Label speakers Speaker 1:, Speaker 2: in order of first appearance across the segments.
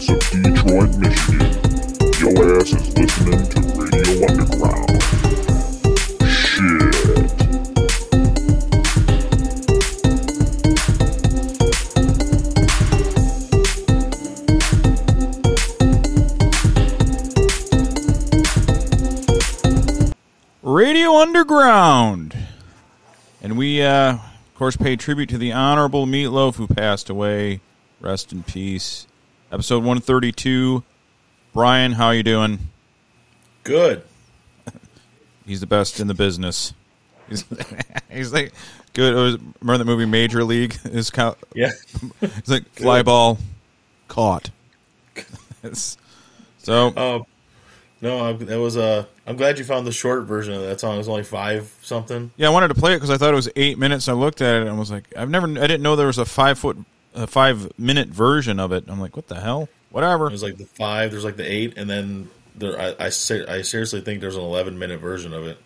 Speaker 1: streets of Detroit, Michigan. Your ass is listening to Radio Underground. Shit.
Speaker 2: Radio Underground. And we, uh, of course, pay tribute to the Honorable Meatloaf who passed away. Rest in peace. Episode 132. Brian, how are you doing?
Speaker 3: Good.
Speaker 2: He's the best in the business. He's, he's like, good. It was, remember that movie Major League? Is co-
Speaker 3: Yeah.
Speaker 2: It's like, fly ball caught. So,
Speaker 3: Um, no, that was uh, I'm glad you found the short version of that song. It was only five something.
Speaker 2: Yeah, I wanted to play it because I thought it was eight minutes. I looked at it and was like, I've never, I didn't know there was a five foot, a five minute version of it. I'm like, what the hell? Whatever.
Speaker 3: There's like the five. There's like the eight, and then there. I I, ser- I seriously think there's an 11 minute version of it.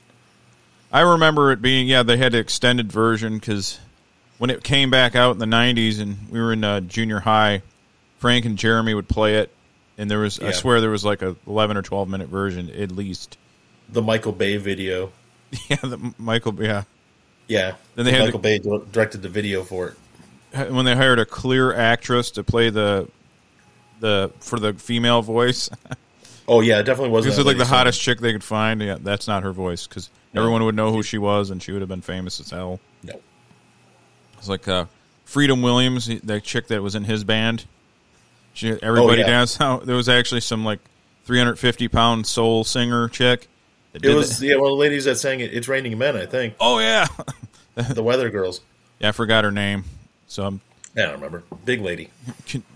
Speaker 2: I remember it being, yeah, they had an extended version because when it came back out in the '90s and we were in uh, junior high, Frank and Jeremy would play it, and there was, I swear, there was like a 11 or 12 minute version at least.
Speaker 3: The Michael Bay video.
Speaker 2: Yeah, the, Michael, yeah.
Speaker 3: Yeah.
Speaker 2: Then they had
Speaker 3: Michael Bay directed the video for it.
Speaker 2: When they hired a clear actress to play the, the for the female voice.
Speaker 3: Oh yeah, it definitely wasn't.
Speaker 2: This is like the hottest chick they could find. Yeah, that's not her voice because everyone would know who she was, and she would have been famous as hell.
Speaker 3: No.
Speaker 2: It's like uh, Freedom Williams, that chick that was in his band. She, everybody
Speaker 3: Oh, yeah.
Speaker 2: danced. How there was actually some like 350 pound soul singer chick. That
Speaker 3: It was
Speaker 2: the-
Speaker 3: yeah, one of the ladies that sang it. It's raining men. I think
Speaker 2: oh yeah,
Speaker 3: the Weather Girls.
Speaker 2: yeah. I forgot her name. So I'm
Speaker 3: I don't remember. Big lady.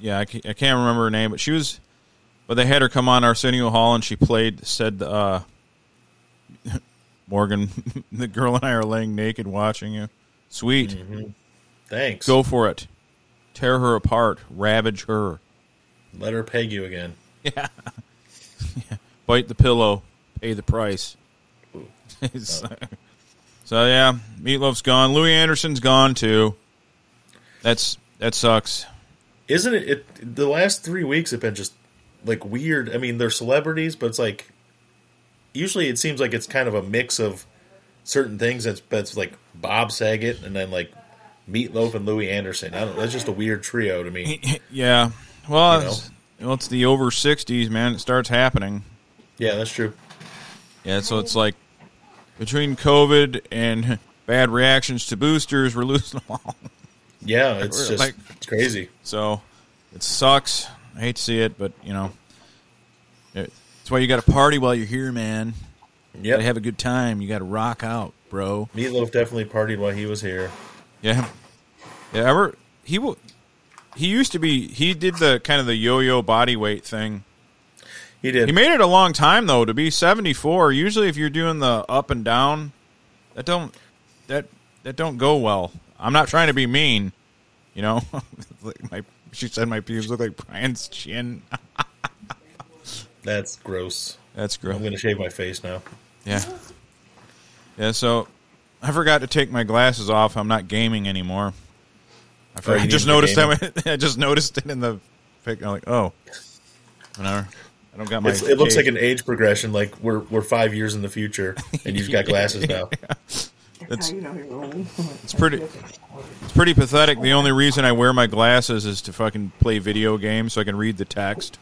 Speaker 2: yeah, I can't, I can't remember her name, but she was. But they had her come on Arsenio Hall, and she played. Said, uh, "Morgan, the girl and I are laying naked watching you. Sweet,
Speaker 3: Thanks.
Speaker 2: go for it. Tear her apart, ravage her,
Speaker 3: Let her peg you again. Yeah.
Speaker 2: Bite the pillow, pay the price." so yeah, Meatloaf's gone. Louie Anderson's gone too. That's that sucks.
Speaker 3: Isn't it, it? The last three weeks have been just like weird. I mean, they're celebrities, but it's like usually it seems like it's kind of a mix of certain things. That's that's like Bob Saget and then like Meatloaf and Louie Anderson. I don't. That's just a weird trio to me.
Speaker 2: Yeah, well,
Speaker 3: You know?
Speaker 2: it's, well, it's the over sixties, man. It starts happening.
Speaker 3: Yeah, that's true.
Speaker 2: Yeah, so it's like between COVID and bad reactions to boosters, we're losing them all.
Speaker 3: Yeah, it's
Speaker 2: We're
Speaker 3: just
Speaker 2: like-
Speaker 3: it's crazy.
Speaker 2: So it sucks. I hate to see it, but you know, it- that's why you got to party while you're here, man.
Speaker 3: Yeah,
Speaker 2: have a good time. You got to rock out, bro.
Speaker 3: Meatloaf definitely partied while he was here.
Speaker 2: Yeah, yeah. Ever he will. He used to be. He did the kind of the yo-yo body weight thing.
Speaker 3: He did.
Speaker 2: He made it a long time though to be 74. Usually if you're doing the up and down, that don't that that don't go well. I'm not trying to be mean, you know. like my she said my pubes look like Brian's chin.
Speaker 3: That's gross.
Speaker 2: That's gross.
Speaker 3: I'm gonna shave my face now.
Speaker 2: Yeah. Yeah, so I forgot to take my glasses off. I'm not gaming anymore. I, forgot,
Speaker 3: you
Speaker 2: I just noticed that. I just noticed it in the pic. I'm like, oh, whatever. I don't got my.
Speaker 3: It's, it looks like an age progression. Like we're we're five years in the future, and you've got glasses now.
Speaker 2: It's-
Speaker 4: you know.
Speaker 2: It's pretty. It's pretty pathetic. The only reason I wear my glasses is to fucking play video games so I can read the text.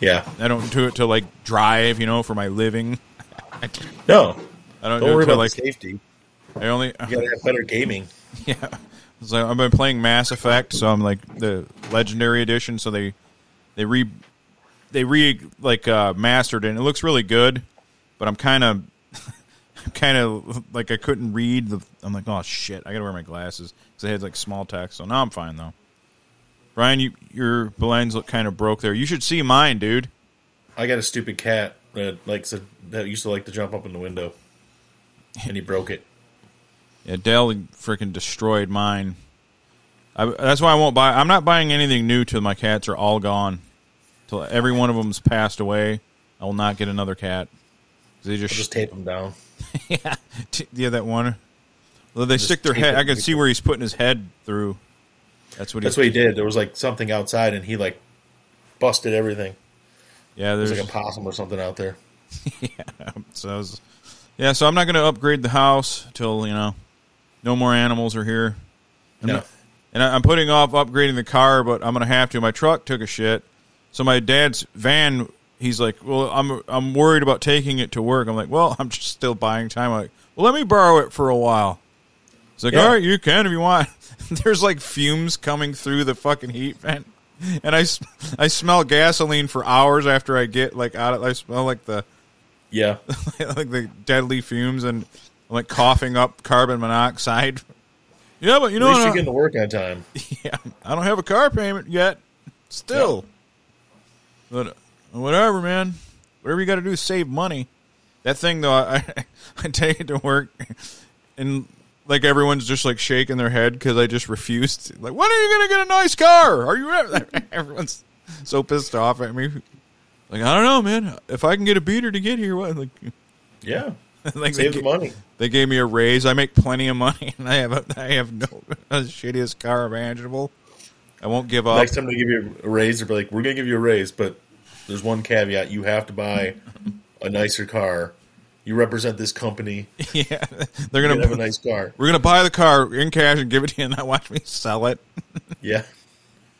Speaker 3: Yeah.
Speaker 2: I don't do it to like drive, you know, for my living.
Speaker 3: No,
Speaker 2: I don't,
Speaker 3: don't
Speaker 2: do
Speaker 3: worry
Speaker 2: it to
Speaker 3: about
Speaker 2: like.
Speaker 3: safety.
Speaker 2: I only.
Speaker 3: You gotta have better gaming.
Speaker 2: Yeah. So I've been playing Mass Effect, so I'm like the Legendary Edition. So they they re they re like uh, mastered it. and It looks really good, but I'm kind of I'm kind of like I couldn't read the. I'm like, oh shit, I gotta wear my glasses because I had like small text. So now I'm fine though. Brian, you your blinds look kind of broke there. You should see mine, dude.
Speaker 3: I got a stupid cat that likes to, that used to like to jump up in the window, and he broke it.
Speaker 2: Yeah, Dell freaking destroyed mine. I, that's why I won't buy. I'm not buying anything new till my cats are all gone. Till every one of them's passed away, I will not get another cat. They just,
Speaker 3: Just tape them down.
Speaker 2: yeah, yeah, that one. Well, they stick their head. I can see where he's putting his head through. That's what
Speaker 3: That's
Speaker 2: he's.
Speaker 3: what he did. There was like something outside, and he like busted everything.
Speaker 2: Yeah,
Speaker 3: There's
Speaker 2: there's
Speaker 3: like a possum or something out there.
Speaker 2: yeah, so I was, yeah. So I'm not going to upgrade the house till you know, no more animals are here. I'm
Speaker 3: No.
Speaker 2: not- and I'm putting off upgrading the car, but I'm going to have to. My truck took a shit, so my dad's van. He's like, well, I'm I'm worried about taking it to work. I'm like, well, I'm just still buying time. I'm like, well, let me borrow it for a while. He's like,
Speaker 3: Yeah.
Speaker 2: all right, you can if you want. There's like fumes coming through the fucking heat vent, and I I smell gasoline for hours after I get like out of. I smell like the
Speaker 3: Yeah.
Speaker 2: like the deadly fumes and I'm like coughing up carbon monoxide. Yeah, but you
Speaker 3: At
Speaker 2: know,
Speaker 3: least you're
Speaker 2: don't,
Speaker 3: getting to work on time.
Speaker 2: yeah, I don't have a car payment yet. Still, but uh, whatever, man. Whatever you got to do, save money. That thing though, I I take it to work, and like everyone's just like shaking their head because I just refused. Like, when are you gonna get a nice car? Are you? Everyone's so pissed off at me. Like, I don't know, man. If I can get a beater to get here, what? Like,
Speaker 3: Yeah.
Speaker 2: like
Speaker 3: Save
Speaker 2: they,
Speaker 3: the money.
Speaker 2: they gave me a raise. I make plenty of money, and I have a, I have no shittiest car imaginable. I won't give up.
Speaker 3: Next time they give you a raise, they'll be like, "We're gonna give you a raise, but there's one caveat: you have to buy a nicer car. You represent this company.
Speaker 2: yeah, they're gonna
Speaker 3: have a nice car.
Speaker 2: we're gonna buy the car in cash and give it to you, and not watch me sell it
Speaker 3: Yeah,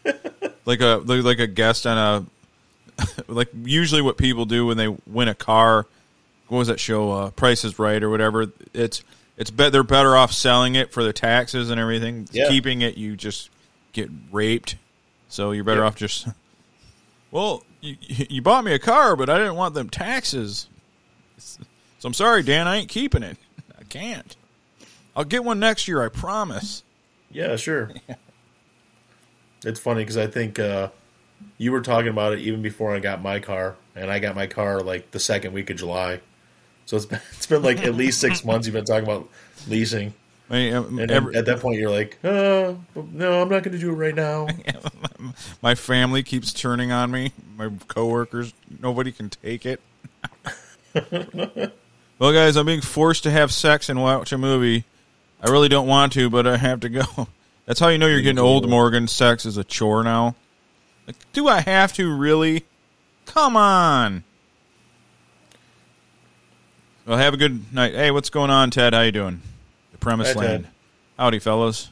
Speaker 2: like a like a guest on a like usually what people do when they win a car. What was that show? Uh, Price is Right or whatever. It's it's bet they're better off selling it for the taxes and everything.
Speaker 3: Yeah.
Speaker 2: Keeping it, you just get raped. So you're better
Speaker 3: Yeah.
Speaker 2: off just. Well, you, you bought me a car, but I didn't want them taxes. So I'm sorry, Dan. I ain't keeping it. I can't. I'll get one next year. I promise.
Speaker 3: yeah, sure. It's funny because I think uh, you were talking about it even before I got my car, and I got my car like the second week of July. So it's been, it's been like at least six months you've been talking about leasing,
Speaker 2: I mean, um,
Speaker 3: and
Speaker 2: every-
Speaker 3: at that point you're like, uh, no, I'm not going to do it right now.
Speaker 2: my family keeps turning on me. My coworkers, nobody can take it. well, guys, I'm being forced to have sex and watch a movie. I really don't want to, but I have to go. That's how you know you're getting old, Morgan. Sex is a chore now. Like, do I have to really? Come on. Well, have a good night. Hey, what's going on, Ted? How you doing? Premise
Speaker 3: Hi,
Speaker 2: land.
Speaker 3: Ted.
Speaker 2: Howdy, fellas.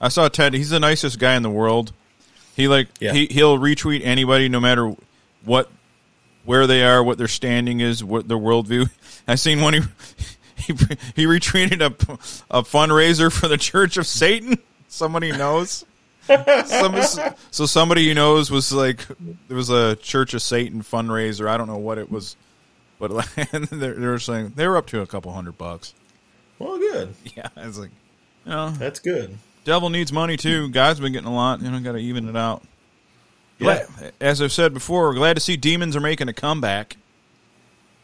Speaker 2: I saw Ted. He's the nicest guy in the world. He like
Speaker 3: Yeah.
Speaker 2: he he'll retweet anybody no matter what where they are, what their standing is, what their worldview. I seen one he he, he retweeted a a fundraiser for the Church of Satan. Somebody knows. Some, so somebody he knows was like there was a Church of Satan fundraiser. I don't know what it was, but and they're, they're saying they were up to a couple hundred bucks.
Speaker 3: Well, good.
Speaker 2: Yeah, I was like, you know,
Speaker 3: That's good.
Speaker 2: devil needs money too. God's been getting a lot. You know, got to even it out.
Speaker 3: Yeah,
Speaker 2: Glad- As I've said before, we're glad to see demons are making a comeback.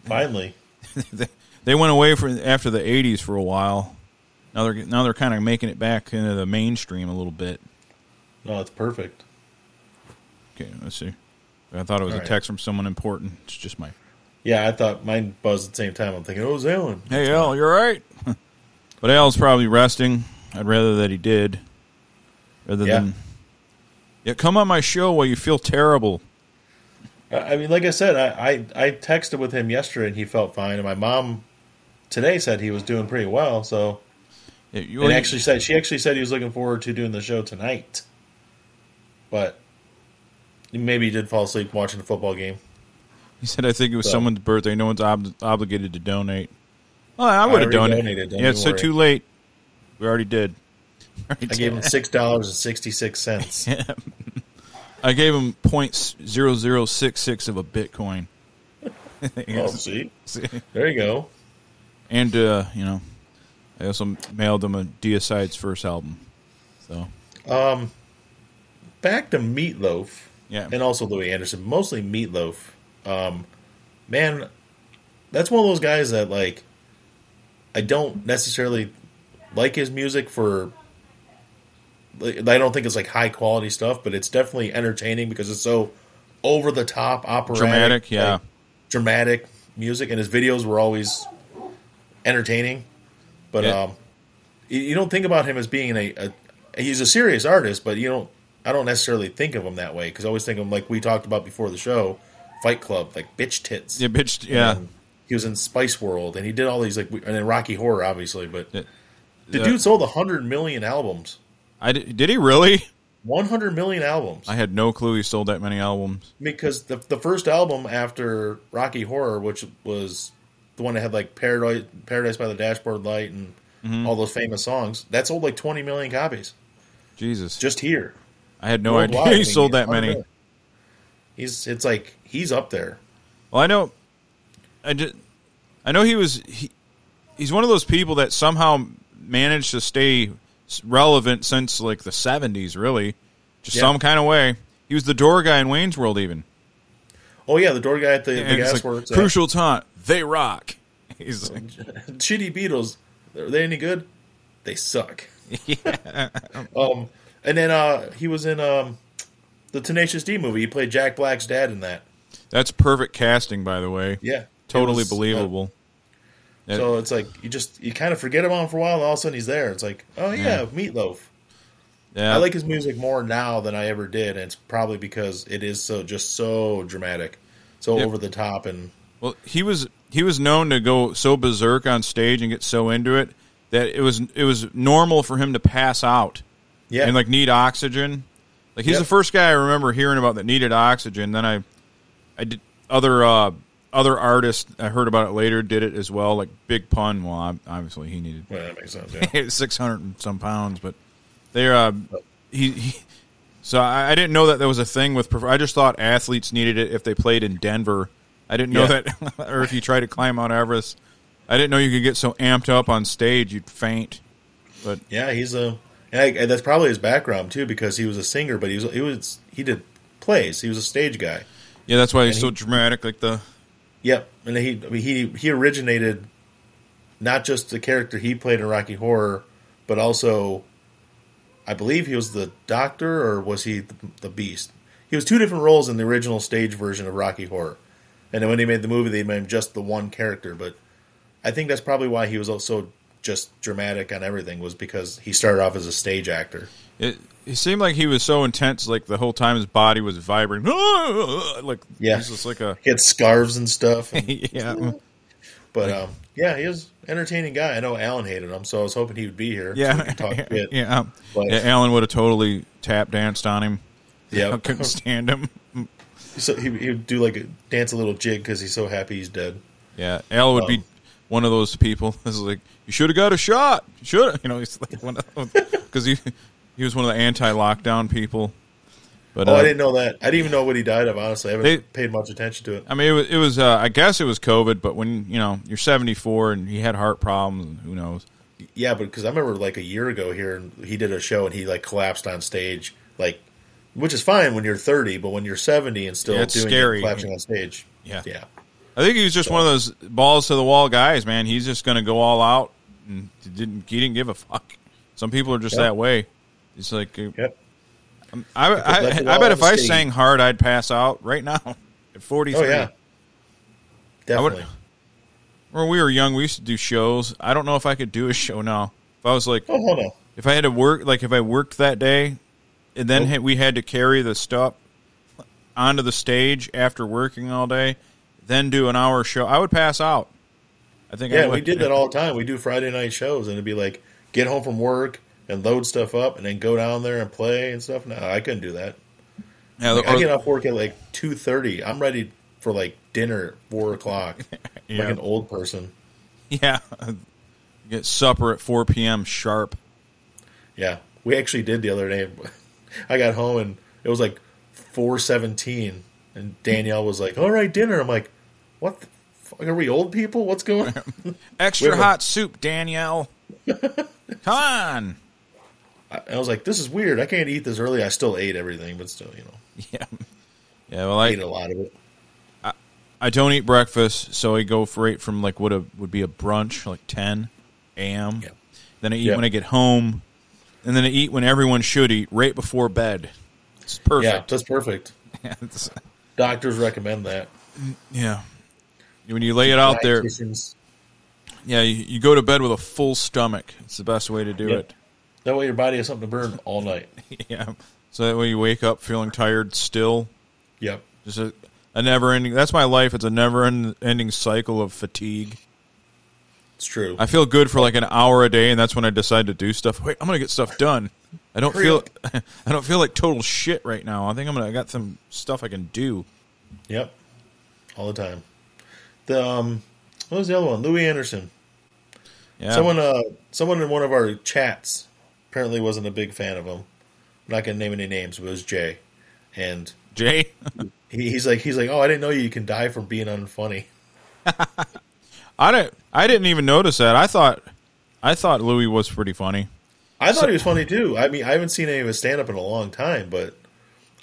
Speaker 3: finally.
Speaker 2: they, went away for after the '80s for a while. Now they're now they're kind of making it back into the mainstream a little bit.
Speaker 3: No, it's perfect.
Speaker 2: Okay, let's see. I thought it was
Speaker 3: All
Speaker 2: a
Speaker 3: right.
Speaker 2: text from someone important. It's just my
Speaker 3: Yeah, I thought mine buzzed at the same time. I'm thinking, oh, Alan.
Speaker 2: hey Al, you're right. But Al's probably resting. I'd rather that he did, rather
Speaker 3: Yeah.
Speaker 2: than yeah. Come on my show while you feel terrible.
Speaker 3: I mean, like I said, I, I I texted with him yesterday and he felt fine, and my mom today said he was doing pretty well. So,
Speaker 2: Yeah, you-
Speaker 3: and actually said she actually said he was looking forward to doing the show tonight, but maybe he did fall asleep watching the football game.
Speaker 2: He said, "I think it was
Speaker 3: So-
Speaker 2: someone's birthday. No one's ob- obligated to donate." Oh, I would have
Speaker 3: already
Speaker 2: donated.
Speaker 3: donated,
Speaker 2: Yeah, it's so too late. We already did.
Speaker 3: I gave him six dollars and sixty six cents.
Speaker 2: I gave him point zero zero six six of a Bitcoin.
Speaker 3: Oh, see, there you go.
Speaker 2: and uh, you know, I also mailed him a Deicide's first album. So
Speaker 3: Back to Meatloaf.
Speaker 2: Yeah.
Speaker 3: and also Louie Anderson, mostly Meatloaf. Um, man, that's one of those guys that like. I don't necessarily like his music for. I don't think it's like high quality stuff, but it's definitely entertaining because it's so over the top, operatic,
Speaker 2: Dramatic, yeah.
Speaker 3: like, dramatic music, and his videos were always entertaining. But
Speaker 2: Yeah.
Speaker 3: um, you- don't think about him as being a, a he's a serious artist, but you don't. I don't necessarily think of him that way because I always think of him like we talked about before the show, Fight Club, like bitch tits.
Speaker 2: Yeah, bitch. Yeah.
Speaker 3: And he was in Spice World, and he did all these like, and then Rocky Horror, obviously. But the dude sold hundred million albums.
Speaker 2: I did, did he really?
Speaker 3: One hundred million albums.
Speaker 2: I had no clue he sold that many albums.
Speaker 3: because the the first album after Rocky Horror, which was the one that had like Paradise Paradise by the Dashboard Light and
Speaker 2: Mm-hmm.
Speaker 3: all those famous songs, that sold like twenty million copies
Speaker 2: Jesus,
Speaker 3: just here.
Speaker 2: I had no
Speaker 3: Worldwide,
Speaker 2: idea he sold that many.
Speaker 3: He's it's like he's up there.
Speaker 2: Well, I know. I just, I know he was. He, he's one of those people that somehow managed to stay relevant since like the seventies. Really, just
Speaker 3: Yeah.
Speaker 2: some kind of way. He was the door guy in Wayne's World, even.
Speaker 3: Oh yeah, the door guy at the, the gas
Speaker 2: like,
Speaker 3: works.
Speaker 2: Crucial taunt. They rock. He's like,
Speaker 3: Shitty Beatles. Are they any good? They suck.
Speaker 2: yeah.
Speaker 3: Um, and then uh, he was in um, the Tenacious D movie. He played Jack Black's dad in that.
Speaker 2: That's perfect casting, by the way.
Speaker 3: Yeah,
Speaker 2: Totally
Speaker 3: was, uh,
Speaker 2: believable.
Speaker 3: So it's like you just you kind of forget about him for a while, and all of a sudden he's there. It's like, oh yeah, Meatloaf.
Speaker 2: yeah.
Speaker 3: I like his music more now than I ever did, and it's probably because it is so just so dramatic, so
Speaker 2: Yep.
Speaker 3: over the top, and
Speaker 2: Well, he was he was known to go so berserk on stage and get so into it that it was it was normal for him to pass out
Speaker 3: yeah,
Speaker 2: and like need oxygen. Like he's
Speaker 3: Yep.
Speaker 2: the first guy I remember hearing about that needed oxygen. Then I, I did other uh, other artists. I heard about it later. Did it as well. Like Big Pun. Well, obviously he needed
Speaker 3: well, that makes sense. Yeah.
Speaker 2: six hundred and some pounds, but they're uh, he, he. So I, I didn't know that there was a thing with. I just thought athletes needed it if they played in Denver. I didn't know
Speaker 3: Yeah.
Speaker 2: that, or if you try to climb Mount Everest. I didn't know you could get so amped up on stage you'd faint. But
Speaker 3: yeah, he's a, and, that's probably his background too, because he was a singer, but he was he was he did plays. He was a stage guy.
Speaker 2: yeah, that's why he's
Speaker 3: And
Speaker 2: so dramatic. Like the
Speaker 3: Yep, and he he he originated not just the character he played in Rocky Horror, but also, I believe he was the Doctor or was he the, the Beast? He was two different roles in the original stage version of Rocky Horror, and then when they made the movie, they made him just the one character. But I think that's probably why he was also just dramatic on everything was because he started off as a stage actor.
Speaker 2: it, it seemed like he was so intense. Like the whole time his body was vibrating. Like
Speaker 3: Yeah.
Speaker 2: he's just like a
Speaker 3: He had scarves and stuff. and-
Speaker 2: yeah.
Speaker 3: but um, yeah, he was an entertaining guy. I know Alan hated him, so I was hoping he would be here.
Speaker 2: Yeah,
Speaker 3: talk
Speaker 2: yeah, yeah.
Speaker 3: But-
Speaker 2: Yeah, Alan would have totally tap danced on him.
Speaker 3: Yeah.
Speaker 2: I couldn't stand him.
Speaker 3: So he, he would do like a dance a little jig because he's so happy he's dead.
Speaker 2: Yeah, Al would be
Speaker 3: Um,
Speaker 2: one of those people. Is like you should have got a shot. Should you know? He's like one of because he he was one of the anti-lockdown people. But
Speaker 3: Oh,
Speaker 2: uh,
Speaker 3: I didn't know that. I didn't even know what he died of. Honestly, I haven't
Speaker 2: They-
Speaker 3: paid much attention to it.
Speaker 2: I mean, it was, it was uh, I guess it was COVID. But when you know you're 74 and he had heart problems, who knows?
Speaker 3: Yeah, but because I remember like a year ago here, he did a show and he like collapsed on stage, like, which is fine when you're 30, but when you're 70 and still
Speaker 2: Yeah, it's
Speaker 3: doing
Speaker 2: scary.
Speaker 3: it, collapsing on stage,
Speaker 2: Yeah.
Speaker 3: yeah,
Speaker 2: I think he was just one of those balls to the wall guys, man. He's just going to go all out, and he didn't he didn't give a fuck. Some people are just that way. It's like uh,
Speaker 3: yep.
Speaker 2: I,
Speaker 3: let
Speaker 2: I, I bet if I sang hard, I'd pass out right now at 43.
Speaker 3: Oh yeah, definitely.
Speaker 2: When we were young, we used to do shows. I don't know if I could do a show now. If I was like,
Speaker 3: Oh, hold on.
Speaker 2: if I had to work, like if I worked that day, and then
Speaker 3: Nope.
Speaker 2: we had to carry the stuff onto the stage after working all day, then do an hour show, I would pass out. I think. I
Speaker 3: Yeah,
Speaker 2: would.
Speaker 3: we did that all the time. We do Friday night shows, and it'd be like get home from work and load stuff up, and then go down there and play and stuff. No, I couldn't do that.
Speaker 2: Yeah,
Speaker 3: Like,
Speaker 2: or-
Speaker 3: I get off work at like two thirty. I'm ready for like dinner at four o'clock.
Speaker 2: Yeah.
Speaker 3: Like an old person.
Speaker 2: yeah. Get supper at 4 p.m. sharp.
Speaker 3: Yeah, we actually did the other day. I got home and it was like four seventeen, and Danielle was like, "All right, dinner." I'm like, "What? The fuck? Are we old people? What's going?" on?
Speaker 2: Extra hot soup, Danielle. Come on.
Speaker 3: I I was like, "This is weird. I can't eat this early." I still ate everything, but still, you know,
Speaker 2: Yeah. Yeah, well,
Speaker 3: I ate a lot of it.
Speaker 2: I don't eat breakfast, so I go for it from like what a, would be a brunch, like 10 a.m.
Speaker 3: Yeah.
Speaker 2: Then I eat
Speaker 3: Yeah.
Speaker 2: when I get home, and then I eat when everyone should eat, right before bed. It's perfect.
Speaker 3: Yeah, that's perfect. Doctors recommend that.
Speaker 2: yeah. When you lay it out there, yeah, you, you go to bed with a full stomach. It's the best way to do
Speaker 3: Yep.
Speaker 2: it.
Speaker 3: That way, your body has something to burn all night.
Speaker 2: yeah. So that way you wake up feeling tired still.
Speaker 3: Yep.
Speaker 2: Just a, a never ending. That's my life. It's a never ending cycle of fatigue.
Speaker 3: It's true.
Speaker 2: I feel good for like an hour a day, and that's when I decide to do stuff. Wait, I'm gonna get stuff done. I don't
Speaker 3: Hurry
Speaker 2: feel.
Speaker 3: up.
Speaker 2: I don't feel like total shit right now. I think I'm gonna. I got some stuff I can do.
Speaker 3: Yep. All the time. The um what was the other one? Louie Anderson.
Speaker 2: Yeah.
Speaker 3: Someone uh someone in one of our chats apparently wasn't a big fan of him. I'm not gonna name any names, but it was Jay. And
Speaker 2: Jay.
Speaker 3: he, he's like he's like, Oh, I didn't know you can die from being unfunny.
Speaker 2: I didn't. I didn't even notice that. I thought. I thought Louie was pretty funny.
Speaker 3: I thought he was funny too. I mean I haven't seen any of his stand up in a long time, but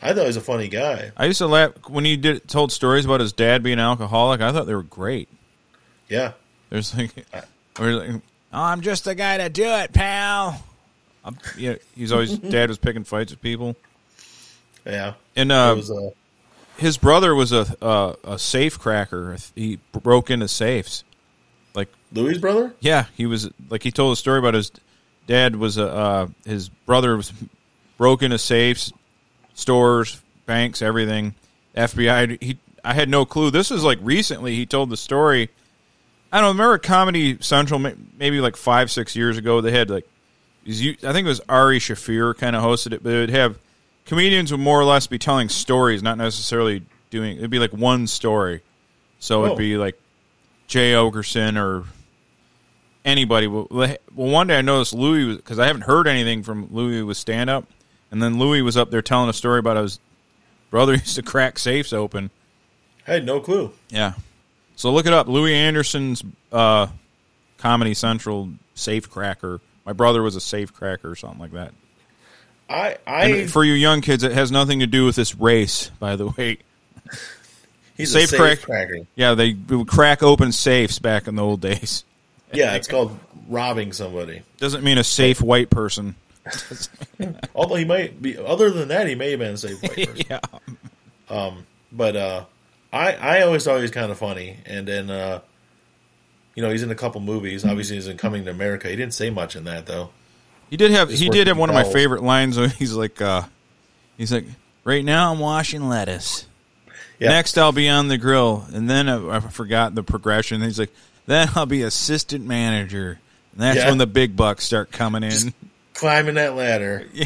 Speaker 3: I thought he was a funny guy.
Speaker 2: I used to laugh when he did told stories about his dad being an alcoholic. I thought they were great.
Speaker 3: Yeah.
Speaker 2: There's like, like oh, I'm just the guy to do it, pal. I'm, yeah, he's always dad was picking fights with people,
Speaker 3: Yeah.
Speaker 2: and uh,
Speaker 3: was uh
Speaker 2: his brother was a uh, a safe cracker. He broke into safes. Like
Speaker 3: Louie' brother?
Speaker 2: yeah, he was like he told a story about his dad was a uh, his brother was broke into safes, stores, banks, everything. FBI. He I had no clue. This is like recently. He told the story. I don't remember Comedy Central maybe like five six years ago. They had like is you- I think it was Ari Shaffir kind of hosted it, but it would have comedians would more or less be telling stories, not necessarily doing. It'd be like one story, so
Speaker 3: Oh.
Speaker 2: it'd be like Jay Oakerson or anybody. Well, well, one day I noticed Louie because I haven't heard anything from Louie with stand up, and then Louie was up there telling a story about his brother used to crack safes open.
Speaker 3: I had no clue.
Speaker 2: Yeah, so look it up. Louie Anderson's uh, Comedy Central safe cracker. My brother was a safe cracker or something like that.
Speaker 3: I I
Speaker 2: And for you young kids, it has nothing to do with this race, by the way.
Speaker 3: he's
Speaker 2: safe
Speaker 3: a safe
Speaker 2: crack-
Speaker 3: cracker.
Speaker 2: Yeah, they would crack open safes back in the old days.
Speaker 3: Yeah, it's called robbing somebody.
Speaker 2: Doesn't mean a safe white person.
Speaker 3: Although he might be, other than that, he may have been a safe white person.
Speaker 2: yeah.
Speaker 3: But uh, I I always thought he was kind of funny, and then uh, you know he's in a couple movies. Obviously, he's in Coming to America. He didn't say much in that though.
Speaker 2: He did have
Speaker 3: Just
Speaker 2: he did have one of my favorite lines. Where he's like, uh, he's like, right now I'm washing lettuce.
Speaker 3: Yeah.
Speaker 2: Next I'll be on the grill, and then I, I forgot the progression. He's like, then I'll be assistant manager. And that's
Speaker 3: Yeah.
Speaker 2: when the big bucks start coming in.
Speaker 3: Just- Climbing that ladder.
Speaker 2: yeah.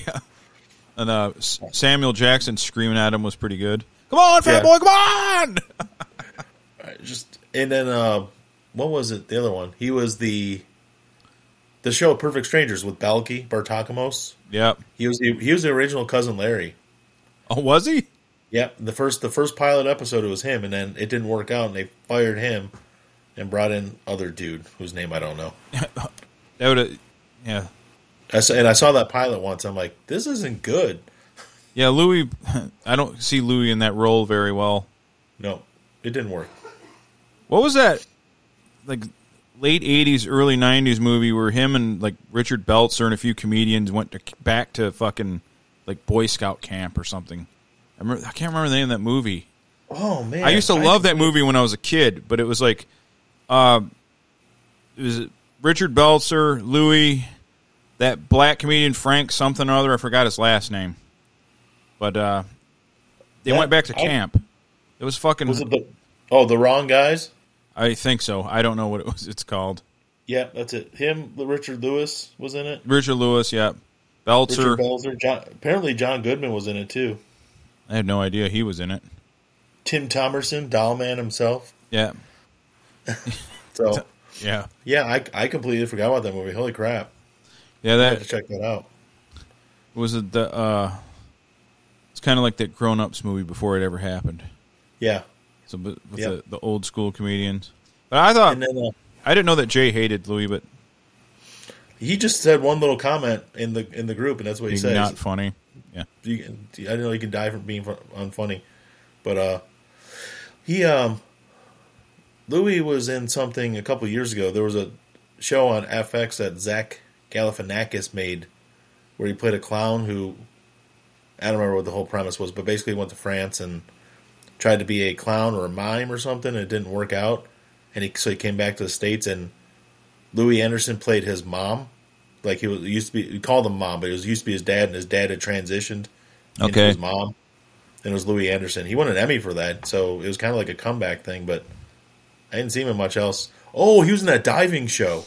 Speaker 2: And uh, Samuel Jackson screaming at him was pretty good. Come on, fat
Speaker 3: Yeah.
Speaker 2: boy, come on!
Speaker 3: Just and then uh, what was it? The other one. He was the the show Perfect Strangers with Balki Bartokomous.
Speaker 2: yep.
Speaker 3: He was the, he was the original cousin Larry.
Speaker 2: Oh, was he?
Speaker 3: Yep, the first the first pilot episode it was him, and then it didn't work out, and they fired him and brought in other dude whose name I don't know.
Speaker 2: That would yeah.
Speaker 3: I saw, and I saw that pilot once. I'm like, this isn't good.
Speaker 2: Yeah, Louie. I don't see Louie in that role very well.
Speaker 3: No, it didn't work.
Speaker 2: What was that? Like late '80s, early '90s movie where him and like Richard Belzer and a few comedians went to, back to fucking like Boy Scout camp or something. I remember. I can't remember the name of that movie.
Speaker 3: Oh man,
Speaker 2: I used to love that movie when I was a kid, but it was like, uh, it was Richard Belzer, Louie, that black comedian Frank something or other. I forgot his last name, but uh, they
Speaker 3: Yeah,
Speaker 2: went back to
Speaker 3: I-
Speaker 2: camp. It was fucking.
Speaker 3: Was it the oh the wrong guys?
Speaker 2: I think so. I don't know what it was. It's called
Speaker 3: Yeah, that's it. Him, Richard Lewis was in it.
Speaker 2: Richard Lewis. Yeah, Belzer.
Speaker 3: Richard Belzer. John, apparently, John Goodman was in it too.
Speaker 2: I had no idea he was in it.
Speaker 3: Tim Thomerson, Dollman himself.
Speaker 2: Yeah,
Speaker 3: So
Speaker 2: yeah,
Speaker 3: yeah, I I completely forgot about that movie. Holy crap!
Speaker 2: yeah.
Speaker 3: That I have to check that out.
Speaker 2: was it. The uh, it's kind of like that Grown Ups movie before it ever happened.
Speaker 3: Yeah,
Speaker 2: So, with
Speaker 3: Yep.
Speaker 2: the, the old school comedians. But I thought
Speaker 3: then uh,
Speaker 2: I didn't know that Jay hated Louie, but
Speaker 3: he just said one little comment in the in the group, and that's what he said.
Speaker 2: not funny. Yeah,
Speaker 3: you, I didn't know you can die from being unfunny, but uh, he um, Louie was in something a couple years ago. There was a show on FX that Zach Galifianakis made, where he played a clown who I don't remember what the whole premise was, but basically went to France and tried to be a clown or a mime or something, and it didn't work out, and he so he came back to the states and Louie Anderson played his mom. Like he was he used to be, we called him mom, but it was used to be his dad, and his dad had transitioned into
Speaker 2: Okay.
Speaker 3: his mom. And it was Louie Anderson. He won an Emmy for that, so it was kind of like a comeback thing. But I didn't see him in much else. Oh, he was in that diving show.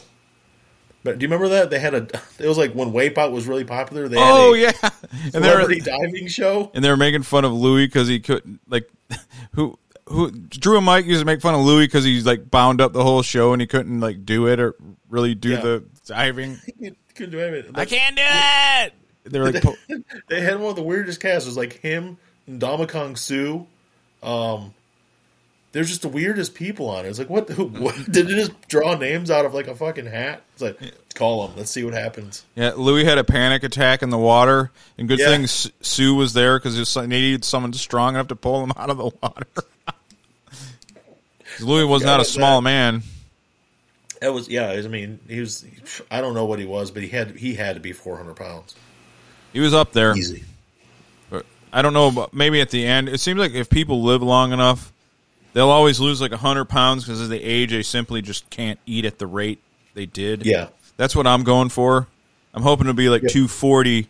Speaker 3: But do you remember that they had a? It was like when Wipeout was really popular. They had
Speaker 2: Oh
Speaker 3: a
Speaker 2: yeah, and they're
Speaker 3: celebrity diving show.
Speaker 2: and they were making fun of Louie because he couldn't like who who Drew and Mike used to make fun of Louie because he's like bound up the whole show and he couldn't like do it or really do
Speaker 3: Yeah.
Speaker 2: the diving.
Speaker 3: Couldn't do anything.
Speaker 2: I can't do it. They're like, po-
Speaker 3: They had one of the weirdest casts. It was like him and Ndamukong Suh. Um, they're just the weirdest people on it. It's like what? What did they just draw names out of like a fucking hat? It's like call them. Let's see what happens.
Speaker 2: yeah, Louie had a panic attack in the water, and good
Speaker 3: Yeah.
Speaker 2: thing Suh was there because they needed someone strong enough to pull him out of the water. Louie was not a small
Speaker 3: that.
Speaker 2: man.
Speaker 3: That was yeah. I mean, he was. I don't know what he was, but he had he had to be four hundred pounds.
Speaker 2: He was up there.
Speaker 3: Easy.
Speaker 2: But I don't know, but maybe at the end, it seems like if people live long enough, they'll always lose like hundred pounds because as they age, they simply just can't eat at the rate they did.
Speaker 3: Yeah.
Speaker 2: that's what I'm going for. I'm hoping to be like
Speaker 3: Yeah.
Speaker 2: 240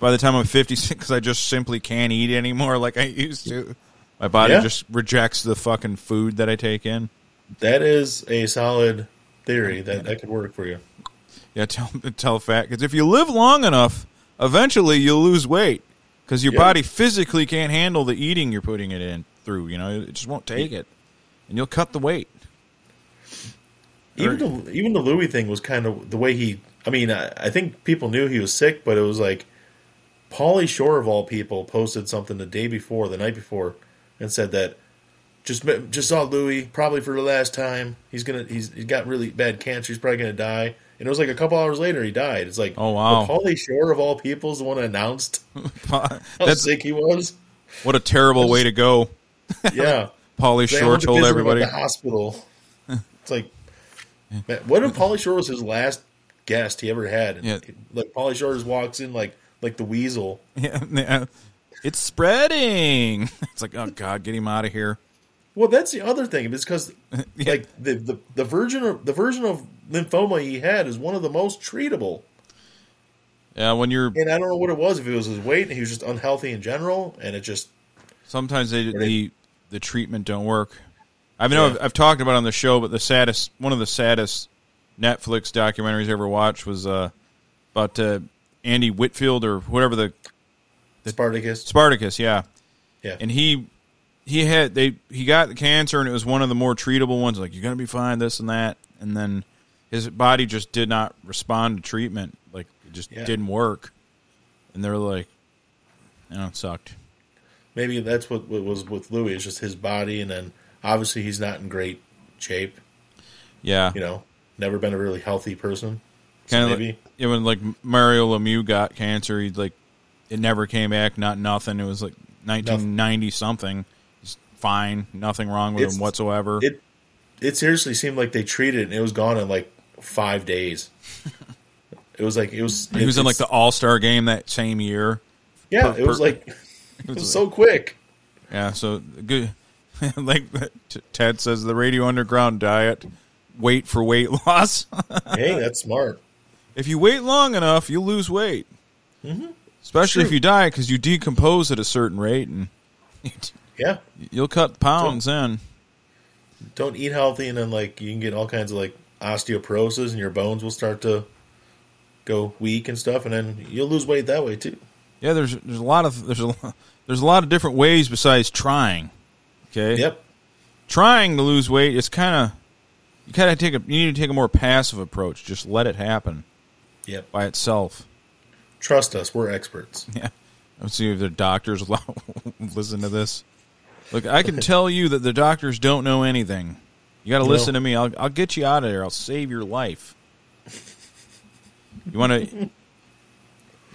Speaker 2: by the time I'm 56 because I just simply can't eat anymore like I used to. My body
Speaker 3: Yeah.
Speaker 2: just rejects the fucking food that I take in.
Speaker 3: That is a solid theory that that could work for you.
Speaker 2: Yeah, tell tell fat because if you live long enough, eventually you'll lose weight because your
Speaker 3: Yeah.
Speaker 2: body physically can't handle the eating you're putting it in through. You know, it just won't take it, and you'll cut the weight.
Speaker 3: Even the even the Louie thing was kind of the way he. I mean, I, I think people knew he was sick, but it was like Pauly Shore of all people posted something the day before, the night before, and said that just just saw Louie probably for the last time. He's gonna he's he's got really bad cancer. He's probably gonna die. And it was like a couple hours later he died. It's like
Speaker 2: Oh, wow.
Speaker 3: Pauly Shore of all people is the one that announced how
Speaker 2: That's
Speaker 3: sick he was.
Speaker 2: what a terrible way to go.
Speaker 3: Yeah.
Speaker 2: Pauly
Speaker 3: They
Speaker 2: Shore
Speaker 3: to
Speaker 2: told everybody.
Speaker 3: the hospial. It's like, man, what if Pauly Shore was his last guest he ever had? And
Speaker 2: Yeah.
Speaker 3: Like Pauly Shore just walks in like like the weasel.
Speaker 2: Yeah, yeah. It's spreading. It's like, oh god, get him out of here.
Speaker 3: Well, that's the other thing. It's because
Speaker 2: Yeah.
Speaker 3: like the, the the version of the version of lymphoma he had is one of the most treatable.
Speaker 2: Yeah, when you're
Speaker 3: And I don't know what it was. If it was his weight, and he was just unhealthy in general, and it just
Speaker 2: sometimes they,
Speaker 3: Right.
Speaker 2: The the treatment don't work. I know
Speaker 3: Yeah.
Speaker 2: I've, I've talked about it on the show, but the saddest one of the saddest Netflix documentaries I ever watched was uh, about uh, Andy Whitfield or whatever the
Speaker 3: Spartacus.
Speaker 2: Spartacus, yeah.
Speaker 3: Yeah,
Speaker 2: And he he had they he got the cancer and it was one of the more treatable ones. Like you're gonna be fine, this and that, and then his body just did not respond to treatment. Like it just
Speaker 3: Yeah.
Speaker 2: didn't work. And they're like, you know, it sucked.
Speaker 3: Maybe that's what, what was with Louie. It's just his body, and then obviously he's not in great shape.
Speaker 2: Yeah,
Speaker 3: You know, never been a really healthy person. So
Speaker 2: kind of
Speaker 3: maybe
Speaker 2: like yeah, when like Mario Lemieux got cancer, he like it never came back, not nothing. It was like 1990 something. He's fine, nothing wrong with
Speaker 3: It's-
Speaker 2: him whatsoever.
Speaker 3: it it seriously seemed like they treated it and it was gone in like five days. it was like it was.
Speaker 2: he was in like the All Star game that same year.
Speaker 3: yeah.
Speaker 2: per-
Speaker 3: It was
Speaker 2: per-
Speaker 3: like it was so quick.
Speaker 2: Yeah, so good. like Ted says, the Radio Underground diet: wait for weight loss.
Speaker 3: hey, that's smart.
Speaker 2: if you wait long enough, you'll lose weight. Mm-hmm. Especially if you diet because you decompose at a certain rate, and
Speaker 3: Yeah,
Speaker 2: you'll cut pounds in.
Speaker 3: don't eat healthy, and then like you can get all kinds of like osteoporosis, and your bones will start to go weak and stuff, and then you'll lose weight that way too.
Speaker 2: Yeah, there's there's a lot of there's a there's a lot of different ways besides trying. Okay.
Speaker 3: Yep.
Speaker 2: Trying to lose weight, it's kind of you kind of take a you need to take a more passive approach. Just let it happen
Speaker 3: Yep.
Speaker 2: by itself.
Speaker 3: Trust us, we're experts.
Speaker 2: Yeah. Let's see if the doctors listen to this. Look, I can tell you that the doctors don't know anything. You got to listen to me. I'll, I'll get you out of there. I'll save your life. You want to you want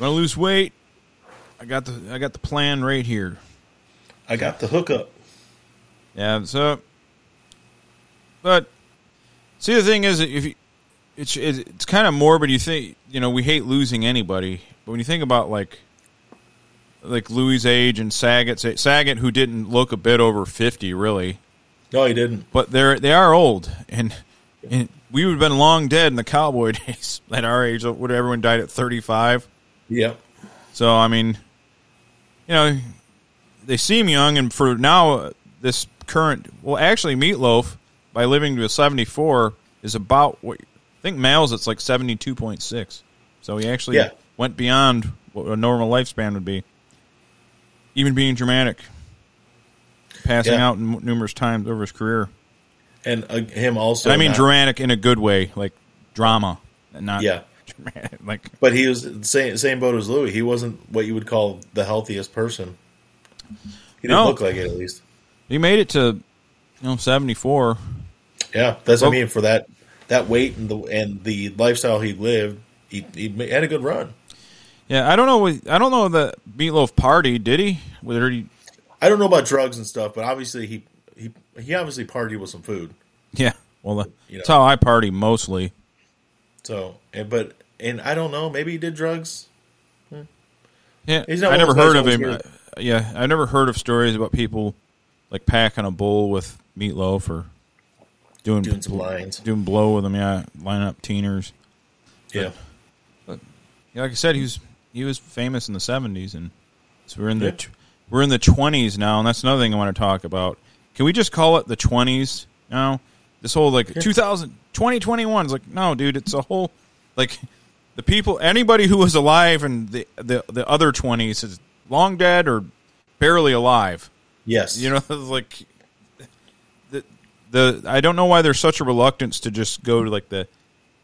Speaker 2: to lose weight? I got the I got the plan right here.
Speaker 3: I got the hookup.
Speaker 2: Yeah. So, but see, the thing is, if you, it's it's kind of morbid. You think you know we hate losing anybody, but when you think about like like Louie' age and Saget, Saget who didn't look a bit over fifty, really,
Speaker 3: No, he didn't.
Speaker 2: but they're they are old, and and we would have been long dead in the cowboy days at our age. Would everyone died at thirty five?
Speaker 3: Yep.
Speaker 2: So I mean, you know, they seem young, and for now, uh, this current, well, actually, Meatloaf, by living to a 74, is about what I think males, it's like 72.6. So he actually
Speaker 3: Yeah.
Speaker 2: went beyond what a normal lifespan would be. Even being dramatic, passing
Speaker 3: Yeah.
Speaker 2: out numerous times over his career.
Speaker 3: and uh, him also.
Speaker 2: And I mean
Speaker 3: not-
Speaker 2: dramatic in a good way, like drama, and not
Speaker 3: Yeah.
Speaker 2: dramatic, like
Speaker 3: But he was the same same boat as Louie. He wasn't what you would call the healthiest person. He didn't
Speaker 2: No.
Speaker 3: look like it, at least.
Speaker 2: he made it to you know 74.
Speaker 3: Yeah, that's what I mean. For that that weight and the and the lifestyle he lived, he, he had a good run.
Speaker 2: Yeah, I don't know. what- I don't know the Meatloaf party. Did he? Whether he?
Speaker 3: I don't know about drugs and stuff, but obviously he he he obviously partied with some food.
Speaker 2: Yeah. Well, the,
Speaker 3: You
Speaker 2: that's
Speaker 3: know.
Speaker 2: how I party mostly.
Speaker 3: So, but and I don't know. Maybe he did drugs.
Speaker 2: Yeah,
Speaker 3: He's not
Speaker 2: I never heard of him. Uh, yeah, I never heard of stories about people like packing a bowl with meatloaf or doing
Speaker 3: Doing some lines.
Speaker 2: doing blow with them. Yeah, line up teeners.
Speaker 3: Yeah,
Speaker 2: Yeah, like I said, he was he was famous in the seventies, and so we're in the
Speaker 3: Yeah.
Speaker 2: we're in the twenties now, and that's another thing I want to talk about. Can we just call it the twenties now? This whole like 2000, 2021 is like no, dude. It's a whole like the people anybody who was alive in the the the other twenties is long dead or barely alive.
Speaker 3: yes.
Speaker 2: You know, it's like the the I don't know why there's such a reluctance to just go to like the,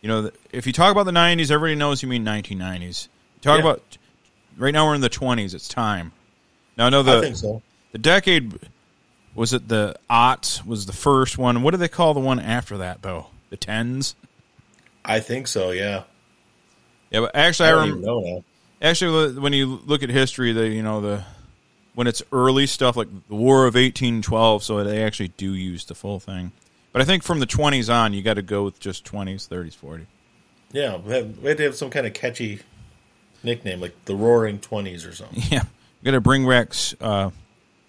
Speaker 2: you know, the, if you talk about the '90s, everybody knows you mean 1990s. You talk
Speaker 3: Yeah.
Speaker 2: about right now we're in the 20s. It's time. Now I know
Speaker 3: I
Speaker 2: the
Speaker 3: think so.
Speaker 2: the decade was it the aughts was the first one. What do they call the one after that though? The tens.
Speaker 3: I think so. Yeah,
Speaker 2: Yeah, but actually,
Speaker 3: I
Speaker 2: I,
Speaker 3: don't
Speaker 2: rem-
Speaker 3: even know now.
Speaker 2: Actually, when you look at history, the you know the when it's early stuff like the War of eighteen twelve, so they actually do use the full thing. But I think from the twenties on, you got to go with just twenties, thirties, forty.
Speaker 3: Yeah, we had, we had to have some kind of catchy nickname, like the Roaring Twenties or something.
Speaker 2: Yeah, you got to bring back uh,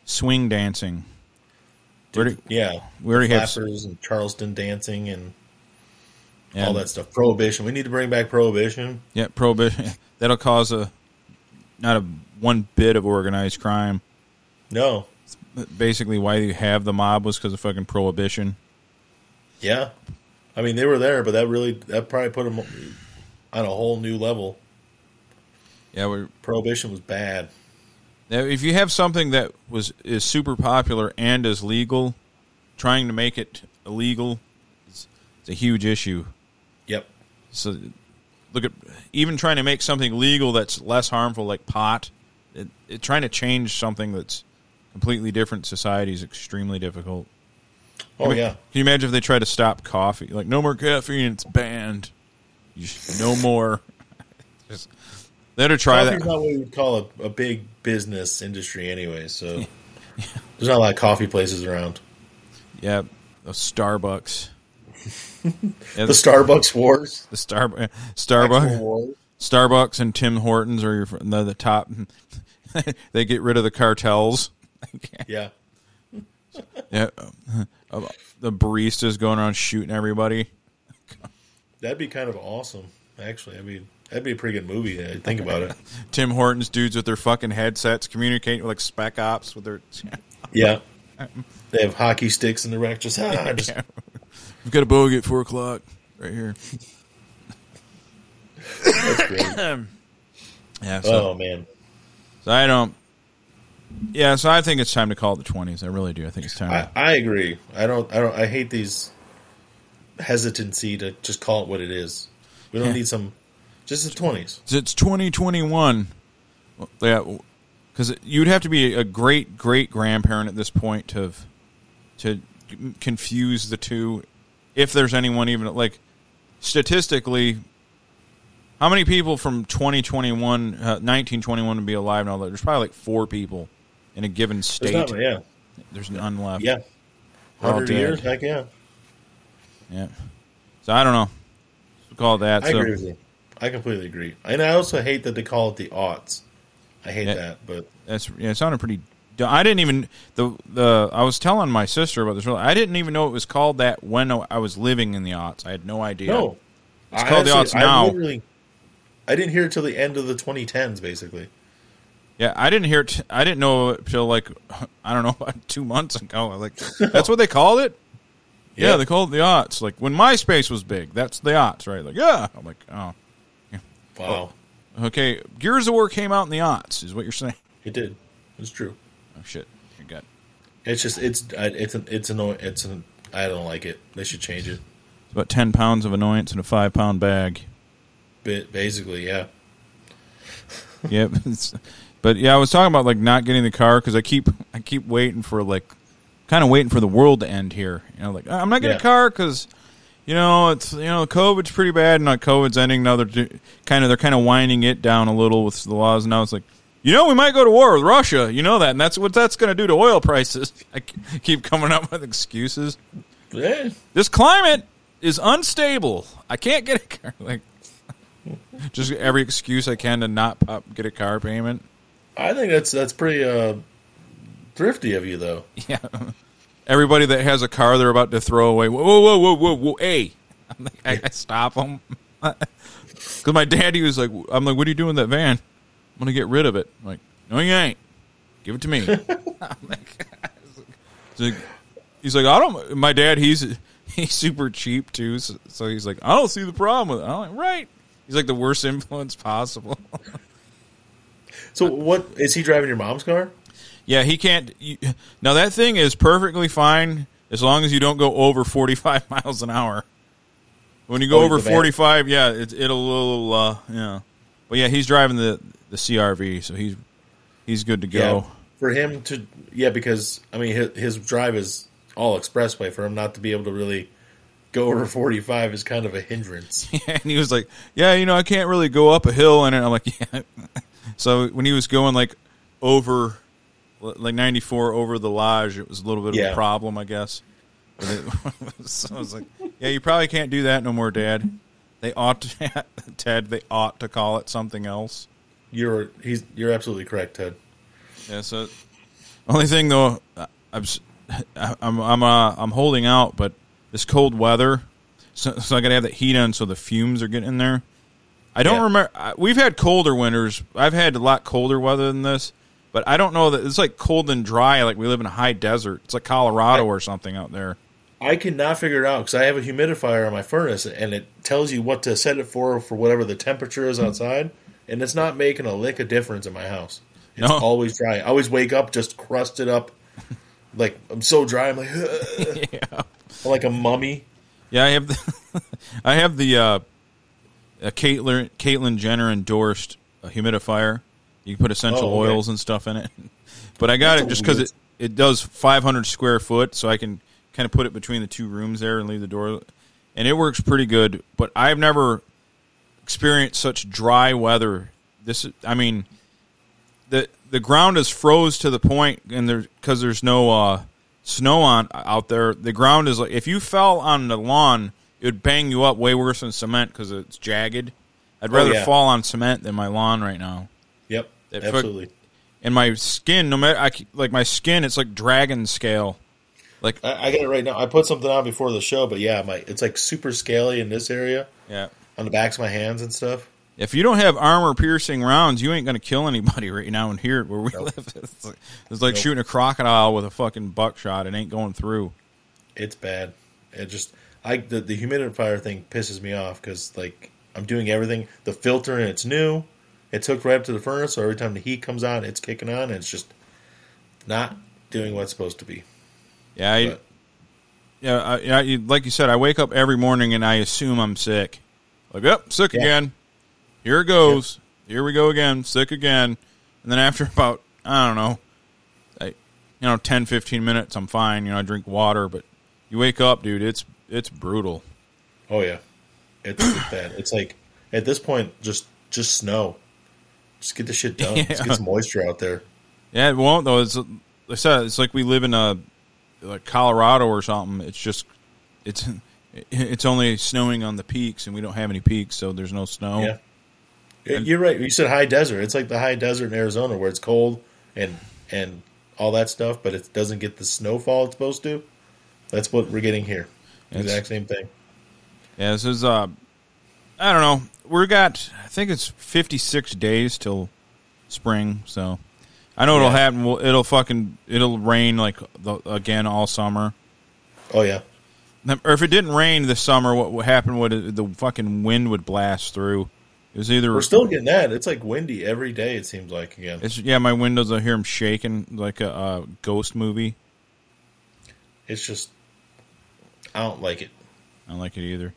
Speaker 2: swing dancing. We already,
Speaker 3: Yeah,
Speaker 2: we already have
Speaker 3: and Charleston dancing and
Speaker 2: yeah,
Speaker 3: all that stuff. Prohibition. We need to bring back prohibition.
Speaker 2: Yeah, prohibition. That'll cause a not a one bit of organized crime.
Speaker 3: No.
Speaker 2: Basically, why you have the mob was because of fucking prohibition.
Speaker 3: Yeah. I mean, they were there, but that really that probably put them on a whole new level.
Speaker 2: Yeah, we're
Speaker 3: Prohibition was bad.
Speaker 2: Now, if you have something that was is super popular and is legal, trying to make it illegal is it's a huge issue.
Speaker 3: Yep.
Speaker 2: So, look at even trying to make something legal that's less harmful, like pot. It, it, trying to change something that's completely different society is extremely difficult.
Speaker 3: Oh yeah.
Speaker 2: Can you imagine if they try to stop coffee? Like, no more caffeine, it's banned. No more. Just, they had to try
Speaker 3: Coffee's
Speaker 2: that.
Speaker 3: not what we would call a, a big business industry anyway, so there's not a lot of coffee places around.
Speaker 2: Yeah, Starbucks. Yeah,
Speaker 3: The Starbucks wars.
Speaker 2: The Star Starbucks. Starbucks, and Tim Hortons are your, the, the top. they get rid of the cartels.
Speaker 3: Yeah.
Speaker 2: Yeah, uh, the baristas going around shooting everybody.
Speaker 3: That'd be kind of awesome, actually. I mean, that'd be a pretty good movie. I think about it.
Speaker 2: Tim Hortons dudes with their fucking headsets communicating with like spec ops with their.
Speaker 3: Yeah. They have hockey sticks in the rack. Just, ah, just
Speaker 2: We've got a bogey at four o'clock right here.
Speaker 3: that's great.
Speaker 2: Yeah, oh, so,
Speaker 3: Oh man,
Speaker 2: so I don't. Yeah, so I think it's time to call it the twenties. I really do. I think it's time.
Speaker 3: I, I agree. I don't. I don't. I hate these hesitancy to just call it what it is. We don't
Speaker 2: Yeah.
Speaker 3: need some. Just the twenties.
Speaker 2: It's 2021. Yeah, because you'd have to be a great great grandparent at this point to to confuse the two, if there's anyone even like statistically. How many people from 2021, uh, 1921 would be alive now? There's probably like four people in a given
Speaker 3: There's
Speaker 2: state.
Speaker 3: not, yeah,
Speaker 2: There's none left.
Speaker 3: yeah.
Speaker 2: They're all
Speaker 3: Hundred years. Heck yeah.
Speaker 2: Yeah. So I don't know. We'll call it that.
Speaker 3: I
Speaker 2: so,
Speaker 3: agree with you. I completely agree. And I also hate that they call it the aughts. I hate
Speaker 2: Yeah.
Speaker 3: that, but
Speaker 2: That's yeah. It sounded pretty. I didn't even the the. I was telling my sister about this. I didn't even know it was called that when I was living in the aughts. I had no idea.
Speaker 3: no.
Speaker 2: It's called the aughts
Speaker 3: I
Speaker 2: now.
Speaker 3: literally- I didn't hear it till the end of the 2010s, basically.
Speaker 2: Yeah, I didn't hear. T- I didn't know it till like I don't know about two months ago. Like that's what they called it. Yeah,
Speaker 3: Yeah.
Speaker 2: they called it the aughts. Like when MySpace was big, that's the aughts, right? Like yeah, I'm like oh,
Speaker 3: Wow,
Speaker 2: okay. Gears of War came out in the aughts, is what you're saying?
Speaker 3: it did. It's true.
Speaker 2: Oh shit, you got
Speaker 3: It's just it's it's an it's annoying. It's an I don't like it. They should change it.
Speaker 2: it's about ten pounds of annoyance in a five pound bag.
Speaker 3: Bit basically, yeah.
Speaker 2: yep. It's, but yeah, I was talking about like not getting the car because I keep I keep waiting for like kind of waiting for the world to end here. You know, like I'm not getting
Speaker 3: Yeah.
Speaker 2: a car because you know it's you know COVID's pretty bad and like COVID's ending now. They're kind of they're kind of winding it down a little with the laws. Now it's like you know we might go to war with Russia. You know that, and that's what that's going to do to oil prices. I keep coming up with excuses.
Speaker 3: Eh,
Speaker 2: This climate is unstable. I can't get a car. Like just every excuse I can to not pop, get a car payment.
Speaker 3: I think that's that's pretty uh, thrifty of you, though.
Speaker 2: Yeah. Everybody that has a car they're about to throw away. Whoa, whoa, whoa, whoa, whoa, whoa. Hey. I'm like, I, I stop them. Because my daddy was like, I'm like, what are you doing with that van? I'm to get rid of it. I'm like, no, you ain't. Give it to me. Like, he's like, he's like, I don't, my dad, he's, he's super cheap too. So, so he's like, I don't see the problem with it. I'm like, right. He's like the worst influence possible.
Speaker 3: So, what is he driving your mom's car?
Speaker 2: Yeah, he can't. You, now that thing is perfectly fine as long as you don't go over forty-five miles an hour. When you go
Speaker 3: Oh,
Speaker 2: over forty-five, yeah, it, it'll little, uh, yeah. But yeah, he's driving the the CRV, so he's he's good to go.
Speaker 3: Yeah, for him to yeah, because I mean his, his drive is all expressway. For him not to be able to really go over forty five is kind of a hindrance.
Speaker 2: and he was like, "Yeah, you know, I can't really go up a hill." And I'm like, "Yeah." so when he was going like over, like 94 over the lodge, it was a little bit of a problem, I guess. But it- so I was like, "Yeah, you probably can't do that no more, Dad." They ought to, Ted. They ought to call it something else.
Speaker 3: You're he's you're absolutely correct, Ted.
Speaker 2: Yeah. So, only thing though, I'm I'm I'm uh, I'm holding out, but this cold weather, so, so I got to have that heat on, so the fumes are getting in there. I don't
Speaker 3: Yeah.
Speaker 2: remember. We've had colder winters. I've had a lot colder weather than this, but I don't know that it's like cold and dry. Like we live in a high desert. It's like Colorado
Speaker 3: I-
Speaker 2: or something out there.
Speaker 3: I cannot figure it out because I have a humidifier on my furnace and it tells you what to set it for for whatever the temperature is outside, and it's not making a lick of difference in my house. It's
Speaker 2: No.
Speaker 3: always dry. I always wake up just crusted up, like I'm so dry. I'm like,
Speaker 2: yeah.
Speaker 3: I'm like a mummy.
Speaker 2: Yeah, I have the I have the uh, a Caitlyn Caitlyn Jenner endorsed humidifier. You can put essential
Speaker 3: Oh, okay.
Speaker 2: oils and stuff in it. But I got
Speaker 3: That's
Speaker 2: it just because it it does 500 square foot, so I can kind of put it between the two rooms there and leave the door, and it works pretty good. But I've never experienced such dry weather. This, is, I mean, the the ground is froze to the point, and there because there's no uh, snow on out there. The ground is like if you fell on the lawn, it would bang you up way worse than cement because it's jagged. I'd
Speaker 3: Oh,
Speaker 2: rather
Speaker 3: yeah.
Speaker 2: fall on cement than my lawn right now.
Speaker 3: Yep,
Speaker 2: fuck-
Speaker 3: absolutely.
Speaker 2: And my skin, no matter I like my skin, it's like dragon scale. Like
Speaker 3: I, I got it right now. I put something on before the show, but yeah, my it's like super scaly in this area
Speaker 2: yeah.
Speaker 3: On the backs of my hands and stuff.
Speaker 2: If you don't have armor piercing rounds, you ain't gonna kill anybody right now in here where we live. It's like, it's like
Speaker 3: Nope.
Speaker 2: shooting a crocodile with a fucking buckshot. It ain't going through.
Speaker 3: It's bad. It just I the, the humidifier thing pisses me off because like I'm doing everything. The filter and it's new. It's hooked right up to the furnace, so every time the heat comes on, it's kicking on, and it's just not doing what it's supposed to be.
Speaker 2: Yeah, I, yeah, I. You, like you said, I wake up every morning and I assume I'm sick. Like, up, sick
Speaker 3: Yeah.
Speaker 2: again. Here it goes. Here we go again. Sick again. And then after about I don't know, I, you know, 10, 15 minutes, I'm fine. You know, I drink water, but you wake up, dude. It's it's brutal.
Speaker 3: oh yeah, it's, bad. It's like at this point, just just snow. Just get the shit done. Just get some moisture out there.
Speaker 2: Yeah, it won't though. It's like I said, it's like we live in a like Colorado or something. It's just it's it's only snowing on the peaks, and we don't have any peaks, so there's no snow.
Speaker 3: Yeah. Yeah, You're right. You said high desert. It's like the high desert in Arizona where it's cold and and all that stuff, but it doesn't get the snowfall it's supposed to. That's what we're getting here. Exact same thing.
Speaker 2: Yeah, this is uh, I don't know. We're got I think it's 56 days till spring, so I know it'll happen. It'll fucking it'll rain like the, again all summer.
Speaker 3: Oh yeah.
Speaker 2: Or if it didn't rain this summer, what would happen would the fucking wind would blast through. It was either
Speaker 3: We're still getting that. It's like windy every day. It seems like again.
Speaker 2: it's yeah my windows. I hear them shaking like a, uh ghost movie.
Speaker 3: It's just I don't like it.
Speaker 2: I don't like it either.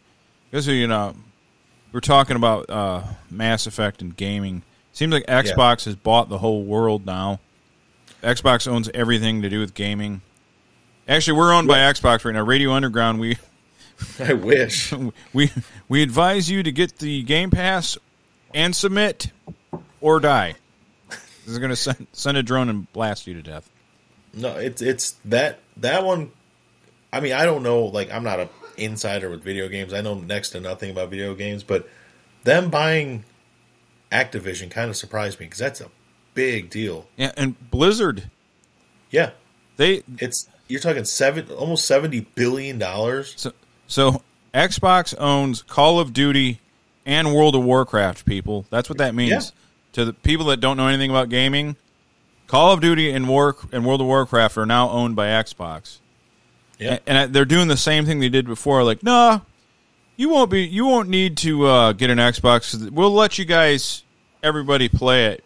Speaker 2: Because you know, we're talking about uh, Mass Effect and gaming. Seems like Xbox has bought the whole world now. Xbox owns everything to do with gaming. Actually, we're owned by Xbox right now. Radio Underground, we
Speaker 3: I wish.
Speaker 2: we we advise you to get the Game Pass and submit or die. This is going to send, send a drone and blast you to death.
Speaker 3: No, it's it's that that one. I mean, I don't know. Like, I'm not a insider with video games. I know next to nothing about video games, but them buying Activision kind of surprised me because that's a big deal.
Speaker 2: Yeah, and Blizzard,
Speaker 3: Yeah,
Speaker 2: they
Speaker 3: it's you're talking seven, almost seventy billion dollars.
Speaker 2: So, so Xbox owns Call of Duty and World of Warcraft. People, that's what that means
Speaker 3: Yeah.
Speaker 2: to the people that don't know anything about gaming. Call of Duty and War and World of Warcraft are now owned by Xbox,
Speaker 3: Yeah,
Speaker 2: and, and they're doing the same thing they did before. Like, nah, you won't be, you won't need to uh, get an Xbox. We'll let you guys, everybody, play it.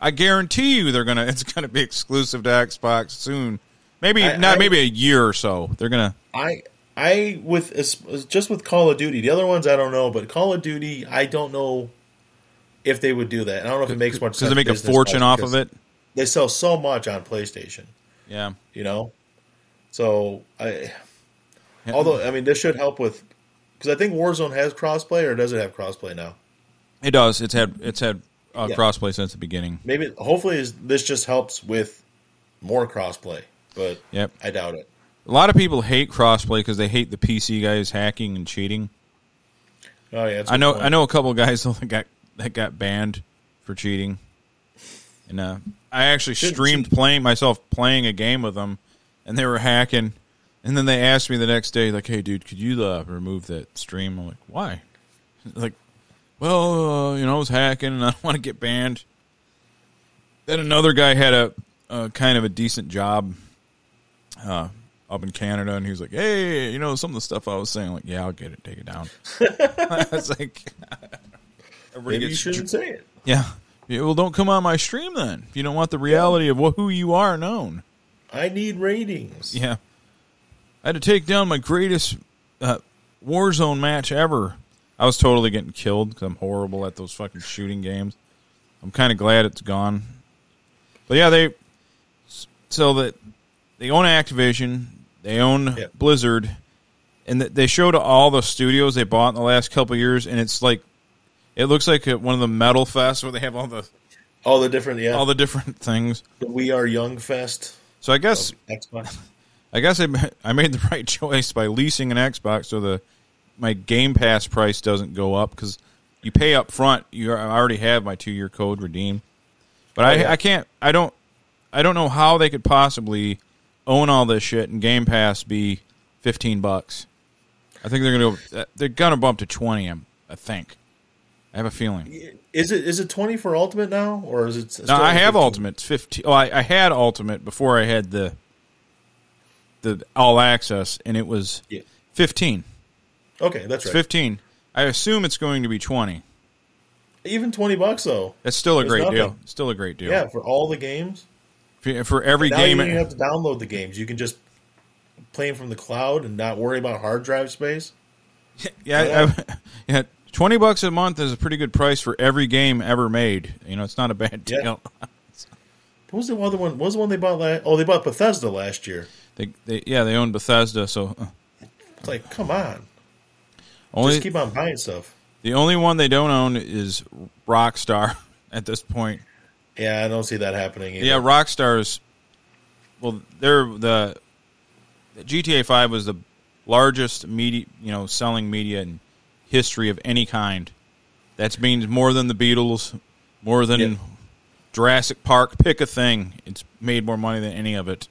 Speaker 2: I guarantee you, they're gonna. It's gonna be exclusive to Xbox soon. Maybe
Speaker 3: I-
Speaker 2: not.
Speaker 3: I-
Speaker 2: maybe a year or so. They're gonna.
Speaker 3: I I with just with Call of Duty. The other ones I don't know, but Call of Duty, I don't know if they would do that. I don't know if it makes much sense.
Speaker 2: they make a fortune off of it.
Speaker 3: They sell so much on PlayStation.
Speaker 2: Yeah.
Speaker 3: you know. So I, although I mean, this should help with because I think Warzone has crossplay, or does it have crossplay now?
Speaker 2: It does. It's had it's had uh,
Speaker 3: Yeah.
Speaker 2: crossplay since the beginning.
Speaker 3: Maybe, hopefully, this just helps with more crossplay, but
Speaker 2: Yep.
Speaker 3: I doubt it.
Speaker 2: A lot of people hate crossplay because they hate the PC guys hacking and cheating.
Speaker 3: Oh yeah,
Speaker 2: I know
Speaker 3: point.
Speaker 2: I know a couple guys that got that got banned for cheating. And uh, I actually streamed playing myself playing a game with them, and they were hacking. And then they asked me the next day, like, "Hey, dude, could you uh, remove that stream?" I'm like, "Why?" Like, well, uh, you know, I was hacking, and I don't want to get banned. Then another guy had a, a kind of a decent job uh, up in Canada, and he was like, "Hey, you know, some of the stuff I was saying, like, yeah, I'll get it, take it down." I was like,
Speaker 3: Maybe you shouldn't say it.
Speaker 2: yeah. yeah. Well, don't come on my stream then. If you don't want the reality of what, who you are known.
Speaker 3: I need ratings.
Speaker 2: Yeah. I had to take down my greatest uh, Warzone match ever. I was totally getting killed because I'm horrible at those fucking shooting games. I'm kind of glad it's gone. But yeah, they so that they own Activision, they own
Speaker 3: Yeah.
Speaker 2: Blizzard, and they showed all the studios they bought in the last couple of years, and it's like it looks like one of the metal fests where they have all the
Speaker 3: All the different, yeah.
Speaker 2: all the different things.
Speaker 3: the We Are Young Fest.
Speaker 2: So I guess
Speaker 3: Xbox.
Speaker 2: I guess I, I made the right choice by leasing an Xbox so the my Game Pass price doesn't go up because you pay up front. You I already have my two year code redeemed, but I,
Speaker 3: Oh, yeah.
Speaker 2: I can't. I don't. I don't know how they could possibly own all this shit and Game Pass be fifteen bucks. I think they're gonna go. Uh, they're gonna bump to twenty. I'm, think. I have a feeling.
Speaker 3: Is it is it twenty for Ultimate now, or is it?
Speaker 2: No, I have
Speaker 3: 15?
Speaker 2: Ultimate. It's fifteen. Oh, I, I had Ultimate before I had the the All Access, and it was
Speaker 3: Yeah.
Speaker 2: fifteen.
Speaker 3: Okay, that's
Speaker 2: It's
Speaker 3: right.
Speaker 2: fifteen. I assume it's going to be twenty.
Speaker 3: Even twenty bucks though.
Speaker 2: That's still a great
Speaker 3: nothing.
Speaker 2: deal. Still a great deal.
Speaker 3: Yeah, for all the games.
Speaker 2: For, for every
Speaker 3: Now
Speaker 2: game,
Speaker 3: you don't have to download the games. You can just play them from the cloud and not worry about hard drive space.
Speaker 2: yeah, I, yeah, twenty bucks a month is a pretty good price for every game ever made. You know, it's not a bad
Speaker 3: Yeah.
Speaker 2: deal.
Speaker 3: What was the other one? What was the one they bought last? Oh, they bought Bethesda last year.
Speaker 2: They, they, yeah, they own Bethesda, so uh,
Speaker 3: It's like, come on,
Speaker 2: only
Speaker 3: just keep on buying stuff.
Speaker 2: the only one they don't own is Rockstar at this point.
Speaker 3: Yeah, I don't see that happening. Either.
Speaker 2: Yeah, Rockstar's. Well, they're the GTA Five was the largest media, you know, selling media in history of any kind. That means more than the Beatles, more than
Speaker 3: Yeah.
Speaker 2: Jurassic Park. Pick a thing; it's made more money than any of it.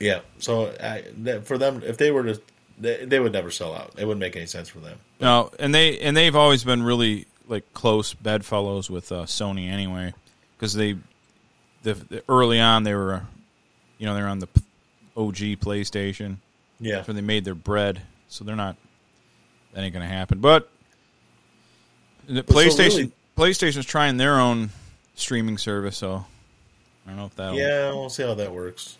Speaker 3: yeah. So I, for them, if they were to, they, they would never sell out. It wouldn't make any sense for them.
Speaker 2: No, and they and they've always been really like close bedfellows with uh, Sony anyway, because they the, the early on they were, you know, they're on the OG PlayStation.
Speaker 3: Yeah.
Speaker 2: That's where they made their bread. So they're not. That ain't gonna happen. But the
Speaker 3: so
Speaker 2: PlayStation
Speaker 3: really-
Speaker 2: PlayStation's trying their own streaming service. So I don't know if that.
Speaker 3: Yeah, we'll see how that works.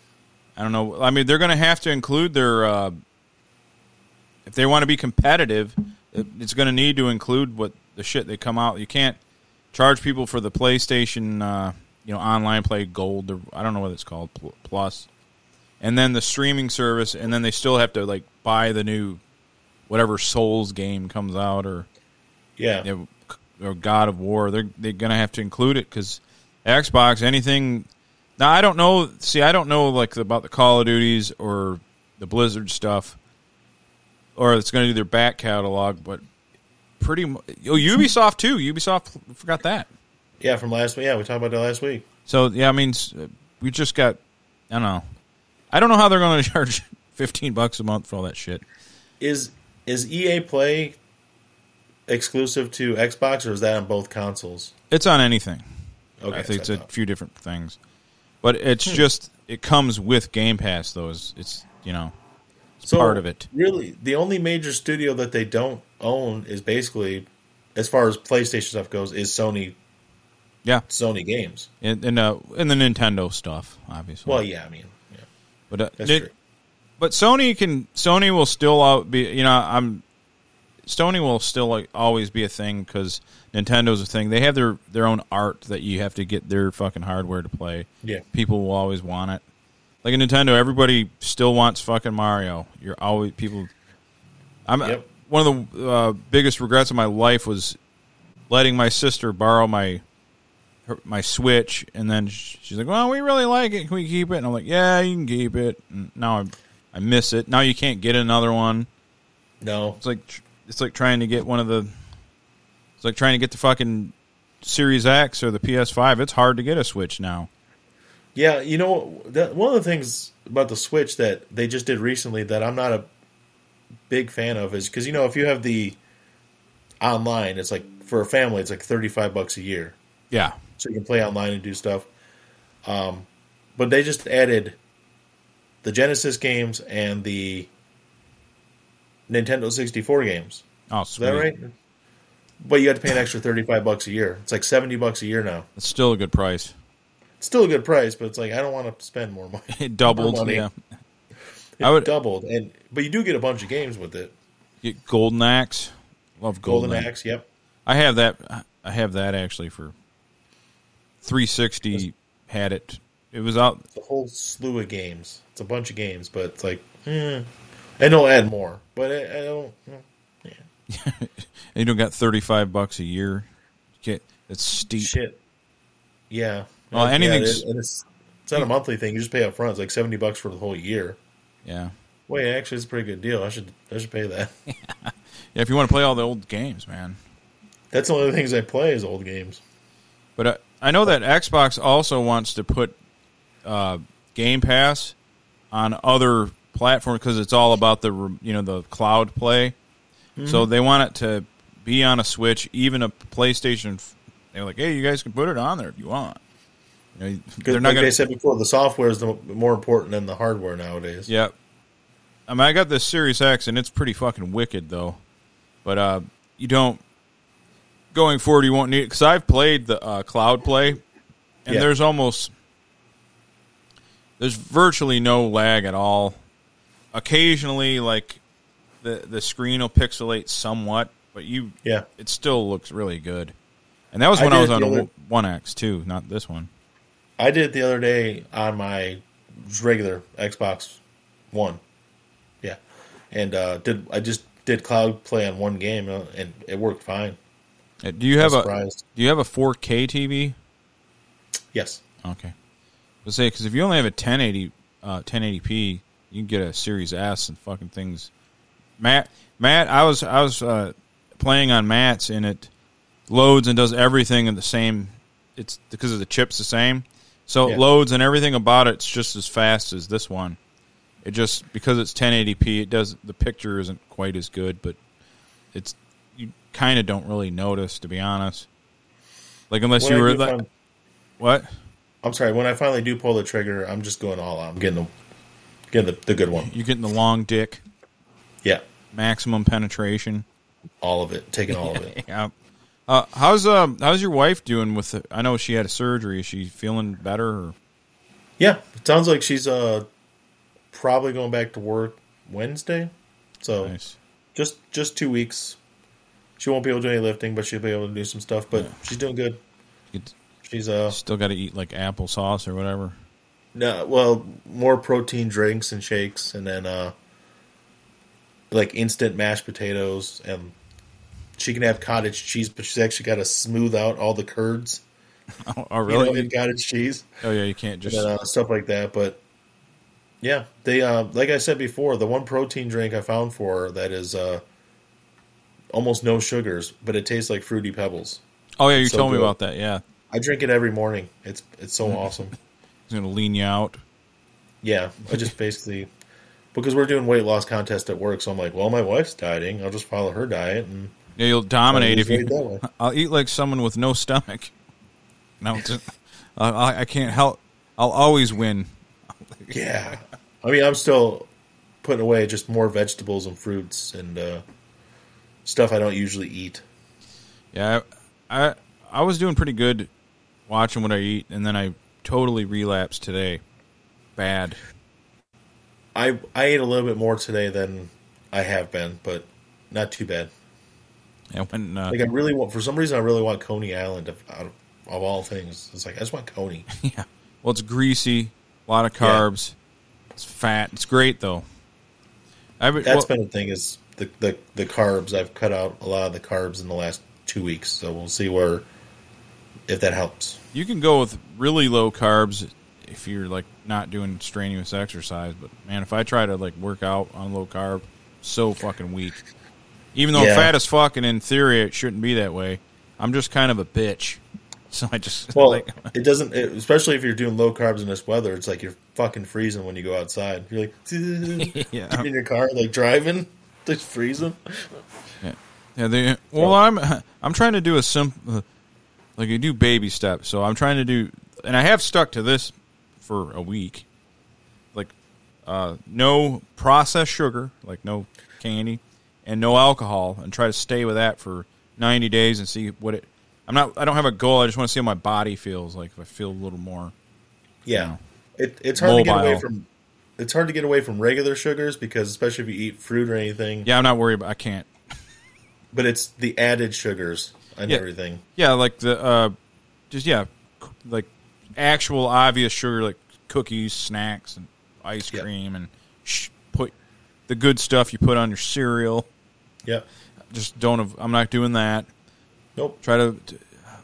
Speaker 2: I don't know. I mean, they're going to have to include their. Uh, if they want to be competitive, it's going to need to include what the shit they come out. You can't charge people for the PlayStation, uh, you know, online play gold. Or, I don't know what it's called, plus, and then the streaming service, and then they still have to like buy the new whatever Souls game comes out or
Speaker 3: Yeah.
Speaker 2: you know, or God of War. They're they're gonna have to include it because Xbox anything. Now I don't know. See, I don't know like about the Call of Duties or the Blizzard stuff, or it's gonna do their back catalog. But pretty, mu- oh Ubisoft too. Ubisoft forgot that.
Speaker 3: Yeah, from last week. Yeah, we talked about that last week.
Speaker 2: So yeah, I mean we just got. I don't know. I don't know how they're going to charge fifteen bucks a month for all that shit.
Speaker 3: Is is EA Play exclusive to Xbox or is that on both consoles?
Speaker 2: It's on anything.
Speaker 3: Okay,
Speaker 2: I think it's
Speaker 3: so
Speaker 2: a few different things, but it's
Speaker 3: Hmm.
Speaker 2: just it comes with Game Pass. Though it's, it's you know it's
Speaker 3: So,
Speaker 2: part of it.
Speaker 3: Really, the only major studio that they don't own is basically, as far as PlayStation stuff goes, is Sony.
Speaker 2: Yeah,
Speaker 3: Sony games.
Speaker 2: and and, uh, and the Nintendo stuff, obviously.
Speaker 3: Well, yeah, I mean, yeah,
Speaker 2: but uh,
Speaker 3: that's
Speaker 2: Ni-
Speaker 3: true.
Speaker 2: but Sony can Sony will still out be you know I'm Sony will still like always be a thing because Nintendo's a thing. They have their their own art that you have to get their fucking hardware to play.
Speaker 3: Yeah.
Speaker 2: people will always want it. Like a Nintendo, everybody still wants fucking Mario. You're always people. I'm
Speaker 3: Yep.
Speaker 2: one of the uh, biggest regrets of my life was letting my sister borrow my her, my Switch, and then she's like, "Well, we really like it. Can we keep it?" And I'm like, "Yeah, you can keep it." And now I I miss it. Now you can't get another one.
Speaker 3: No,
Speaker 2: It's like it's like trying to get one of the. It's like trying to get the fucking Series X or the PS5. It's hard to get a Switch now.
Speaker 3: Yeah, you know, that, one of the things about the Switch that they just did recently that I'm not a big fan of is because you know if you have the online, it's like for a family, it's like 35 bucks a year,
Speaker 2: Yeah,
Speaker 3: so you can play online and do stuff. Um, but they just added the Genesis games and the Nintendo 64 games.
Speaker 2: oh, sweet.
Speaker 3: Is that right? But you have to pay an extra 35 bucks a year. It's like 70 bucks a year now.
Speaker 2: It's still a good price.
Speaker 3: Still a good price, but it's like I don't want to spend more money.
Speaker 2: It doubled.
Speaker 3: money.
Speaker 2: Yeah,
Speaker 3: It
Speaker 2: I would-
Speaker 3: doubled, and but you do get a bunch of games with it.
Speaker 2: get Golden Axe. Love Golden,
Speaker 3: Golden
Speaker 2: Axe.
Speaker 3: Yep.
Speaker 2: I have that. I have that actually for 360. Had it. It was out.
Speaker 3: It's a whole slew of games. It's a bunch of games, but it's like, eh. and they'll add more. But I, I don't. eh,
Speaker 2: You don't got 35 bucks a year. It's steep.
Speaker 3: Shit. Yeah.
Speaker 2: Well,
Speaker 3: Yeah,
Speaker 2: anything's-
Speaker 3: it and it's it's not a monthly thing. You just pay up front. It's like seventy bucks for the whole year.
Speaker 2: Yeah.
Speaker 3: Wait, actually, it's a pretty good deal. I should I should pay that.
Speaker 2: Yeah. If you want to play all the old games, man.
Speaker 3: That's one of the things I play is old games.
Speaker 2: But uh, I know that Xbox also wants to put uh, Game Pass on other platforms because it's all about the you know the cloud play. So they want it to be on a Switch, even a PlayStation. They're like, hey, you guys can put it on there if you want. You know, they're not
Speaker 3: like
Speaker 2: going
Speaker 3: they said before, the software is the more important than the hardware nowadays.
Speaker 2: Yeah. I mean, I got this Series X, and it's pretty fucking wicked, though. But uh, you don't. Going forward, you won't need it because I've played the uh, cloud play, and
Speaker 3: Yeah.
Speaker 2: there's almost there's virtually no lag at all. Occasionally, like the the screen will pixelate somewhat, but you
Speaker 3: Yeah.
Speaker 2: it still looks really good. And that was when I,
Speaker 3: did
Speaker 2: was on One X too, not this one.
Speaker 3: I did it the other day on my regular Xbox One. Yeah, and uh, did I just did cloud play on one game uh, and it worked fine.
Speaker 2: Uh, Do you have a
Speaker 3: surprised.
Speaker 2: Do you have a 4K TV?
Speaker 3: Yes.
Speaker 2: Okay. Let's say because if you only have a 1080 uh, 1080p, you can get a Series S and fucking things. Matt, Matt, I was I was uh, playing on Matt's and it loads and does everything in the same. It's because of the chips the same, so
Speaker 3: Yeah.
Speaker 2: it loads and everything about it's just as fast as this one. It just because it's 1080p, it does the picture isn't quite as good, but it's you kind of don't really notice to be honest. Like unless
Speaker 3: What
Speaker 2: you were like
Speaker 3: find-
Speaker 2: what.
Speaker 3: I'm sorry. When I finally do pull the trigger, I'm just going all out. I'm getting the getting the, the good one.
Speaker 2: You're getting the long dick,
Speaker 3: Yeah,
Speaker 2: maximum penetration.
Speaker 3: all of it. Taking all of it.
Speaker 2: Yeah. Uh, how's um how's your wife doing with? The, I know she had a surgery. Is she feeling better? Or?
Speaker 3: Yeah, it sounds like she's uh probably going back to work Wednesday. So
Speaker 2: Nice.
Speaker 3: just just two weeks. She won't be able to do any lifting, but she'll be able to do some stuff. But she's doing good. She's uh
Speaker 2: still got to eat like applesauce or whatever.
Speaker 3: no well more protein drinks and shakes, and then uh like instant mashed potatoes, and she can have cottage cheese, but she's actually got to smooth out all the curds.
Speaker 2: Oh, oh
Speaker 3: You
Speaker 2: really?
Speaker 3: know, in cottage cheese.
Speaker 2: oh yeah, you can't just.
Speaker 3: and uh, stuff like that. But yeah, they uh, like I said before, the one protein drink I found for her that is uh, almost no sugars, but it tastes like fruity pebbles.
Speaker 2: oh yeah, you
Speaker 3: so
Speaker 2: told me about that. Yeah,
Speaker 3: I drink it every morning. It's it's so
Speaker 2: Mm.
Speaker 3: awesome.
Speaker 2: it's gonna lean you out.
Speaker 3: Yeah, I just basically because we're doing weight loss contest at work, so I'm like, well, my wife's dieting. I'll just follow her diet, and
Speaker 2: Yeah, you'll dominate if you. I'll eat like someone with no stomach. No, I, I can't help. I'll always win.
Speaker 3: yeah. I mean, I'm still putting away just more vegetables and fruits and uh, stuff I don't usually eat.
Speaker 2: Yeah, I, I I was doing pretty good watching what I eat, and then I totally relapsed today. Bad.
Speaker 3: I I ate a little bit more today than I have been, but not too bad.
Speaker 2: I went. Uh,
Speaker 3: Like I really want, for some reason, I really want Coney Island of, out of, of all things. It's like I just want Coney.
Speaker 2: yeah. Well, it's greasy, a lot of
Speaker 3: Yeah.
Speaker 2: carbs. It's fat. It's great though. I would,
Speaker 3: That's
Speaker 2: well,
Speaker 3: been the thing is the, the the carbs. I've cut out a lot of the carbs in the last two weeks, so we'll see where if that helps.
Speaker 2: you can go with really low carbs if you're like not doing strenuous exercise. But man, if I try to like work out on low carb, so fucking weak. Even though
Speaker 3: Yeah.
Speaker 2: I'm fat as fuck, and in theory it shouldn't be that way. I'm just kind of a bitch. So I just
Speaker 3: Well,
Speaker 2: like
Speaker 3: it doesn't, it, especially if you're doing low carbs in this weather. It's like you're fucking freezing when you go outside. You're like
Speaker 2: Yeah.
Speaker 3: in your car, like driving, just freezing.
Speaker 2: Yeah, they, well, I'm I'm trying to do a simple, like you do baby steps. So I'm trying to do, and I have stuck to this for a week, like uh, no processed sugar, like no candy, and no alcohol, and try to stay with that for 90 days and see what it. I'm not. I don't have a goal. I just want to see how my body feels. Like if I feel a little more.
Speaker 3: Yeah, it, it's hard to get away from. It's hard to get away from regular sugars because especially if you eat fruit or anything.
Speaker 2: Yeah, I'm not worried. about I can't.
Speaker 3: But it's the added sugars and
Speaker 2: Yeah.
Speaker 3: everything.
Speaker 2: Yeah, like the uh, just yeah, like actual obvious sugar, like cookies, snacks, and ice cream, and sh- put the good stuff you put on your cereal.
Speaker 3: Yep.
Speaker 2: Just don't. I'm not doing that.
Speaker 3: Nope.
Speaker 2: Try to, to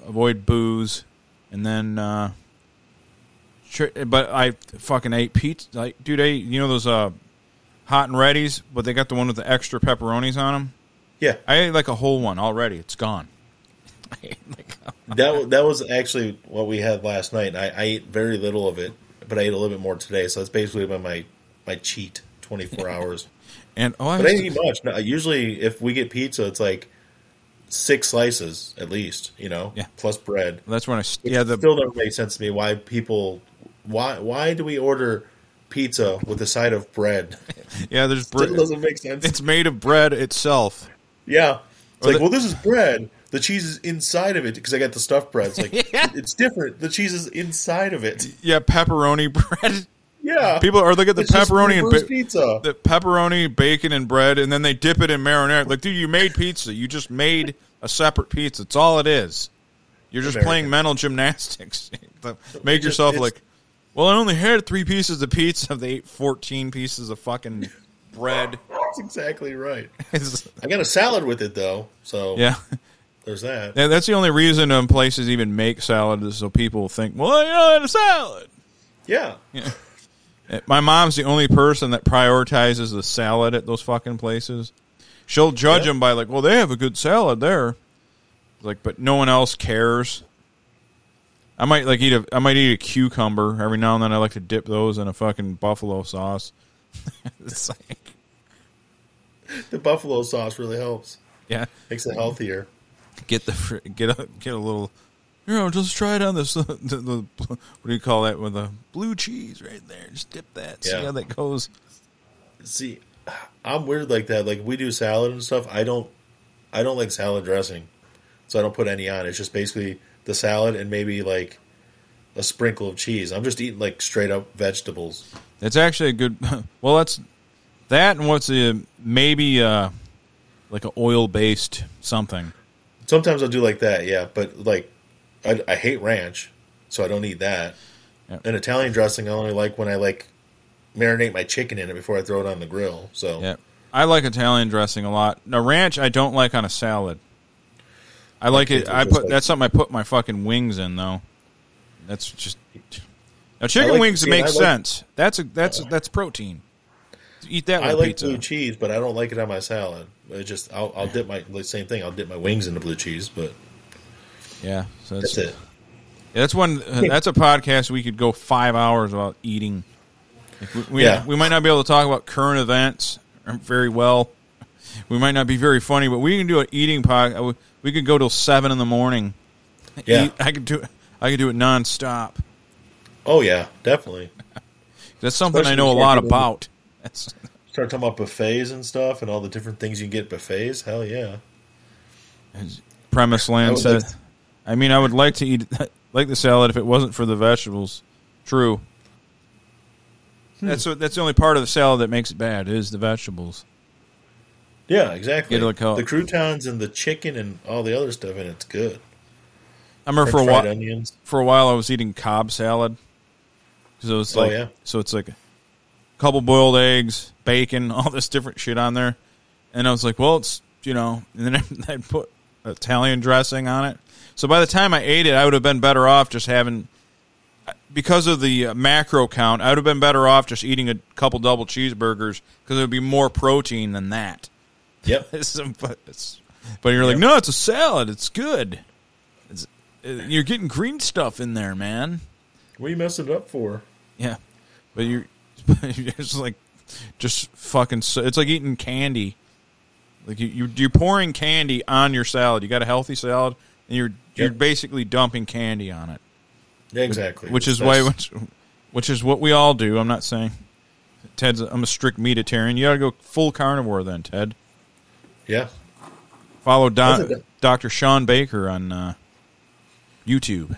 Speaker 2: avoid booze, and then. uh But I fucking ate pizza. Like, dude, I ate, you know those uh hot and ready's, but they got the one with the extra pepperonis on them.
Speaker 3: Yeah.
Speaker 2: I ate like a whole one already. It's gone.
Speaker 3: That that was actually what we had last night. I, I ate very little of it, but I ate a little bit more today. So that's basically been my my cheat twenty four hours.
Speaker 2: And oh, I
Speaker 3: But didn't eat much. No, usually, if we get pizza, it's like six slices at least. You know,
Speaker 2: Yeah.
Speaker 3: plus bread.
Speaker 2: That's when I yeah the
Speaker 3: still never made sense to me. Why people? Why why do we order pizza with a side of bread?
Speaker 2: yeah there's
Speaker 3: Still
Speaker 2: bread.
Speaker 3: doesn't make sense.
Speaker 2: It's made of bread itself.
Speaker 3: yeah, it's
Speaker 2: Or
Speaker 3: like
Speaker 2: the-
Speaker 3: well, this is bread. The cheese is inside of it because I got the stuffed bread. It's like
Speaker 2: Yeah.
Speaker 3: it's different. The cheese is inside of it.
Speaker 2: Yeah, pepperoni bread.
Speaker 3: Yeah,
Speaker 2: People are look at the
Speaker 3: It's
Speaker 2: pepperoni and ba-
Speaker 3: pizza.
Speaker 2: the pepperoni, bacon, and bread, and then they dip it in marinara. Like, dude, you made pizza. You just made a separate pizza. It's all it is. You're just
Speaker 3: American.
Speaker 2: playing mental gymnastics. Make
Speaker 3: It just-
Speaker 2: yourself like, well, I only had three pieces of pizza. They ate fourteen pieces of fucking bread.
Speaker 3: That's exactly right. I got a salad with it though, so
Speaker 2: yeah.
Speaker 3: there's that.
Speaker 2: Yeah, that's the only reason um, places even make salad is so people think, well, you know, I had a salad.
Speaker 3: Yeah,
Speaker 2: Yeah. My mom's the only person that prioritizes the salad at those fucking places. She'll judge
Speaker 3: Yeah.
Speaker 2: them by like, well, they have a good salad there. Like, but no one else cares. I might like eat a I might eat a cucumber every now and then. I like to dip those in a fucking buffalo sauce. it's like,
Speaker 3: the buffalo sauce really helps.
Speaker 2: yeah,
Speaker 3: Makes it healthier.
Speaker 2: get the get a get a little You know, just try it on this. The, the, what do you call that with the blue cheese right there? Just dip that. See how that goes.
Speaker 3: See, I'm weird like that. Like we do salad and stuff. I don't, I don't like salad dressing, so I don't put any on. It's just basically the salad and maybe like a sprinkle of cheese. I'm just eating like straight up vegetables.
Speaker 2: It's actually a good. Well, that's that, and what's a maybe uh, like an oil based something.
Speaker 3: Sometimes I'll do like that, yeah. But like, I, I hate ranch, so I don't eat that.
Speaker 2: Yeah.
Speaker 3: And Italian dressing, I only like when I like marinate my chicken in it before I throw it on the grill. So
Speaker 2: Yeah, I like Italian dressing a lot. Now, ranch I don't like on a salad. I like it. I put
Speaker 3: like-
Speaker 2: that's something I put my fucking wings in though. That's just now chicken
Speaker 3: like-
Speaker 2: wings
Speaker 3: see,
Speaker 2: makes
Speaker 3: like-
Speaker 2: sense. That's a that's uh-huh. that's protein. Eat that with
Speaker 3: I like
Speaker 2: pizza.
Speaker 3: blue cheese, but I don't like it on my salad. It just I'll, I'll dip my the same thing. I'll dip my wings into blue cheese, but
Speaker 2: Yeah, so that's,
Speaker 3: that's it.
Speaker 2: Yeah, that's one. uh, That's a podcast we could go five hours about eating. Like, we, we,
Speaker 3: Yeah.
Speaker 2: we might not be able to talk about current events very well. We might not be very funny, but we can do an eating podcast. We could go till seven in the morning.
Speaker 3: Yeah.
Speaker 2: Eat- I could do. it. I could do it nonstop.
Speaker 3: Oh yeah, definitely.
Speaker 2: That's something I know a lot about. That's,
Speaker 3: Start talking about buffets and stuff, and all the different things you can get at buffets. Hell yeah.
Speaker 2: premise land
Speaker 3: would
Speaker 2: said.
Speaker 3: like
Speaker 2: I mean, I would like to eat like the salad if it wasn't for the vegetables. True.
Speaker 3: Hmm.
Speaker 2: That's what, that's the only part of the salad that makes it bad is the vegetables.
Speaker 3: Yeah, exactly.
Speaker 2: Get it
Speaker 3: the croutons and the chicken and all the other stuff, and it's good.
Speaker 2: I remember
Speaker 3: French
Speaker 2: for a while.
Speaker 3: onions.
Speaker 2: for a while I was eating Cobb salad. So it's
Speaker 3: Oh,
Speaker 2: like,
Speaker 3: yeah.
Speaker 2: so it's like a couple boiled eggs, bacon, all this different shit on there, and I was like, well, it's you know, and then I put Italian dressing on it. So by the time I ate it, I would have been better off just having, because of the uh, macro count, I would have been better off just eating a couple double cheeseburgers because it would be more protein than that.
Speaker 3: Yep.
Speaker 2: But, but you're like, no, it's a salad. It's good. It's, uh, you're getting green stuff in there, man.
Speaker 3: What are you messing it up for?
Speaker 2: Yeah, but you're, you're just like, just fucking. So, it's like eating candy. Like you, you, you're pouring candy on your salad. You got a healthy salad, and you're you're
Speaker 3: Yep.
Speaker 2: basically dumping candy on it.
Speaker 3: Exactly.
Speaker 2: Which is why, which, which is what we all do. I'm not saying Ted's. I'm a strict meatitarian. You got to go full carnivore then, Ted.
Speaker 3: Yeah.
Speaker 2: Follow Don, Dr. Shawn Baker on uh, YouTube.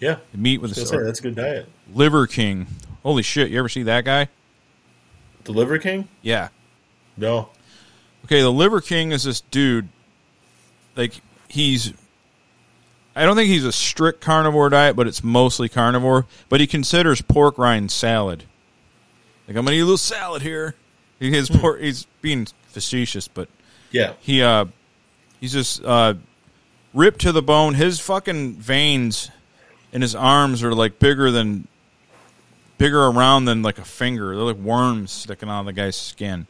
Speaker 3: Yeah.
Speaker 2: Meat with a
Speaker 3: say, that's a good diet.
Speaker 2: Liver King. Holy shit! You ever see that guy?
Speaker 3: The Liver King?
Speaker 2: Yeah.
Speaker 3: No.
Speaker 2: Okay, the Liver King is this dude. Like he's, I don't think he's a strict carnivore diet, but it's mostly carnivore. But he considers pork rind salad. Like I'm gonna eat a little salad here. He is pork. He's being facetious, but
Speaker 3: Yeah.
Speaker 2: he uh, he's just uh, ripped to the bone. His fucking veins in his arms are like bigger than bigger around than like a finger. They're like worms sticking out of the guy's skin.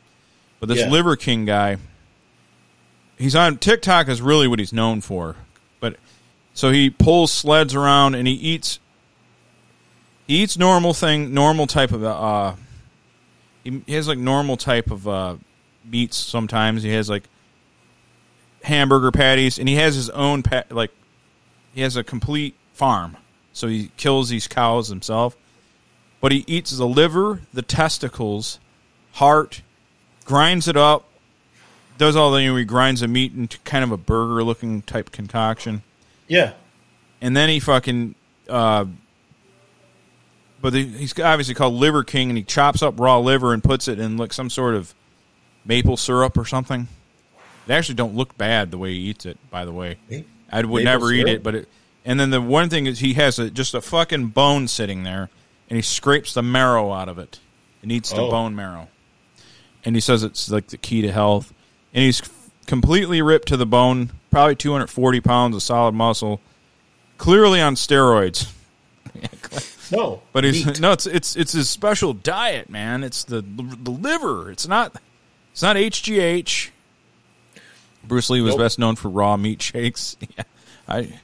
Speaker 2: But this
Speaker 3: Yeah.
Speaker 2: Liver King guy, he's on TikTok is really what he's known for. So he pulls sleds around and he eats he eats normal thing, normal type of uh he, has like normal type of uh meats sometimes. He has like hamburger patties and he has his own like he has a complete farm. So he kills these cows himself. But he eats the liver, the testicles, heart, grinds it up, does all the you know, he grinds the meat into kind of a burger looking type concoction.
Speaker 3: Yeah.
Speaker 2: And then he fucking uh but the, he's obviously called Liver King and he chops up raw liver and puts it in like some sort of maple syrup or something. They actually don't look bad the way he eats it, by the way. I would
Speaker 3: Maple
Speaker 2: never eat it, but it. And then the one thing is he has a, just a fucking bone sitting there, and he scrapes the marrow out of it and eats the
Speaker 3: Oh.
Speaker 2: bone marrow. And he says it's like the key to health. And he's completely ripped to the bone, probably 240 pounds of solid muscle, clearly on steroids.
Speaker 3: No.
Speaker 2: But he's
Speaker 3: meat.
Speaker 2: no, it's it's it's his special diet, man. It's the the liver. It's not it's not HGH. Bruce Lee was
Speaker 3: Nope.
Speaker 2: best known for raw meat shakes. Yeah, I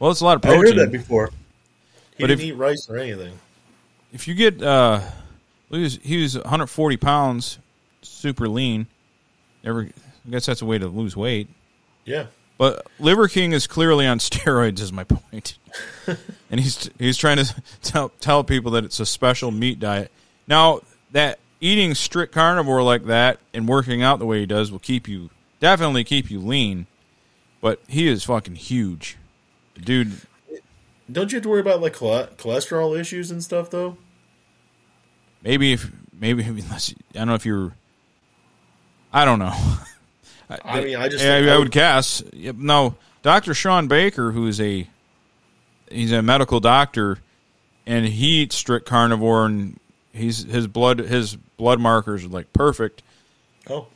Speaker 2: well, it's a lot of protein.
Speaker 3: I heard that before. He
Speaker 2: But
Speaker 3: didn't
Speaker 2: if-
Speaker 3: eat rice or anything.
Speaker 2: If you get uh, he was, he was 140 pounds, super lean. Never, I guess that's a way to lose weight.
Speaker 3: Yeah.
Speaker 2: But Liver King is clearly on steroids. Is my point, and he's he's trying to tell tell people that it's a special meat diet. Now that eating strict carnivore like that and working out the way he does will keep you definitely keep you lean. But he is fucking huge, dude.
Speaker 3: Don't you have to worry about like cholesterol issues and stuff though?
Speaker 2: Maybe if maybe unless I don't know if you're. I don't know.
Speaker 3: I mean, I just
Speaker 2: I,
Speaker 3: I
Speaker 2: would guess. Yep, No, Doctor Shawn Baker, who is a he's a medical doctor, and he eats strict carnivore, and he's his blood his blood markers are like perfect.
Speaker 3: Oh,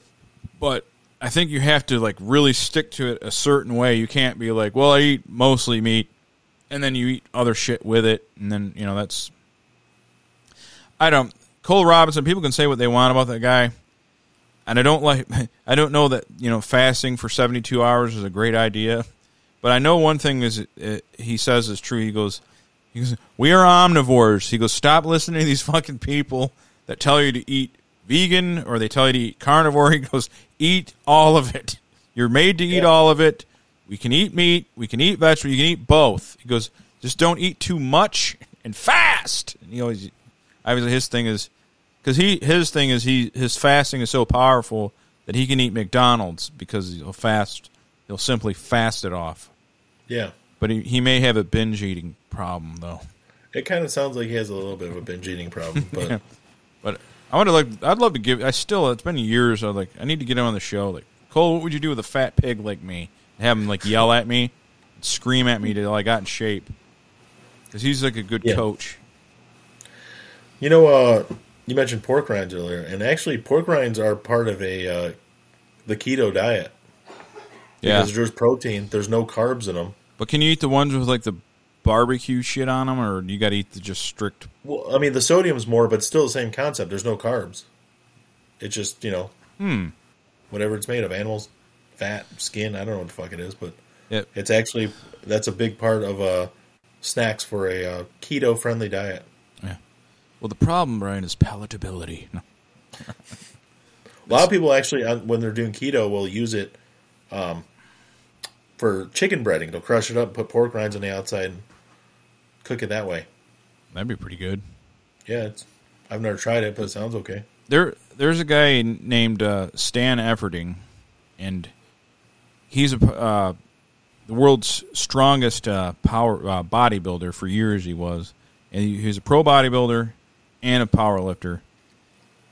Speaker 2: But I think you have to like really stick to it a certain way. You can't be like, well, I eat mostly meat, and then you eat other shit with it, and then you know that's. I don't. Cole Robinson. People can say what they want about that guy, and I don't like. I don't know that you know fasting for seventy two hours is a great idea, but I know one thing is uh, he says is true. He goes, he goes, we are omnivores. He goes, stop listening to these fucking people that tell you to eat vegan or they tell you to eat carnivore. He goes, eat all of it. You're made to eat
Speaker 3: Yeah.
Speaker 2: all of it. We can eat meat. We can eat vegetables. You can eat both. He goes, just don't eat too much and fast. And he always, obviously, his thing is because he his thing is he his fasting is so powerful that he can eat McDonald's because he'll fast. He'll simply fast it off.
Speaker 3: yeah.
Speaker 2: But he, he may have a binge eating problem though.
Speaker 3: It kind of sounds like he has a little bit of a binge eating problem, but
Speaker 2: Yeah. But I would like I'd love to give I still it's been years I like I need to get him on the show like Cole what would you do with a fat pig like me and have him like yell at me scream at me till I got in shape because he's like a good
Speaker 3: Yeah.
Speaker 2: coach
Speaker 3: you know, uh, you mentioned pork rinds earlier, and actually, pork rinds are part of a uh, the keto diet
Speaker 2: yeah
Speaker 3: because there's protein, there's no carbs in them.
Speaker 2: but can you eat the ones with like the barbecue shit on them or you got to eat the just strict
Speaker 3: Well, I mean, the sodium's more, but still the same concept. There's no carbs. It's just you know,
Speaker 2: hmm
Speaker 3: whatever it's made of, animals, fat, skin. I don't know what the fuck it is, but
Speaker 2: yeah
Speaker 3: it's actually that's a big part of uh, snacks for a uh, keto friendly diet.
Speaker 2: Well the problem Brian is palatability no.
Speaker 3: A lot of people actually, uh, when they're doing keto, will use it um, for chicken breading. They'll crush it up, put pork rinds on the outside, and cook it that way.
Speaker 2: that'd be pretty good
Speaker 3: Yeah, it's, I've never tried it, but it sounds okay.
Speaker 2: there there's a guy named uh, Stan Efferding, and he's a uh, the world's strongest uh, power uh, bodybuilder for years. He was, and he, he was a pro bodybuilder and a power lifter.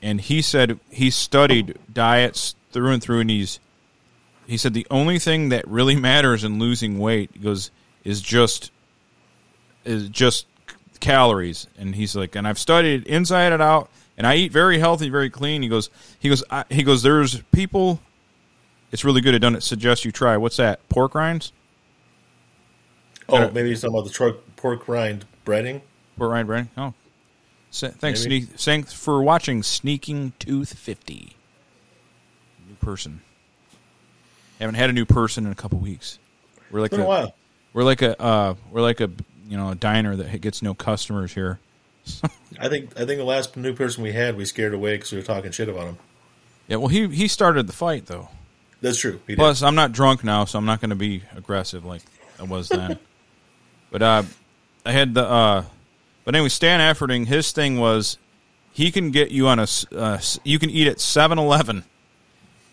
Speaker 2: And he said he studied diets through and through, and he's he said the only thing that really matters in losing weight goes is just is just calories. And he's like and i've studied inside and out and i eat very healthy very clean. He goes he goes I, he goes there's people it's really good. I don't suggest you try. What's that? Pork rinds?
Speaker 3: Oh, maybe you're talking about the pork rind breading.
Speaker 2: pork rind breading. oh thanks sneak, thanks for watching sneaking tooth 50 new person haven't had a new person in a couple weeks we're like
Speaker 3: It's been a
Speaker 2: a-
Speaker 3: while.
Speaker 2: we're like a uh, we're like a you know a diner that gets no customers here
Speaker 3: I think I think the last new person we had, we scared away because we were talking shit about him.
Speaker 2: yeah well he he started the fight though
Speaker 3: That's true. He did.
Speaker 2: Plus, I'm not drunk now, so I'm not going to be aggressive like I was then. but uh, I had the. Uh, but anyway, Stan Efferding, his thing was he can get you on a. Uh, you can eat at 7-Eleven.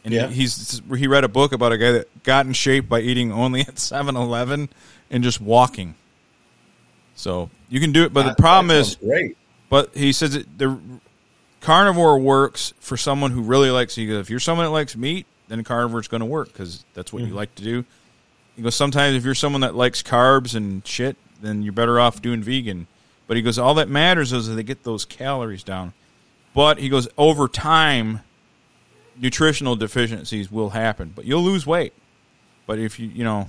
Speaker 2: And
Speaker 3: Yeah.
Speaker 2: he's he read a book about a guy that got in shape by eating only at 7-Eleven and just walking. So you can do it, but
Speaker 3: That-
Speaker 2: the problem is
Speaker 3: great.
Speaker 2: but he says it, the carnivore works for someone who really likes. He goes, if you're someone that likes meat, then carnivore is going to work because that's what you like to do. He goes, sometimes if you're someone that likes carbs and shit, then you're better off doing vegan. But he goes, all that matters is that they get those calories down. But he goes, over time, nutritional deficiencies will happen, but you'll lose weight. But if you, you know,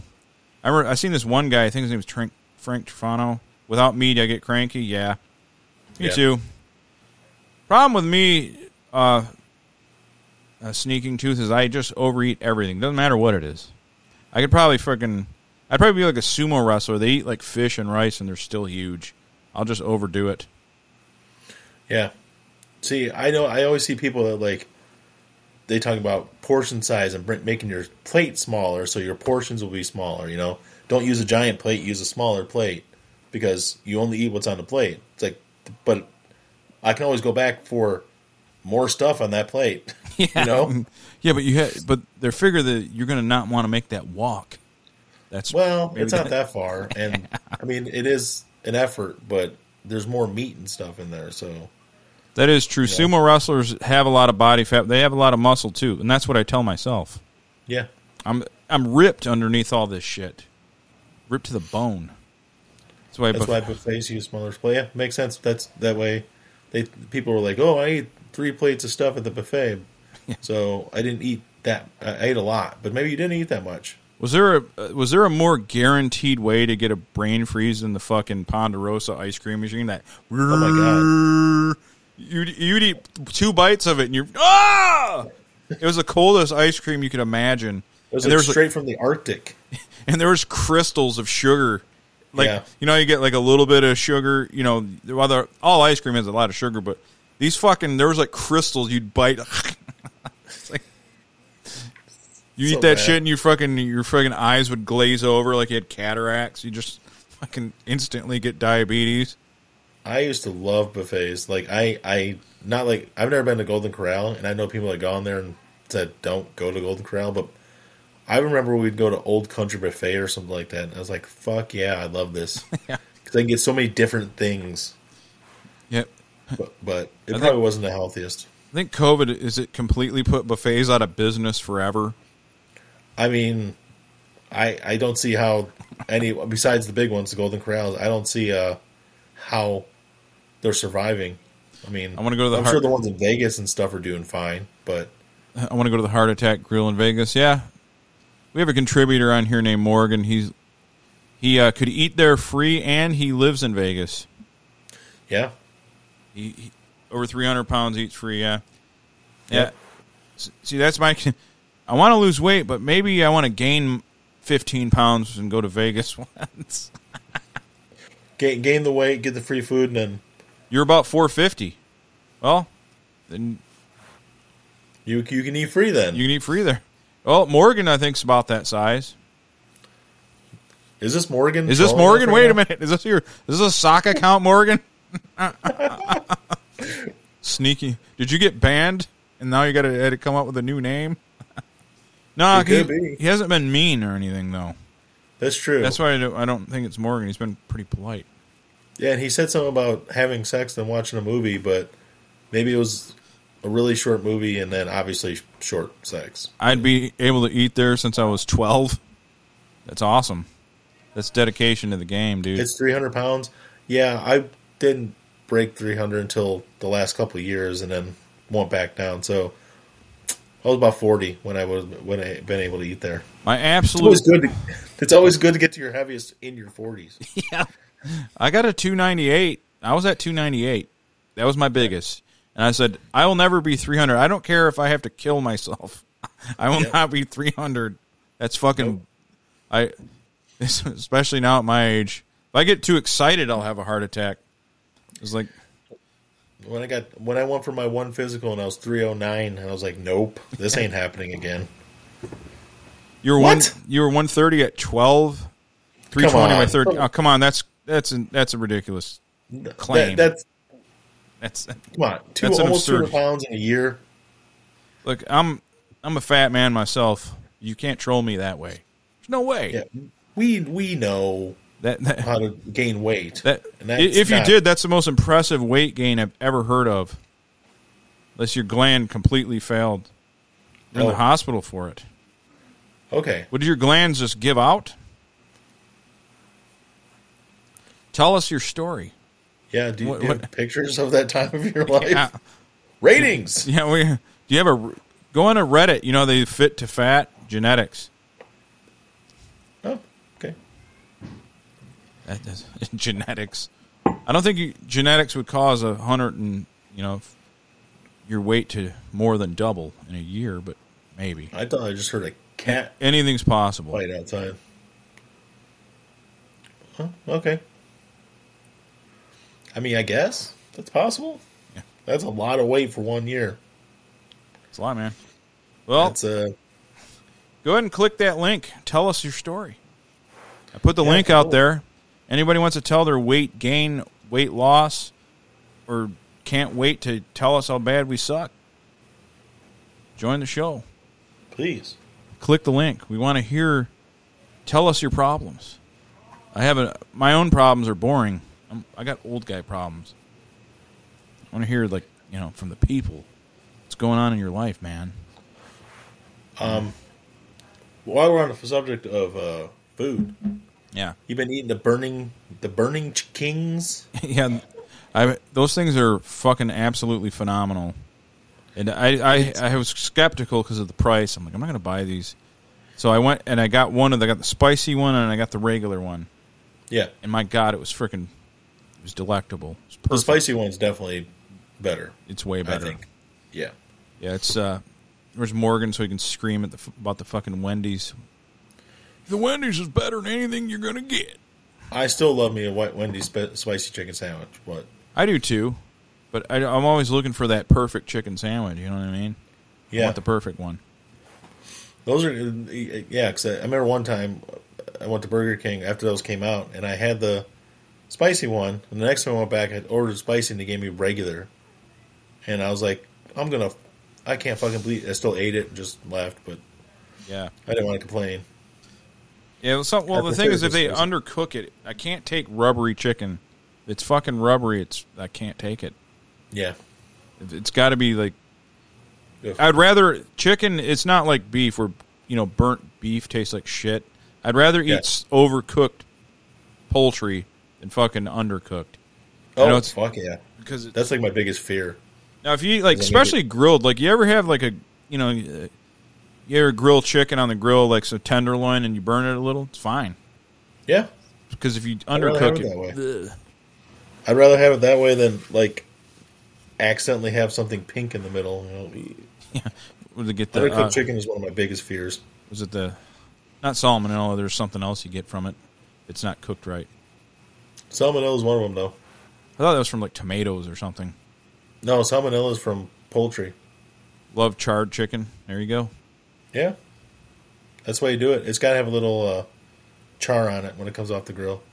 Speaker 2: I remember I seen this one guy. I think his name was Frank, Frank Tufano. Without meat, I get cranky. Yeah, me
Speaker 3: Yeah.
Speaker 2: too. Problem with me, uh, uh, sneaking tooth is I just overeat everything. Doesn't matter what it is. I could probably freaking. I'd probably be like a sumo wrestler. They eat like fish and rice, and they're still huge. I'll just overdo it.
Speaker 3: Yeah. See, I know. I always see people that like they talk about portion size and making your plate smaller, so your portions will be smaller. You know, don't use a giant plate; use a smaller plate because you only eat what's on the plate. It's like, but I can always go back for more stuff on that plate.
Speaker 2: Yeah.
Speaker 3: You know,
Speaker 2: Yeah, but you ha- but they figure that you're going to not want to make that walk. That's
Speaker 3: well, it's not that far, and I mean, it is an effort, but there's more meat and stuff in there, so.
Speaker 2: That is true.
Speaker 3: Yeah.
Speaker 2: Sumo wrestlers have a lot of body fat. They have a lot of muscle too, and that's what I tell myself.
Speaker 3: Yeah,
Speaker 2: I'm I'm ripped underneath all this shit, ripped to the bone. That's why.
Speaker 3: That's
Speaker 2: buff-
Speaker 3: why buffets use smaller plates. Yeah, makes sense. That's that way. They people were like, "Oh, I ate three plates of stuff at the buffet," so I didn't eat that. I ate a lot, but maybe you didn't eat that much.
Speaker 2: Was there a uh, was there a more guaranteed way to get a brain freeze than the fucking Ponderosa ice cream machine? That
Speaker 3: Oh my
Speaker 2: god! You'd you'd eat two bites of it and you're ah! It was the coldest ice cream you could imagine.
Speaker 3: It was like
Speaker 2: was
Speaker 3: straight from the Arctic.
Speaker 2: and there was crystals of sugar. Like
Speaker 3: Yeah.
Speaker 2: you know, you get like a little bit of sugar. You know, they're- all ice cream has a lot of sugar, but these fucking there was like crystals you'd bite. You
Speaker 3: So
Speaker 2: eat that
Speaker 3: bad.
Speaker 2: shit and your fucking your fucking eyes would glaze over like you had cataracts. You just fucking instantly get diabetes.
Speaker 3: I used to love buffets. Like I, I not like I've never been to Golden Corral, and I know people that gone there and said don't go to Golden Corral, but I remember we'd go to Old Country Buffet or something like that, and I was like, "Fuck yeah, I love this,"
Speaker 2: Yeah.
Speaker 3: because I can get so many different things.
Speaker 2: Yep.
Speaker 3: But, but it
Speaker 2: think-
Speaker 3: probably wasn't the healthiest.
Speaker 2: I think COVID is it completely put buffets out of business forever.
Speaker 3: I mean, I I don't see how any besides the big ones, the Golden Corrals. I don't see uh how they're surviving. I mean,
Speaker 2: I wanna go to the
Speaker 3: I'm
Speaker 2: heart-
Speaker 3: sure the ones in Vegas and stuff are doing fine, but
Speaker 2: I want to go to the Heart Attack Grill in Vegas. Yeah, we have a contributor on here named Morgan. He's he uh, could eat there free, and he lives in Vegas.
Speaker 3: yeah,
Speaker 2: He, he over three hundred pounds eats free. Yeah, yeah.
Speaker 3: Yep.
Speaker 2: See, that's my. I want to lose weight, but maybe I want to gain fifteen pounds and go to Vegas once.
Speaker 3: gain gain the weight, get the free food, and then
Speaker 2: You're about four fifty. Well, then
Speaker 3: you you can eat free. Then
Speaker 2: you can eat free there. Well, Morgan, I think's about that size.
Speaker 3: is this Morgan?
Speaker 2: Is this Morgan? Wait a minute. Is this your? Is this a sock account, Morgan? Sneaky. Did you get banned and now you got to come up with a new name? No, he,
Speaker 3: could be.
Speaker 2: he hasn't been mean or anything though.
Speaker 3: That's true.
Speaker 2: That's why I don't, I don't think it's Morgan. He's been pretty polite.
Speaker 3: yeah, and he said something about having sex and watching a movie, but maybe it was a really short movie and then obviously short sex.
Speaker 2: I'd be able to eat there since I was twelve. That's awesome. That's dedication to the game, dude.
Speaker 3: It's 300 pounds. Yeah, I didn't break 300 until the last couple of years, and then went back down. So I was about 40 when I was when I been able to eat there.
Speaker 2: My
Speaker 3: It's
Speaker 2: absolute
Speaker 3: always good. To, it's always good to get to your heaviest in your 40s.
Speaker 2: yeah. I got a 298. I was at 298. That was my biggest. And I said, I will never be 300. I don't care if I have to kill myself. I will
Speaker 3: Yeah.
Speaker 2: not be 300. That's fucking
Speaker 3: Nope.
Speaker 2: I especially now at my age. If I get too excited, I'll have a heart attack. It's like
Speaker 3: When I got when I went for my one physical and I was 309, and I was like, nope, this ain't happening again.
Speaker 2: you were
Speaker 3: What?
Speaker 2: one you were 130 at 12 320 by
Speaker 3: on.
Speaker 2: 30. Oh, come on. That's that's a, that's a ridiculous claim.
Speaker 3: That, that's
Speaker 2: that's
Speaker 3: come on, two almost 200 pounds in a year.
Speaker 2: Look, I'm I'm a fat man myself. You can't troll me that way. There's no way.
Speaker 3: Yeah, we we know
Speaker 2: That, that,
Speaker 3: how to gain weight.
Speaker 2: that if you
Speaker 3: not-
Speaker 2: did, that's the most impressive weight gain I've ever heard of. Unless your gland completely failed. You're in
Speaker 3: Oh.
Speaker 2: the hospital for it.
Speaker 3: okay,
Speaker 2: Would your glands just give out? Tell us your story.
Speaker 3: yeah. Do you,
Speaker 2: What-
Speaker 3: do you have
Speaker 2: what-
Speaker 3: pictures of that time of your life?
Speaker 2: Yeah,
Speaker 3: Ratings.
Speaker 2: yeah. We, do you have a go on a Reddit? You know they fit to fat genetics.
Speaker 3: Oh, okay.
Speaker 2: That does, genetics. I don't think you, genetics would cause a hundred and you know your weight to more than double in a year, but maybe
Speaker 3: I thought I just heard a cat
Speaker 2: anything's possible.
Speaker 3: fight outside. Oh, okay. I mean, I guess that's possible.
Speaker 2: Yeah.
Speaker 3: That's a lot of weight for one year.
Speaker 2: It's a lot, man. Well,
Speaker 3: uh,
Speaker 2: go ahead and click that link. Tell us your story. I put the
Speaker 3: Yeah,
Speaker 2: link out there. Anybody wants to tell their weight gain, weight loss, or can't wait to tell us how bad we suck, join the show.
Speaker 3: please.
Speaker 2: Click the link. We want to hear. Tell us your problems. I have a my own problems are boring. I'm, I got old guy problems. I want to hear like you know from the people. What's going on in your life, man?
Speaker 3: Um, while we're on the subject of uh, food,
Speaker 2: Yeah.
Speaker 3: you've been eating the burning, the burning kings.
Speaker 2: yeah, I those things are fucking absolutely phenomenal. And I I, I was skeptical because of the price. I'm like, I'm not going to buy these. So I went and I got one of the I got the spicy one and I got the regular one.
Speaker 3: Yeah,
Speaker 2: And my god, it was freaking it was delectable. It was
Speaker 3: the spicy one's definitely better.
Speaker 2: It's way better.
Speaker 3: I think. Yeah,
Speaker 2: Yeah, it's uh where's Morgan so he can scream at the about the fucking Wendy's. The Wendy's is better than anything you're going to get.
Speaker 3: I still love me a white Wendy's sp- spicy chicken sandwich. What?
Speaker 2: I do too. But I, I'm always looking for that perfect chicken sandwich. You know what I mean? I
Speaker 3: Yeah,
Speaker 2: want the perfect one.
Speaker 3: those are yeah. Because I, I remember one time I went to Burger King after those came out, and I had the spicy one. And the next time I went back, I ordered spicy, and they gave me regular. And I was like, I'm gonna, I can't fucking believe. I still ate it and just left, but
Speaker 2: Yeah.
Speaker 3: I didn't want to complain.
Speaker 2: Yeah. Well, well the thing is, if they
Speaker 3: spicy.
Speaker 2: undercook it, I can't take rubbery chicken. If it's fucking rubbery. It's I can't take it.
Speaker 3: Yeah,
Speaker 2: It's got to be like
Speaker 3: Ugh.
Speaker 2: I'd rather chicken. It's not like beef where you know burnt beef tastes like shit. I'd rather eat
Speaker 3: Yeah.
Speaker 2: s overcooked poultry than fucking undercooked. I know
Speaker 3: oh
Speaker 2: it's-
Speaker 3: fuck yeah.
Speaker 2: Because it,
Speaker 3: That's like my biggest fear.
Speaker 2: now, if you eat like,
Speaker 3: Does that
Speaker 2: especially grilled, like you ever have like a you know, you ever grill chicken on the grill like some tenderloin and you burn it a little, it's fine.
Speaker 3: Yeah,
Speaker 2: Because if you
Speaker 3: I'd
Speaker 2: undercook
Speaker 3: it
Speaker 2: it,
Speaker 3: that way. I'd rather have it that way than like accidentally have something pink in the middle. You know,
Speaker 2: would it get the
Speaker 3: undercooked
Speaker 2: uh,
Speaker 3: chicken is one of my biggest fears.
Speaker 2: was it the not salmonella? There's something else you get from it. It's not cooked right.
Speaker 3: Salmonella is one of them, though.
Speaker 2: I thought that was from like tomatoes or something.
Speaker 3: No, salmonella is from poultry.
Speaker 2: Love charred chicken. There you go.
Speaker 3: Yeah, that's why you do it. It's got to have a little uh, char on it when it comes off the grill.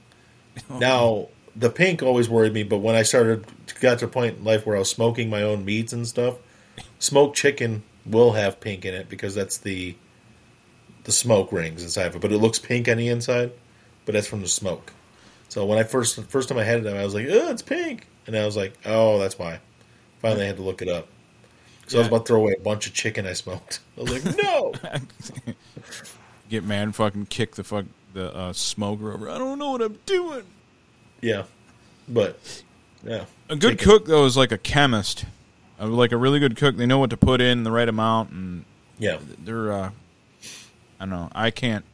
Speaker 3: Now, the pink always worried me, but when I started got to a point in life where I was smoking my own meats and stuff, smoked chicken will have pink in it because that's the the smoke rings inside of it. But it looks pink on the inside, but that's from the smoke. So when I first first time I had it, I was like, "Oh, it's pink," and I was like, "Oh, that's why." Finally, I had to look it up. So I was about to throw away a bunch of chicken I smoked. I was like, "No."
Speaker 2: Get mad and fucking kick the fuck the uh, smoker over. I don't know what I'm doing.
Speaker 3: Yeah, but yeah,
Speaker 2: A good
Speaker 3: Chicken.
Speaker 2: cook though is like a chemist. Uh, like a really good cook, they know what to put in the right amount, and
Speaker 3: Yeah,
Speaker 2: they're. Uh, I don't know. I can't.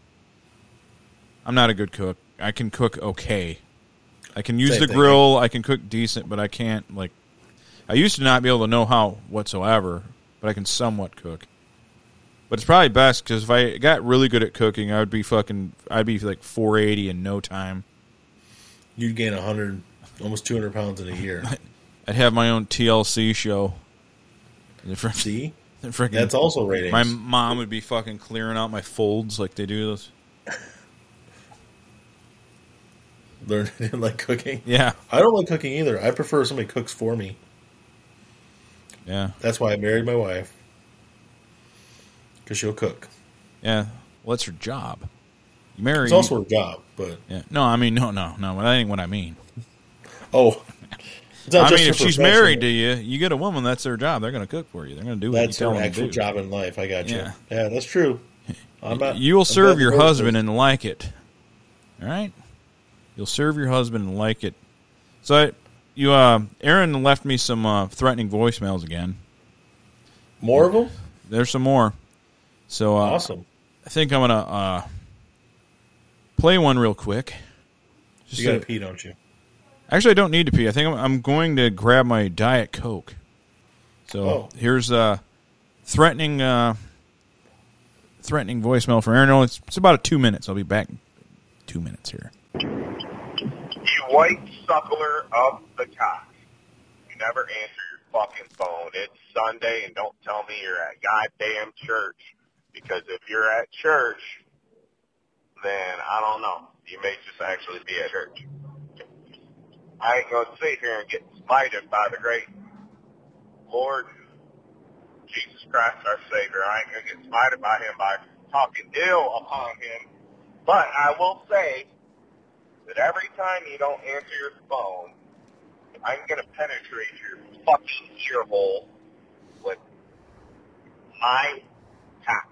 Speaker 2: I'm not a good cook. I can cook okay. I can use
Speaker 3: Same
Speaker 2: the
Speaker 3: thing.
Speaker 2: grill. I can cook decent, but I can't like. I used to not be able to know how whatsoever, but I can somewhat cook. But it's probably best because if I got really good at cooking, I would be fucking. I'd be like 480 in no time.
Speaker 3: you'd gain hundred, almost two hundred pounds in a year.
Speaker 2: I'd have my own TLC show.
Speaker 3: See,
Speaker 2: the frickin-
Speaker 3: that's also ratings.
Speaker 2: My mom would be fucking clearing out my folds like they do those.
Speaker 3: Learn like cooking.
Speaker 2: Yeah,
Speaker 3: I don't like cooking either. I prefer somebody cooks for me.
Speaker 2: Yeah,
Speaker 3: That's why I married my wife because she'll cook.
Speaker 2: yeah. Well, that's her job. You marry.
Speaker 3: It's also her job, but
Speaker 2: yeah. No, I mean, no, no, no. That ain't what I mean.
Speaker 3: oh,
Speaker 2: I mean, if she's married to you, you get a woman. That's their job. They're going to cook for you. They're going to do what
Speaker 3: that's her actual job in life. I got you.
Speaker 2: Yeah.
Speaker 3: Yeah, that's true. I'm not,
Speaker 2: you will serve your husband and like it. All right, you'll serve your husband and like it. So, I, you, uh, Aaron left me some uh, threatening voicemails again.
Speaker 3: more of them.
Speaker 2: There's some more. So, uh,
Speaker 3: Awesome.
Speaker 2: I think I'm gonna uh, play one real quick. Just
Speaker 3: You got to
Speaker 2: to-
Speaker 3: pee, don't you?
Speaker 2: actually, I don't need to pee. I think I'm, I'm going to grab my diet coke. So
Speaker 3: Oh.
Speaker 2: here's a threatening, uh, threatening voicemail for Aaron. It's, it's about a two minutes. I'll be back. in Two minutes here.
Speaker 4: You white suckler of the cock. You never answer your fucking phone. It's Sunday and don't tell me you're at goddamn church. Because if you're at church, then I don't know. You may just actually be at church. I ain't gonna sit here and get smited by the great Lord Jesus Christ our Savior. I ain't gonna get smited by him by talking ill upon him. But I will say that every time you don't answer your phone, I'm gonna penetrate your fucking ear hole with my cock.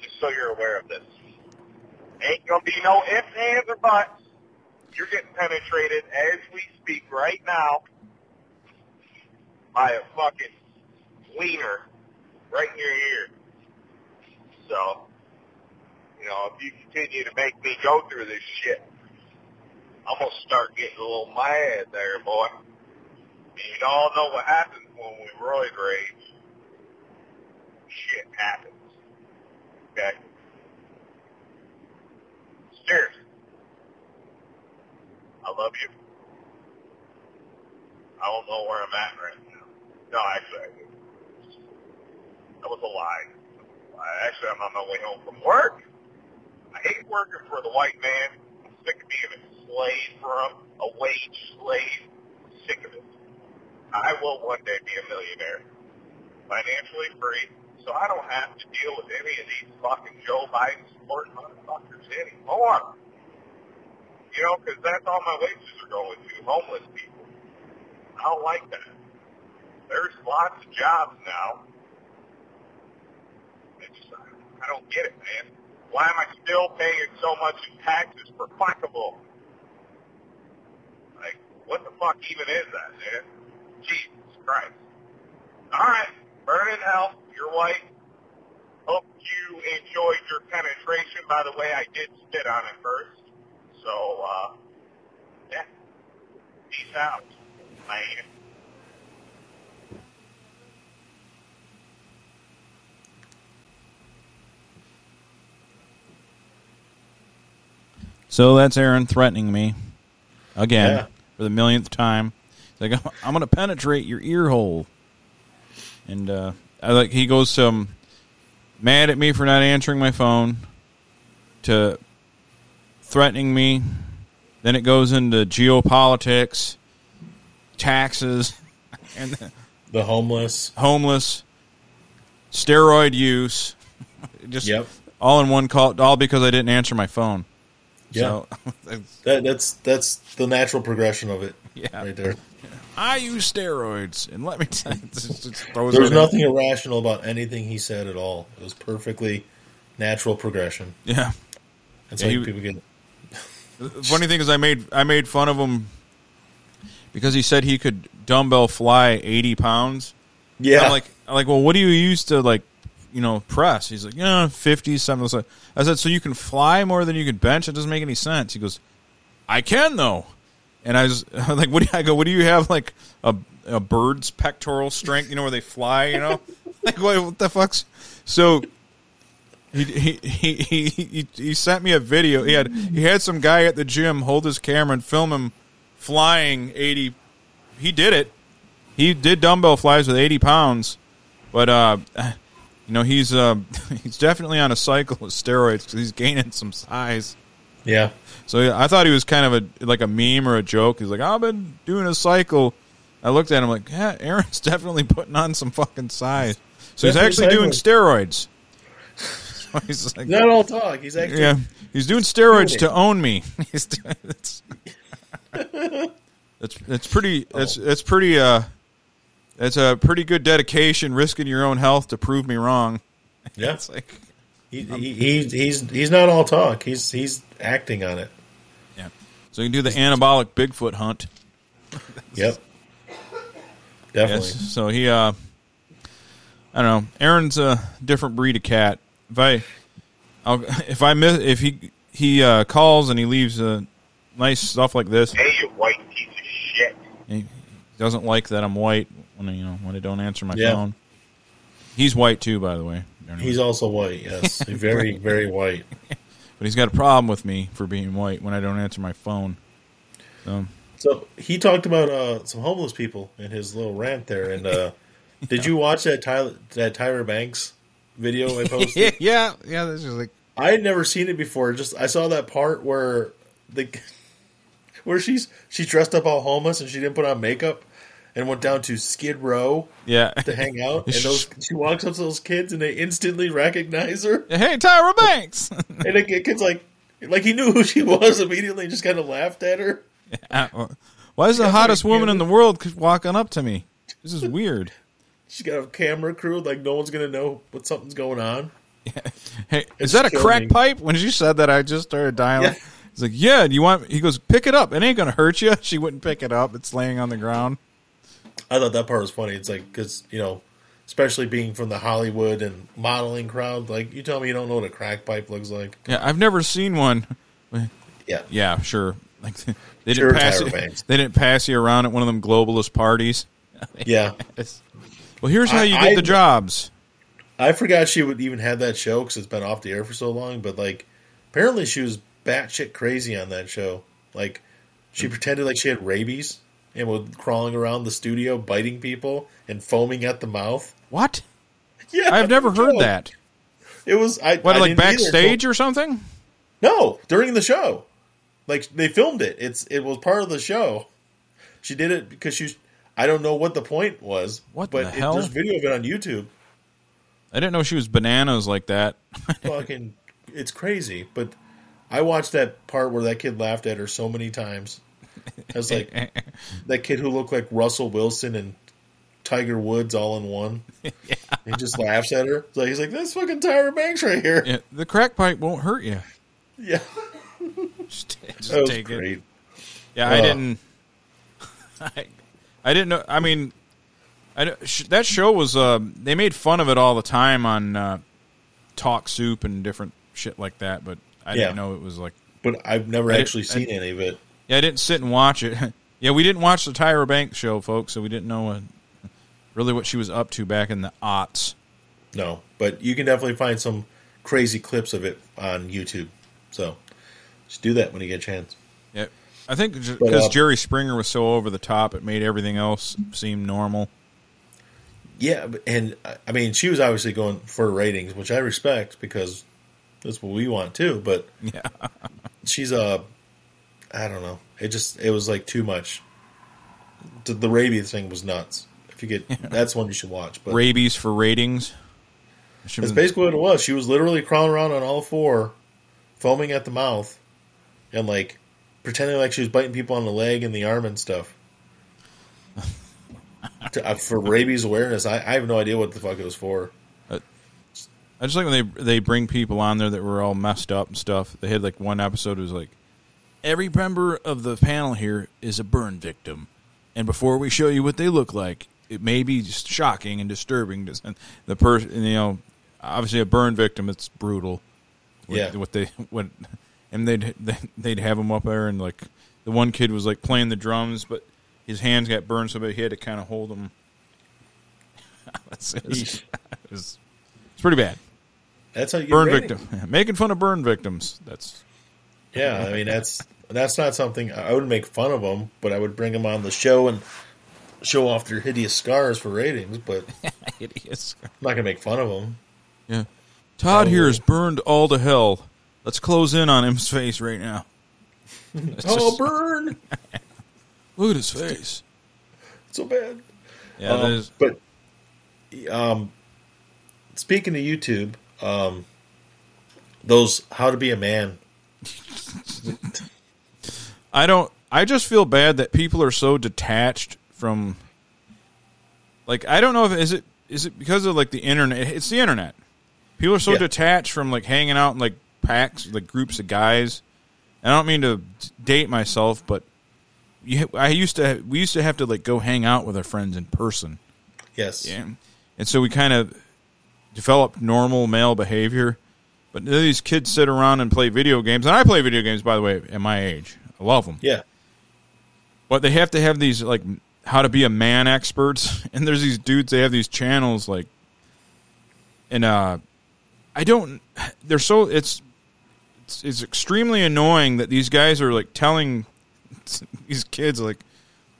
Speaker 4: Just so you're aware of this. Ain't gonna be no ifs, ands, or buts. You're getting penetrated as we speak right now by a fucking wiener right in your ear. So, you know, if you continue to make me go through this shit, I'm gonna start getting a little mad there, boy. And you all know what happens when we roid rage. Shit happens. Okay? Seriously. I love you. I don't know where I'm at right now. No, actually, I do. That was a lie. Actually, I'm on my way home from work. I hate working for the white man. I'm sick of being a slave for him, a wage slave. Sick of it. I will one day be a millionaire, financially free, so I don't have to deal with any of these fucking Joe Biden supporting motherfuckers anymore. You know, because that's all my wages are going to, homeless people. I don't like that. There's lots of jobs now. It's I don't get it, man. Why am I still paying so much in taxes for fuckable? Like, what the fuck even is that, man? Jesus Christ. Alright, burn in hell. You're white. Hope you enjoyed your penetration. By the way, I did spit on it first. So, uh, yeah. Peace out, man.
Speaker 2: So that's Aaron threatening me again
Speaker 3: Yeah.
Speaker 2: for the millionth time. He's like, I'm going to penetrate your ear hole. And uh, I like he goes um, mad at me for not answering my phone to threatening me. Then it goes into geopolitics, taxes, and
Speaker 3: The homeless.
Speaker 2: homeless, steroid use. Just
Speaker 3: Yep.
Speaker 2: all in one call, all because I didn't answer my phone.
Speaker 3: Yeah.
Speaker 2: So,
Speaker 3: That, that's that's the natural progression of it.
Speaker 2: Yeah.
Speaker 3: Right there.
Speaker 2: I use steroids, and let me tell you, it just- just throws
Speaker 3: There was
Speaker 2: it in.
Speaker 3: nothing irrational about anything he said at all. It was perfectly natural progression.
Speaker 2: Yeah.
Speaker 3: That's
Speaker 2: Yeah,
Speaker 3: how
Speaker 2: he-
Speaker 3: people get.
Speaker 2: The funny thing is, I made I made fun of him because he said he could dumbbell fly eighty pounds.
Speaker 3: Yeah.
Speaker 2: I'm like, I'm like, well, what do you use to like, you know, press? He's like, yeah, fifty something. So I said, so you can fly more than you can bench? It doesn't make any sense. He goes, I can though. And I was I'm like, what do you, I go? What do you have like a a bird's pectoral strength? You know, where they fly? You know, like what, what the fuck's so. He, he, he, he, he, sent me a video. He had he had some guy at the gym hold his camera and film him flying eighty. He did it. He did dumbbell flies with eighty pounds, but uh, you know he's uh, he's definitely on a cycle of steroids because he's gaining some size.
Speaker 3: yeah.
Speaker 2: So yeah, I thought he was kind of a like a meme or a joke. He's like, I've been doing a cycle. I looked at him like, yeah, Aaron's definitely putting on some fucking size. So he's actually doing steroids. So he's like,
Speaker 3: Not all talk. He's actually.
Speaker 2: yeah, he's doing steroids to own me. He's doing- it's, it's it's pretty it's it's pretty uh it's a pretty good dedication, risking your own health to prove me wrong.
Speaker 3: Yeah.
Speaker 2: It's like
Speaker 3: He, he, he's he's he's not all talk. He's he's acting on it.
Speaker 2: yeah, so you can do the anabolic Bigfoot hunt.
Speaker 3: Yep. Definitely.
Speaker 2: Yes. So he, uh, I don't know. Aaron's a different breed of cat. If I, I'll, if I miss, if he he uh, calls and he leaves uh, nice stuff like this,
Speaker 4: Hey, you white piece of shit.
Speaker 2: he doesn't like that I'm white when I, you know when I don't answer my
Speaker 3: Yeah.
Speaker 2: phone. He's white too, by the way.
Speaker 3: He's also white. Yes. very very white.
Speaker 2: but he's got a problem with me for being white when I don't answer my phone. So
Speaker 3: So he talked about uh, some homeless people in his little rant there. And uh, did you watch that Tyler that Tyra Banks video I posted?
Speaker 2: yeah, yeah, yeah. This is like
Speaker 3: I had never seen it before. Just I saw that part where the where she's she's dressed up all homeless and she didn't put on makeup and went down to Skid Row
Speaker 2: yeah.
Speaker 3: to hang out. And those she walks up to those kids and they instantly recognize her.
Speaker 2: hey, Tyra Banks.
Speaker 3: And the kid's like like he knew who she was immediately and just kind of laughed at her.
Speaker 2: Why is the hottest woman in the world walking up to me? This is weird.
Speaker 3: She's got a camera crew, like no one's gonna know what something's going on.
Speaker 2: Hey,
Speaker 3: It's
Speaker 2: is that a crack pipe? When she said that, I just started dialing.
Speaker 3: Yeah.
Speaker 2: He's like, "Yeah, do you want?" He goes, "Pick it up. It ain't gonna hurt you." She wouldn't pick it up. It's laying on the ground.
Speaker 3: I thought that part was funny. It's like because you know, especially being from the Hollywood and modeling crowd, like you tell me you don't know what a crack pipe looks like.
Speaker 2: Yeah, I've never seen one.
Speaker 3: Yeah,
Speaker 2: Yeah, sure. Like they didn't pass
Speaker 3: Tyra
Speaker 2: you, they didn't pass you around at one of them globalist parties.
Speaker 3: yeah.
Speaker 2: Well, here's how
Speaker 3: I-
Speaker 2: you get
Speaker 3: I-
Speaker 2: the jobs.
Speaker 3: I forgot she would even have that show because it's been off the air for so long. But like, apparently she was batshit crazy on that show. Like, she mm. pretended like she had rabies and was crawling around the studio, biting people and foaming at the mouth.
Speaker 2: What?
Speaker 3: Yeah,
Speaker 2: I've never heard
Speaker 3: no.
Speaker 2: that.
Speaker 3: It was I
Speaker 2: What,
Speaker 3: I
Speaker 2: like backstage or something?
Speaker 3: No, during the show. Like they filmed it. It's it was part of the show. She did it because she. I don't know what the point was.
Speaker 2: What
Speaker 3: but
Speaker 2: the
Speaker 3: it-
Speaker 2: hell?
Speaker 3: there's video of it on YouTube.
Speaker 2: I didn't know she was bananas like that.
Speaker 3: Fucking, it's crazy. But I watched that part where that kid laughed at her so many times. I was like that kid who looked like Russell Wilson and Tiger Woods all in one. He just laughs at her. Like he's like, "That's fucking Tyra Banks right here."
Speaker 2: Yeah, the crack pipe won't hurt you.
Speaker 3: Yeah,
Speaker 2: Just, just
Speaker 3: that was
Speaker 2: take it.
Speaker 3: great.
Speaker 2: Yeah, I didn't. I, I didn't know. I mean, I, sh- that show was. Uh, they made fun of it all the time on uh, Talk Soup and different shit like that. But I
Speaker 3: Yeah.
Speaker 2: didn't know it was like.
Speaker 3: But I've never
Speaker 2: I
Speaker 3: actually
Speaker 2: I-
Speaker 3: seen any of it.
Speaker 2: Yeah, I didn't sit and watch it. yeah, we didn't watch the Tyra Banks show, folks, so we didn't know what, really what she was up to back in the aughts.
Speaker 3: No, but you can definitely find some crazy clips of it on YouTube. So just do that when you get a chance.
Speaker 2: Yeah, I think because
Speaker 3: uh,
Speaker 2: Jerry Springer was so over the top, it made everything else seem normal.
Speaker 3: Yeah, and I- I mean, she was obviously going for ratings, which I respect because that's what we want too. But
Speaker 2: Yeah.
Speaker 3: she's a, I don't know. It just it was like too much. The, the rabies thing was nuts. If you get, that's one you should watch. But
Speaker 2: Rabies for ratings.
Speaker 3: That's
Speaker 2: was-
Speaker 3: basically what it was. She was literally crawling around on all four, foaming at the mouth, and like pretending like she was biting people on the leg and the arm and stuff. to, uh, for rabies awareness, I, I have no idea what the fuck it was for.
Speaker 2: I just like when they they bring people on there that were all messed up and stuff. They had like one episode was like every member of the panel here is a burn victim, and before we show you what they look like, it may be just shocking and disturbing. To, the person, you know, obviously a burn victim, it's brutal. What,
Speaker 3: Yeah.
Speaker 2: what they what, and they'd they'd have them up there, and like the one kid was like playing the drums, but his hands got burned, so he had to kind of hold them. it's, it's, it's, pretty bad
Speaker 3: That's how you
Speaker 2: burn
Speaker 3: ratings.
Speaker 2: victim making fun of burn victims that's
Speaker 3: Yeah, I mean that's that's not something I wouldn't make fun of them, but I would bring them on the show and show off their hideous scars for ratings. But hideous. I'm
Speaker 2: hideous
Speaker 3: not gonna make fun of them.
Speaker 2: yeah todd
Speaker 3: Oh.
Speaker 2: here is burned all to hell let's close in on him's face right now It's
Speaker 3: Oh,
Speaker 2: just-
Speaker 3: burn!
Speaker 2: look at his face
Speaker 3: so bad.
Speaker 2: yeah
Speaker 3: Um,
Speaker 2: that is
Speaker 3: But um, speaking of YouTube, um, those how to be a man.
Speaker 2: I don't i just feel bad that people are so detached from like i don't know if is it is it because of like the internet? It's the internet. People are so
Speaker 3: Yeah.
Speaker 2: detached from like hanging out in like packs like groups of guys. I don't mean to date myself but you, i used to we used to have to like go hang out with our friends in person.
Speaker 3: Yes.
Speaker 2: yeah. and so we kind of developed normal male behavior. But these kids sit around and play video games. And i play video games by the way at my age love them
Speaker 3: Yeah.
Speaker 2: but they have to have these like how to be a man experts and there's these dudes they have these channels like and uh i don't they're so it's it's, it's extremely annoying that these guys are like telling these kids like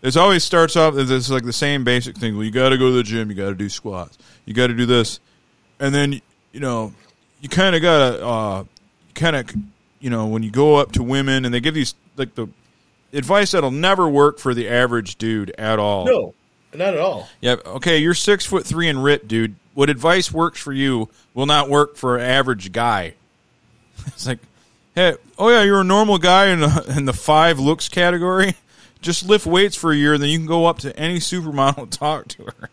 Speaker 2: it always starts off as it's like the same basic thing. Well, you got to go to the gym, you got to do squats, you got to do this, and then you know you kind of got to uh, kind of you know when you go up to women and they give these like the advice that'll never work for the average dude at all.
Speaker 3: No, not at all.
Speaker 2: Yeah. Okay. You're six foot three and ripped, dude. What advice works for you will not work for an average guy. It's like, hey, oh yeah, you're a normal guy in the, in the five looks category. Just lift weights for a year, and then you can go up to any supermodel and talk to her,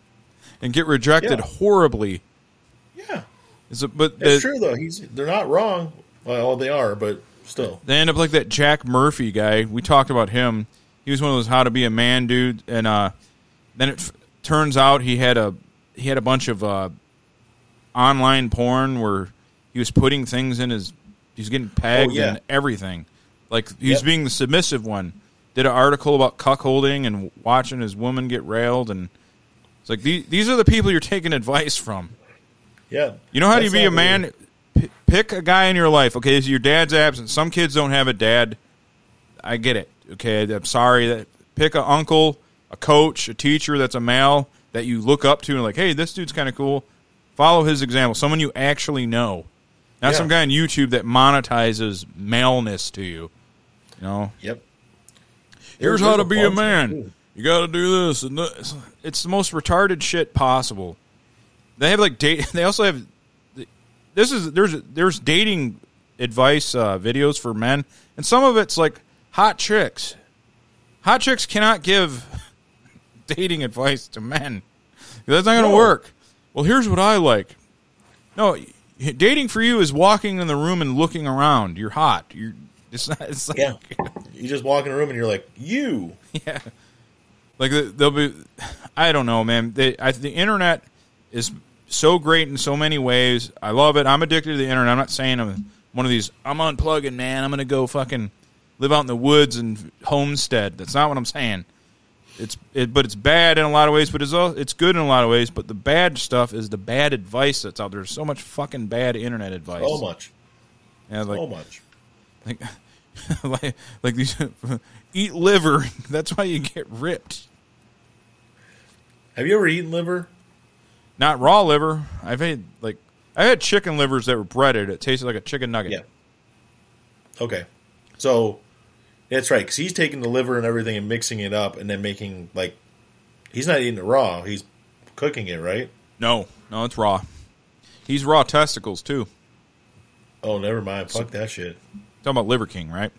Speaker 2: and get rejected
Speaker 3: Yeah.
Speaker 2: horribly.
Speaker 3: Yeah,
Speaker 2: Is it, but
Speaker 3: it's
Speaker 2: the-
Speaker 3: true though. He's they're not wrong. Well, they are, but still.
Speaker 2: they end up like that Jack Murphy guy. We talked about him. He was one of those how to be a man dude, and uh, then it f- turns out he had a he had a bunch of uh, online porn where he was putting things in his he's getting pegged
Speaker 3: Oh, yeah.
Speaker 2: and everything. Like he's
Speaker 3: Yep.
Speaker 2: being the submissive one. Did an article about cuckolding and watching his woman get railed, and it's like these these are the people you're taking advice from.
Speaker 3: Yeah,
Speaker 2: You know how do you be a man?
Speaker 3: weird.
Speaker 2: P- pick a guy in your life. Okay, your dad's absent. Some kids don't have a dad. I get it. Okay, I'm sorry. That pick a uncle, a coach, a teacher that's a male that you look up to and like, hey, this dude's kind of cool. Follow his example. Someone you actually know, not
Speaker 3: Yeah.
Speaker 2: some guy on YouTube that monetizes maleness to you. You know,
Speaker 3: Yep.
Speaker 2: here's
Speaker 3: There's
Speaker 2: how to be a man. You got to do this and this. It's the most retarded shit possible. They have like date. They also have. This is there's there's dating advice uh, videos for men, and some of it's like hot chicks. Hot chicks cannot give dating advice to men. That's not going to
Speaker 3: No.
Speaker 2: work. Well, here's what I like. No, dating for you is walking in the room and looking around. You're hot. You're. It's not. It's like,
Speaker 3: Yeah. You just walk in a room and you're like, you.
Speaker 2: yeah. Like the- they'll be, I don't know, man. They, I, the internet is so great in so many ways. I love it. I'm addicted to the internet. I'm not saying I'm one of these. I'm unplugging, man. I'm gonna go fucking live out in the woods and homestead. That's not what I'm saying. It's it, but it's bad in a lot of ways. But it's all, it's good in a lot of ways. But the bad stuff is the bad advice that's out there. There's so much fucking bad internet advice.
Speaker 3: So much.
Speaker 2: Yeah, like,
Speaker 3: so much.
Speaker 2: like, like, like these eat liver. That's why you get ripped.
Speaker 3: Have you ever eaten liver?
Speaker 2: Not raw liver. I've had like I had chicken livers that were breaded. It tasted like a chicken nugget.
Speaker 3: Yeah. Okay. So that's right, because he's taking the liver and everything and mixing it up and then making, like, he's not eating it raw. He's cooking it, right?
Speaker 2: No, no, it's raw. He's raw testicles too.
Speaker 3: Oh, never mind. Fuck that shit.
Speaker 2: Talking about Liver King, right?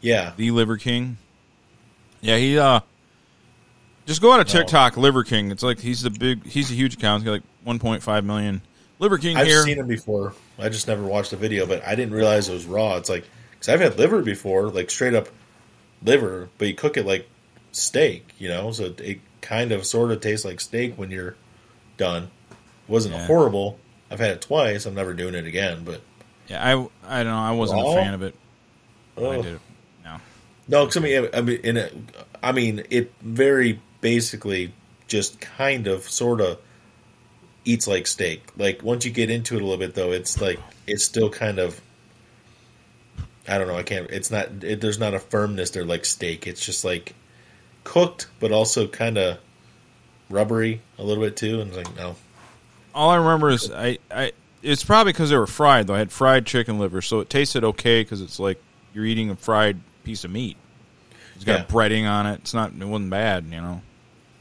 Speaker 3: Yeah.
Speaker 2: The Liver King. Yeah, he uh just go on a TikTok, Liver King. It's like he's the big he's a huge account. He's got like 1.5 million. Liver King
Speaker 3: I've
Speaker 2: here.
Speaker 3: seen him before. I just never watched the video, but I didn't realize it was raw. It's like, because I've had liver before, like straight up liver, but you cook it like steak, you know? So it kind of sort of tastes like steak when you're done. It wasn't
Speaker 2: Yeah.
Speaker 3: horrible. I've had it twice. I'm never doing it again, but.
Speaker 2: Yeah, I I don't know. I wasn't
Speaker 3: Raw?
Speaker 2: a fan of it. when I did it. No.
Speaker 3: No, because I mean, I mean, in a, I mean, it very basically just kind of, sort of eats like steak. Like once you get into it a little bit, though, it's like it's still kind of. I don't know. I can't. It's not. It, there's not a firmness there like steak. It's just like cooked, but also kind of rubbery a little bit too. And it's like no,
Speaker 2: All I remember is I, I it's probably because they were fried though. I had fried chicken liver, so it tasted okay because it's like you're eating a fried piece of meat. It's got
Speaker 3: Yeah.
Speaker 2: breading on it. It's not. It wasn't bad, you know.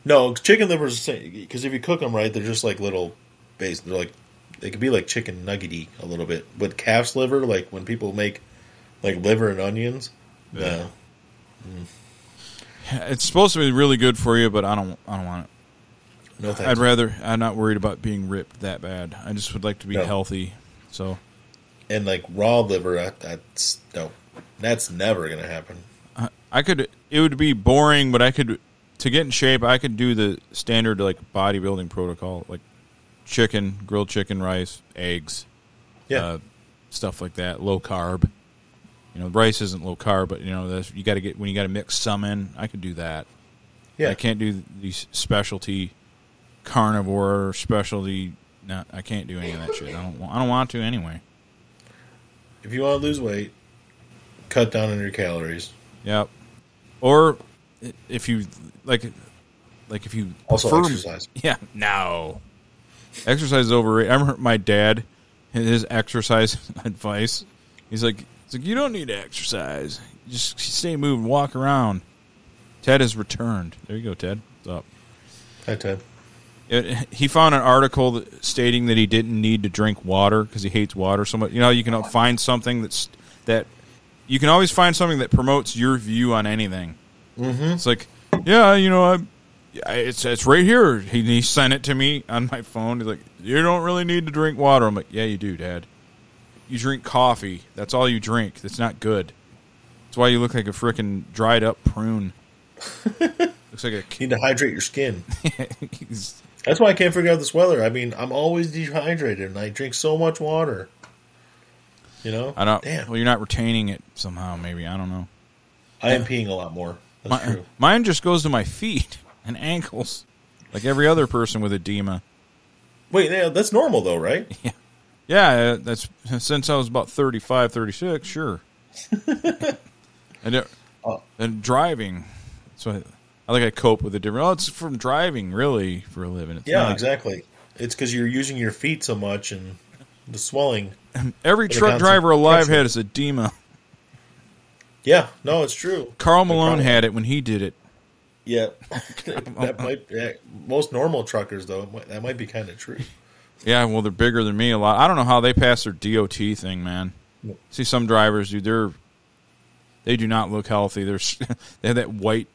Speaker 3: No chicken livers. Because if you cook them right, they're just like little base. They're like they could be like chicken nuggety a little bit. But calf's liver, like when people make like liver and onions,
Speaker 2: Yeah.
Speaker 3: no,
Speaker 2: It's supposed to be really good for you, but I don't. I don't want it.
Speaker 3: no thanks.
Speaker 2: I'd rather. I'm not worried about being ripped that bad. I just would like to be
Speaker 3: No.
Speaker 2: healthy. So
Speaker 3: and like raw liver, that, that's no, that's never gonna happen.
Speaker 2: I, I could. It would be boring, but I could. To get in shape, I could do the standard like bodybuilding protocol, like chicken, grilled chicken, rice, eggs.
Speaker 3: Yeah,
Speaker 2: uh, stuff like that, low carb. You know, rice isn't low carb, but you know, that's, you got to get when you got to mix some in. I could do that.
Speaker 3: yeah.
Speaker 2: I can't do these specialty carnivore specialty. No, I can't do any of that shit. I don't. I don't want to anyway.
Speaker 3: If you want to lose weight, cut down on your calories.
Speaker 2: Yep. or if you like, like if you
Speaker 3: Also
Speaker 2: prefer-
Speaker 3: exercise.
Speaker 2: Yeah, no. Exercise is overrated. I remember my dad, his exercise advice. He's like, he's like, you don't need to exercise. Just stay moving, walk around. Ted has returned. There you go, Ted. What's up?
Speaker 3: Hi, Ted.
Speaker 2: It, he found an article that, stating that he didn't need to drink water because he hates water so much. You know, you can find something that's that you can always find something that promotes your view on anything. Mm-hmm. It's like, yeah, you know, I, I- it's it's right here. He, he sent it to me on my phone. He's like, you don't really need to drink water. I'm like, yeah, you do, Dad. You drink coffee. That's all you drink. That's not good. That's why you look like a freaking dried up prune. Looks like a.
Speaker 3: Need to hydrate your skin. That's why I can't figure out this weather. I mean, I'm always dehydrated and I drink so much water. You know?
Speaker 2: I don't.
Speaker 3: Damn.
Speaker 2: Well, you're not retaining it somehow. Maybe I don't know.
Speaker 3: I am peeing a lot more.
Speaker 2: My, mine just goes to my feet and ankles, like every other person with edema.
Speaker 3: Wait, yeah, that's normal though, right?
Speaker 2: Yeah, uh, that's since I was about 35, 36, Sure. and, it,
Speaker 3: Oh.
Speaker 2: and driving. So I, I think I cope with it different. Oh, it's from driving, really, for a living. It's
Speaker 3: Yeah,
Speaker 2: not.
Speaker 3: exactly. It's because you're using your feet so much and the swelling.
Speaker 2: Every truck driver alive had his edema.
Speaker 3: Yeah, no, it's true. Karl
Speaker 2: Malone had it when he did it.
Speaker 3: Yeah, that might. Yeah, most normal truckers though, that might be kind of true.
Speaker 2: Yeah, well, they're bigger than me a lot. I don't know how they pass their DOT thing, man. See some drivers, dude. They're they do not look healthy. They're they have that white,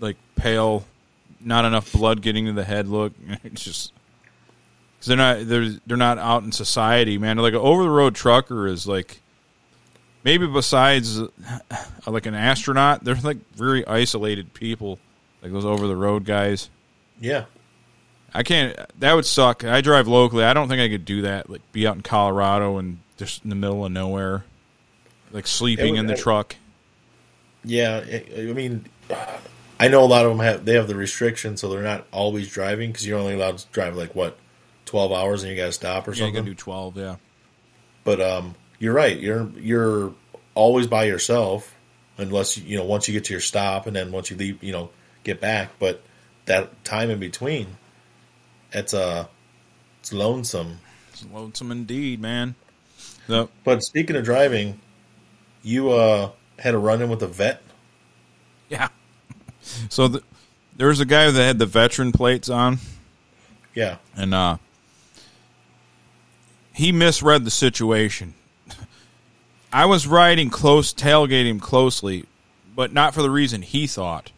Speaker 2: like pale, not enough blood getting to the head look. It's just because they're not they're they're not out in society, man. Like an over the road trucker is like maybe besides uh, like an astronaut, they're like very isolated people, like those over the road guys.
Speaker 3: Yeah,
Speaker 2: I can't. That would suck. I drive locally. I don't think I could do that. Like be out in Colorado and just in the middle of nowhere, like sleeping
Speaker 3: would-
Speaker 2: in the
Speaker 3: I-
Speaker 2: truck.
Speaker 3: yeah. I mean, I know a lot of them have they have the restriction, so they're not always driving because you're only allowed to drive like what twelve hours and you got to stop or something.
Speaker 2: Yeah, you
Speaker 3: something.
Speaker 2: gotta do twelve. Yeah,
Speaker 3: But um, you're right. You're you're always by yourself unless you know once you get to your stop and then once you leave, you know, get back. But that time in between, it's uh, it's lonesome.
Speaker 2: it's lonesome indeed, man. So
Speaker 3: But speaking of driving, you uh had a run in with a vet.
Speaker 2: yeah, so the, there was a guy that had the veteran plates on,
Speaker 3: Yeah,
Speaker 2: and uh, he misread the situation. I was riding close, tailgating him closely, but not for the reason he thought.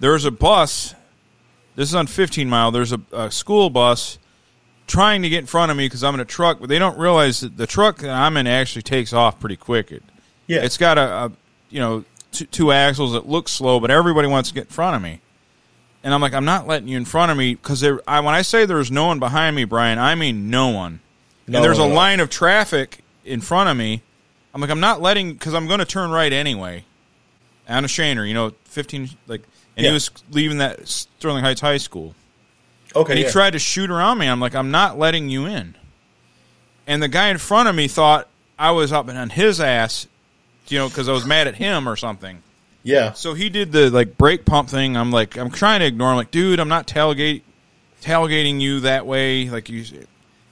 Speaker 2: There's a bus. This is on 15 mile. There's a, a school bus trying to get in front of me because I'm in a truck, but they don't realize that the truck that I'm in actually takes off pretty quick. It,
Speaker 3: yeah.
Speaker 2: it's got a, a you know two, two axles. It looks slow, but everybody wants to get in front of me. And I'm like, I'm not letting you in front of me because there. I, when I say there's no one behind me, Brian, I mean no one.
Speaker 3: No
Speaker 2: and there's a
Speaker 3: one at all.
Speaker 2: line of traffic in front of me. I'm like, I'm not letting because I'm going to turn right anyway. Anna a Schoenherr, you know, 15 like, and
Speaker 3: Yeah.
Speaker 2: he was leaving that Sterling Heights High School.
Speaker 3: okay.
Speaker 2: And he
Speaker 3: yeah.
Speaker 2: tried to shoot around me. I'm like, I'm not letting you in. And the guy in front of me thought I was up and on his ass, you know, because I was mad at him or something.
Speaker 3: Yeah,
Speaker 2: So he did the like brake pump thing. I'm like, I'm trying to ignore him. Like, dude, I'm not tailgate tailgating you that way. Like you,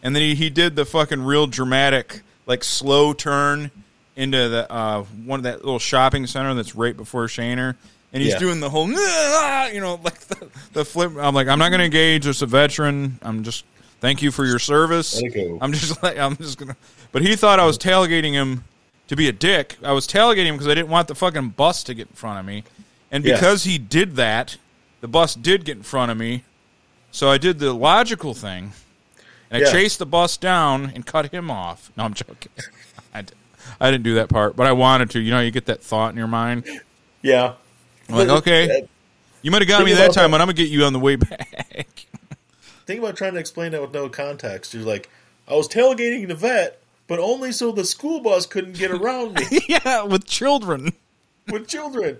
Speaker 2: and then he, he did the fucking real dramatic like slow turn into the uh, one of that little shopping center that's right before Schoenherr. And he's
Speaker 3: Yeah.
Speaker 2: doing the whole, you know, like the, the flip. I'm like, I'm not going to engage. It's a veteran. I'm just thank you for your service.
Speaker 3: Go.
Speaker 2: I'm just like, I'm just gonna. But he thought I was tailgating him to be a dick. I was tailgating him because I didn't want the fucking bus to get in front of me. And
Speaker 3: Yeah.
Speaker 2: because he did that, the bus did get in front of me. So I did the logical thing, and I chased the bus down and cut him off. No, I'm joking. I, didn't do that part, but I wanted to. You know, you get that thought in your mind.
Speaker 3: yeah.
Speaker 2: I'm like, okay,
Speaker 3: uh,
Speaker 2: you might have got me that time,
Speaker 3: that-
Speaker 2: but I'm gonna get you on the way back.
Speaker 3: Think about trying to explain that with no context. You're like, I was tailgating the vet, but only so the school bus couldn't get around me
Speaker 2: yeah, with children.
Speaker 3: with children.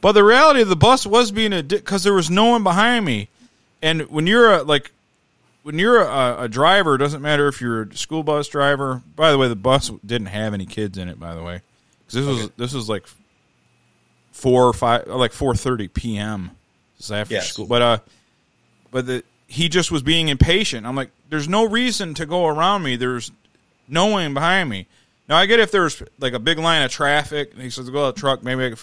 Speaker 2: But the reality of the bus was being a dick because there was no one behind me. And when you're a like, when you're a, a driver, it doesn't matter if you're a school bus driver. By the way, the bus didn't have any kids in it. By the way, 'Cause this was this was like four or five, like four thirty p.m. It's after
Speaker 3: Yes.
Speaker 2: school, but uh, but the he just was being impatient. I'm like, there's no reason to go around me. There's no one behind me. Now I get if there's like a big line of traffic and he says go out the truck, maybe I could,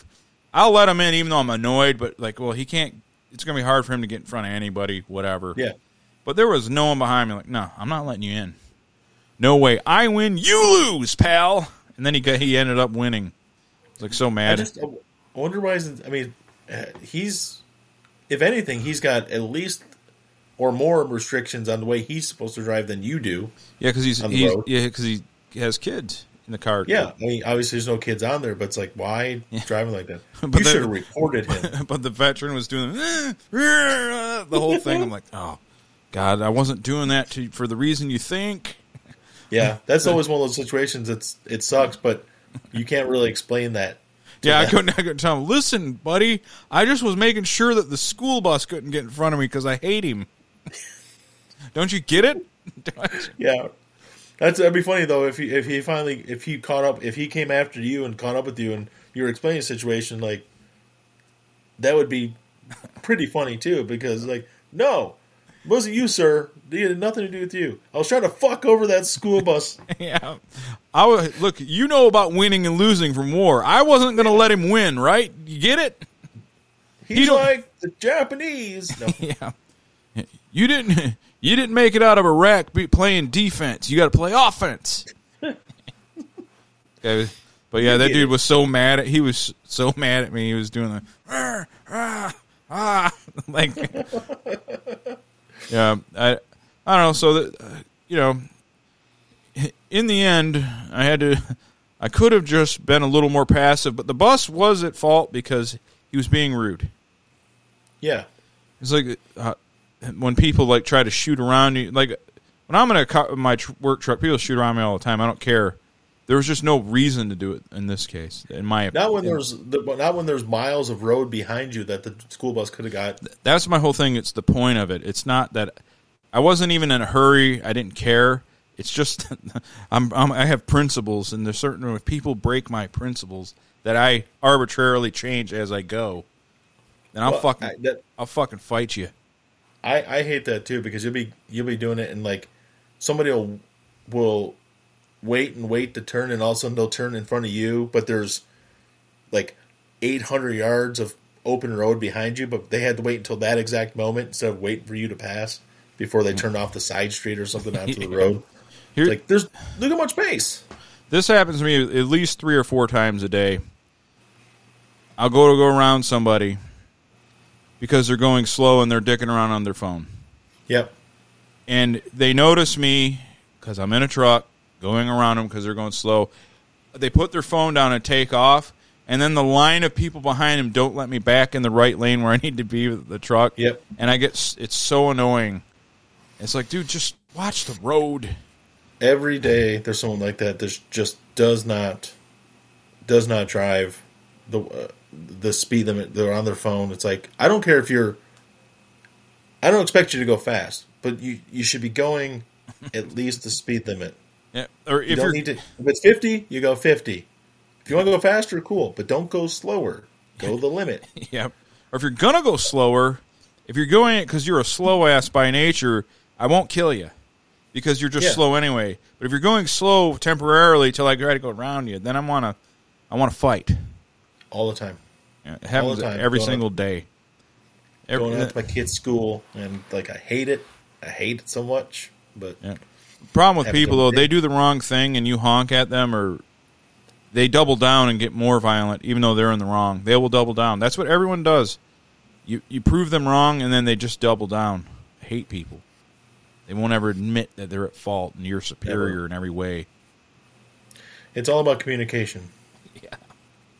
Speaker 2: I'll let him in even though I'm annoyed. But like, well, he can't. It's gonna be hard for him to get in front of anybody, whatever.
Speaker 3: Yeah.
Speaker 2: But there was no one behind me. Like, no, I'm not letting you in. No way. I win, you lose, pal. And then he got, he ended up winning. I was like so mad.
Speaker 3: I just I wonder why. Isn't, I mean, uh, he's if anything, he's got at least or more restrictions on the way he's supposed to drive than you do.
Speaker 2: yeah, because he's, he's yeah because he has kids in the car.
Speaker 3: Yeah, I mean, obviously there's no kids on there, but it's like why driving like that?
Speaker 2: But
Speaker 3: you should have reported him.
Speaker 2: but the veteran was doing the whole thing. I'm like, oh God, I wasn't doing that to for the reason you think.
Speaker 3: Yeah, that's always one of those situations. It's it sucks, but you can't really explain that.
Speaker 2: Yeah, I couldn't. I couldn't tell him. Listen, buddy, I just was making sure that the school bus couldn't get in front of me because I hate him. Don't you get it?
Speaker 3: Yeah, that's that'd be funny though if he if he finally if he caught up if he came after you and caught up with you and you were explaining the situation like that would be pretty funny too because like no wasn't you sir it had nothing to do with you I was trying to fuck over that school bus
Speaker 2: yeah. I was, look. You know about winning and losing from war. I wasn't going to let him win, right? You get it?
Speaker 3: he's like the Japanese no
Speaker 2: Yeah. You didn't. You didn't make it out of Iraq be playing defense. You got to play offense. Okay, but yeah, that dude
Speaker 3: it.
Speaker 2: was so mad. At, he was so mad at me. He was doing the "Arr, ah, ah," like, yeah. I I don't know. So that uh, you know, in the end, I had to. I could have just been a little more passive, but the bus was at fault because he was being rude.
Speaker 3: yeah
Speaker 2: It's like uh, when people like try to shoot around you. Like when I'm in a co- my tr- work truck, people shoot around me all the time. I don't care. There was just no reason to do it in this case, in my
Speaker 3: not when there's the, not when there's miles of road behind you that the school bus could have got
Speaker 2: That's my whole thing. It's the point of it. It's not that I wasn't even in a hurry. I didn't care. It's just I'm, I'm I have principles, and there's certain if people break my principles that I arbitrarily change as I go, then I'll
Speaker 3: Well,
Speaker 2: fucking
Speaker 3: I- that-
Speaker 2: I'll fucking fight you.
Speaker 3: I, I hate that too because you'll be you'll be doing it and like somebody will will wait and wait to turn and all of a sudden they'll turn in front of you but there's like 800 yards of open road behind you but they had to wait until that exact moment instead of waiting for you to pass before they turned off the side street or something onto the road.
Speaker 2: Here,
Speaker 3: It's like there's look how much space.
Speaker 2: This happens to me at least three or four times a day. I'll go to go around somebody because they're going slow and they're dicking around on their phone.
Speaker 3: yep.
Speaker 2: And they notice me because I'm in a truck going around them because they're going slow. They put their phone down and take off. And then the line of people behind them don't let me back in the right lane where I need to be with the truck.
Speaker 3: Yep.
Speaker 2: And I get, it's so annoying. It's like, dude, just watch the road.
Speaker 3: every day there's someone like that that just does not does not drive the uh, the speed limit they're on their phone it's like i don't care if you're i don't expect you to go fast but you you should be going at least the speed limit
Speaker 2: Yeah. Or
Speaker 3: you
Speaker 2: if
Speaker 3: don't
Speaker 2: you're,
Speaker 3: need to if it's 50 you go 50 if you want to go faster cool but don't go slower go the limit
Speaker 2: Yeah. Or if you're gonna go slower, if you're going it because you're a slow ass by nature, I won't kill you because you're just
Speaker 3: Yeah.
Speaker 2: slow anyway. But if you're going slow temporarily till I try to go around you, then I wanna, I want to fight.
Speaker 3: all the time
Speaker 2: Yeah, It happens
Speaker 3: time.
Speaker 2: every
Speaker 3: Going
Speaker 2: single day. Every,
Speaker 3: going out to my kid's school and like i hate it i hate it so much but
Speaker 2: Yeah. Problem with people though, they do the wrong thing and you honk at them or they double down and get more violent even though they're in the wrong. They will double down. That's what everyone does. You you prove them wrong and then they just double down. I hate people. They won't ever admit that they're at fault and you're superior
Speaker 3: Never.
Speaker 2: in every way.
Speaker 3: It's all about communication.
Speaker 2: Yeah.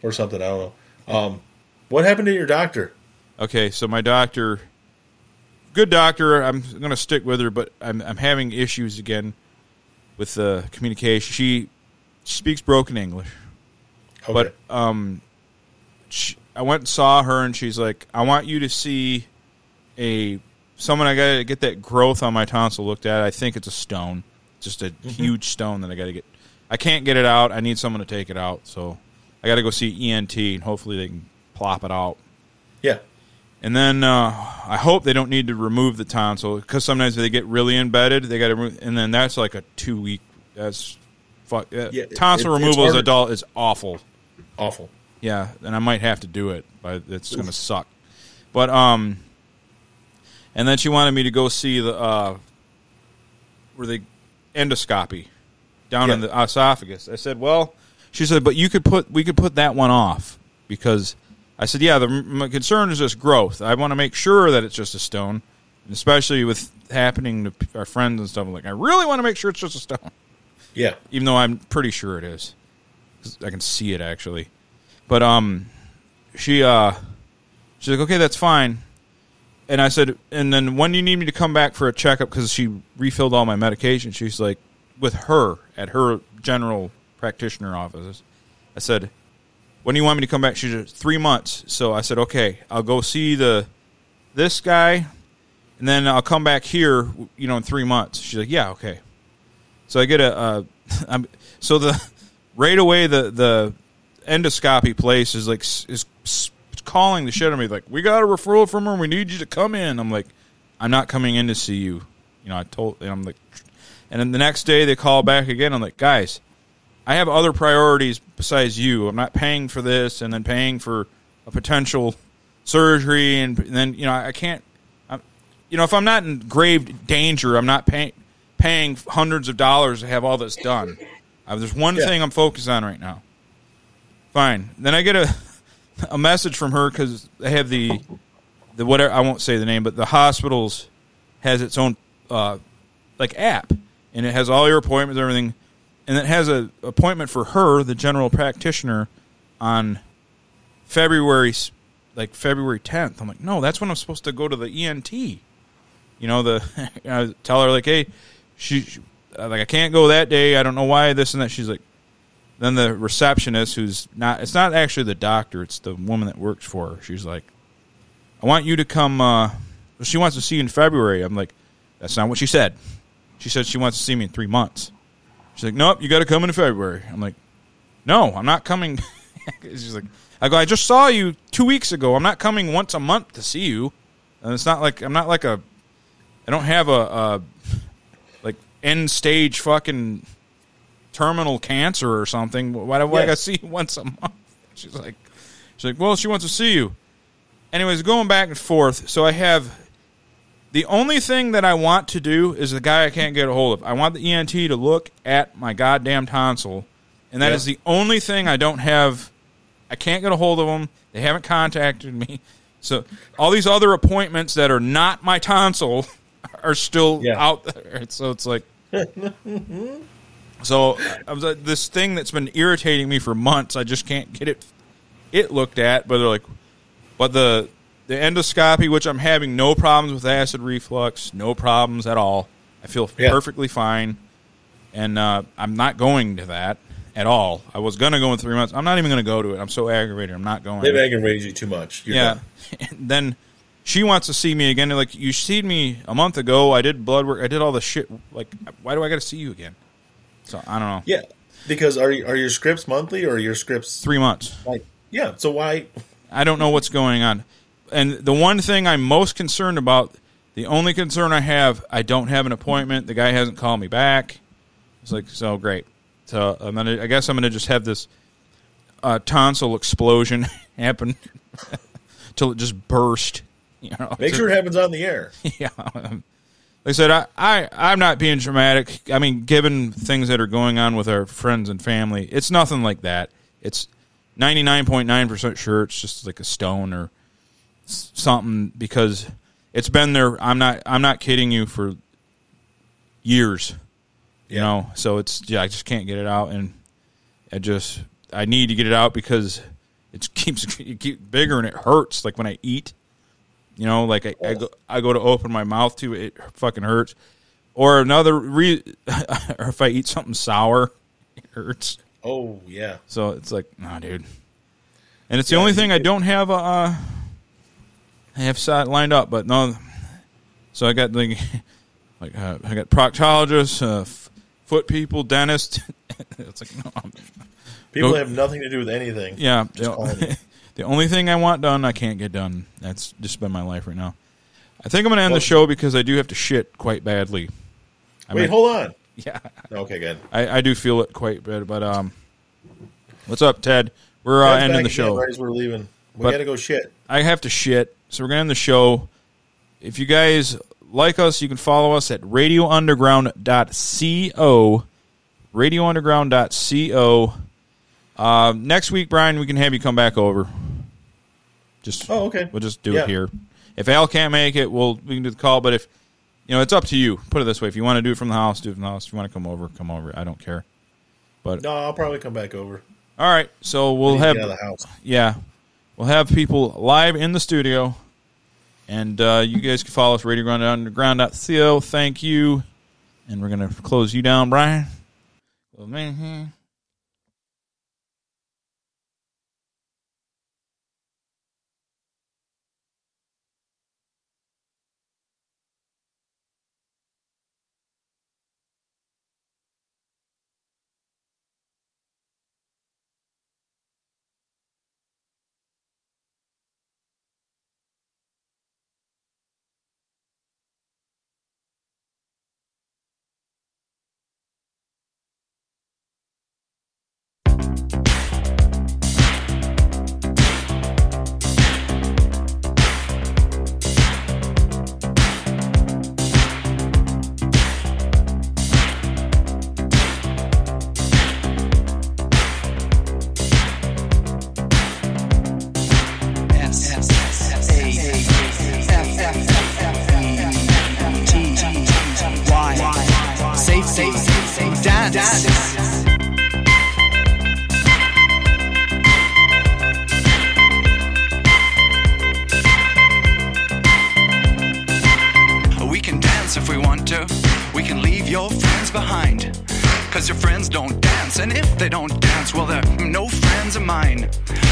Speaker 3: Or something, I don't know. Um, what happened to your doctor?
Speaker 2: Okay, so my doctor, good doctor. I'm going to stick with her, but I'm I'm having issues again with the communication. She speaks broken English.
Speaker 3: Okay.
Speaker 2: But um, she, I went and saw her, and she's like, "I want you to see a someone. I got to get that growth on my tonsil looked at. I think it's a stone, just a huge stone that I got to get. I can't get it out. I need someone to take it out. So I got to go see ENT, and hopefully they can plop it out.
Speaker 3: Yeah.
Speaker 2: And then uh, I hope they don't need to remove the tonsil because sometimes they get really embedded. They got to, and then that's like a two week. That's fuck.
Speaker 3: Yeah,
Speaker 2: tonsil
Speaker 3: it-
Speaker 2: removal as an adult is awful.
Speaker 3: Awful.
Speaker 2: Yeah, and I might have to do it, but it's going to suck. But um, and then she wanted me to go see the uh, where they endoscopy down in the esophagus. I said, well, she said, but you could put we could put that one off because I said, yeah, the my concern is just growth. I want to make sure that it's just a stone, especially with happening to our friends and stuff. I'm like, I really want to make sure it's just a stone
Speaker 3: Yeah.
Speaker 2: even though I'm pretty sure it is. I can see it actually. But um, she uh, she's like, okay, that's fine. And I said, and then when do you need me to come back for a checkup? Because she refilled all my medication. She's like, with her at her general practitioner office. I said, when do you want me to come back? She said, three months. So I said, okay, I'll go see the this guy, and then I'll come back here. You know, in three months. She's like, yeah, okay. So I get a, so the right away the the endoscopy place is like is calling the shit out of me like we got a referral from her. We need you to come in. I'm like, I'm not coming in to see you. You know, I told and I'm like, and then the next day they call back again. I'm like, guys, I have other priorities besides you. I'm not paying for this and then paying for a potential surgery and then you know I can't. I'm, you know, if I'm not in grave danger, I'm not paying paying hundreds of dollars to have all this done. Uh, there's one
Speaker 3: Yeah.
Speaker 2: thing I'm focused on right now. Fine. Then I get a a message from her because they have the the whatever I won't say the name, but the hospitals has its own uh, like app, and it has all your appointments, and everything, and it has a appointment for her, the general practitioner, on February like February 10th. I'm like, no, that's when I'm supposed to go to the ENT. You know, the I tell her like, hey, she she- uh, like I can't go that day. I don't know why this and that. She's like, then the receptionist, who's not, it's not actually the doctor. It's the woman that works for her. She's like, I want you to come. Uh, she wants to see you in February. I'm like, that's not what she said. She said she wants to see me in three months. She's like, nope, you got to come in February. I'm like, no, I'm not coming. She's like, I go, I just saw you two weeks ago. I'm not coming once a month to see you. And it's not like I'm not like a, I don't have a, a like end stage fucking terminal cancer or something. Why do I got to see you once a month? She's like, she's like, well, she wants to see you. Anyways, going back and forth. So I have the only thing that I want to do is the guy I can't get a hold of. I want the ENT to look at my goddamn tonsil, and that is
Speaker 3: Yeah.
Speaker 2: the only thing I don't have. I can't get a hold of them. They haven't contacted me. So all these other appointments that are not my tonsil are still
Speaker 3: Yeah.
Speaker 2: out there. So it's like. So I was like, this thing that's been irritating me for months. I just can't get it it looked at. But they're like, but the the endoscopy, which I'm having no problems with acid reflux, no problems at all. I feel
Speaker 3: Yeah.
Speaker 2: perfectly fine, and uh, I'm not going to that at all. I was gonna go in three months. I'm not even gonna go to it. I'm so aggravated. I'm not going.
Speaker 3: They've aggravated you too much. You're
Speaker 2: yeah. And then she wants to see me again. They're like, you seen me a month ago. I did blood work. I did all the shit. Like, why do I got to see you again? So I don't know.
Speaker 3: Yeah. Because are are your scripts monthly or are your scripts
Speaker 2: Three months.
Speaker 3: like yeah? So why?
Speaker 2: I don't know what's going on. And the one thing I'm most concerned about, the only concern I have, I don't have an appointment. The guy hasn't called me back. It's like so great. So I'm gonna. I guess I'm gonna just have this uh, tonsil explosion happen till it just burst. You know,
Speaker 3: Make sure it happens on the air.
Speaker 2: yeah. Like I said, I, I, I'm not being dramatic. I mean, given things that are going on with our friends and family, it's nothing like that. It's 99.9% sure it's just like a stone or something because it's been there. I'm not, I'm not kidding you for years, you
Speaker 3: Yeah.
Speaker 2: know? So it's, yeah, I just can't get it out. And I just, I need to get it out because it keeps, it keeps bigger and it hurts. Like when I eat, you know, like I, I go I go to open my mouth to it, it fucking hurts. Or another re or if I eat something sour, it hurts.
Speaker 3: Oh yeah.
Speaker 2: So it's like, nah, dude. And it's the only thing I don't have a uh, I have side lined up, but no. So I got the like uh, I got proctologists, uh, f- foot people, dentist. it's like no, I'm-
Speaker 3: People
Speaker 2: Go-
Speaker 3: have nothing to do with anything.
Speaker 2: yeah,
Speaker 3: Just
Speaker 2: you know,
Speaker 3: calling you.
Speaker 2: The only thing I want done, I can't get done. That's just been my life right now. I think I'm going to end the show because I do have to shit quite badly. I
Speaker 3: Wait,
Speaker 2: mean-
Speaker 3: hold on.
Speaker 2: Yeah,
Speaker 3: Okay, good.
Speaker 2: I, I do feel it quite bad. But um, what's up, Ted? We're uh, ending the show.
Speaker 3: Right as we're leaving, we gotta go shit.
Speaker 2: I have to shit, so we're gonna end the show. If you guys like us, you can follow us at radiounderground.co. Radiounderground.co. Uh, next week, Brian, we can have you come back over. Just
Speaker 3: Oh, okay.
Speaker 2: We'll just do
Speaker 3: Yeah.
Speaker 2: it here. If Al can't make it, we'll we can do the call. But if you know, it's up to you. Put it this way: if you want to do it from the house, do it from the house. If you want to come over, come over. I don't care. But
Speaker 3: No, I'll probably come back over.
Speaker 2: all right, so we'll
Speaker 3: to
Speaker 2: have
Speaker 3: get out of the house.
Speaker 2: yeah, we'll have people live in the studio, and uh, you guys can follow us radioground.underground.co. Thank you, and we're gonna close you down, Brian. Well, man,
Speaker 5: Safe, dance. We can dance if we want to. We can leave your friends behind. Cause your friends don't dance, and if they don't dance, well, they're no friends of mine.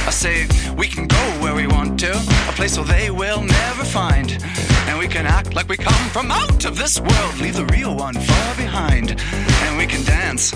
Speaker 5: I say, we can go where we want to, a place where they will never find. And we can act like we come from out of this world, leave the real one far behind. And we can dance.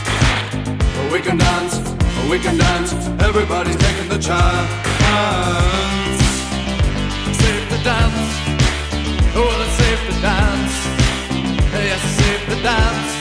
Speaker 5: We can dance, we can dance, everybody's taking the chance. Safe to dance, oh, it's safe to dance. Yes, it's safe to dance.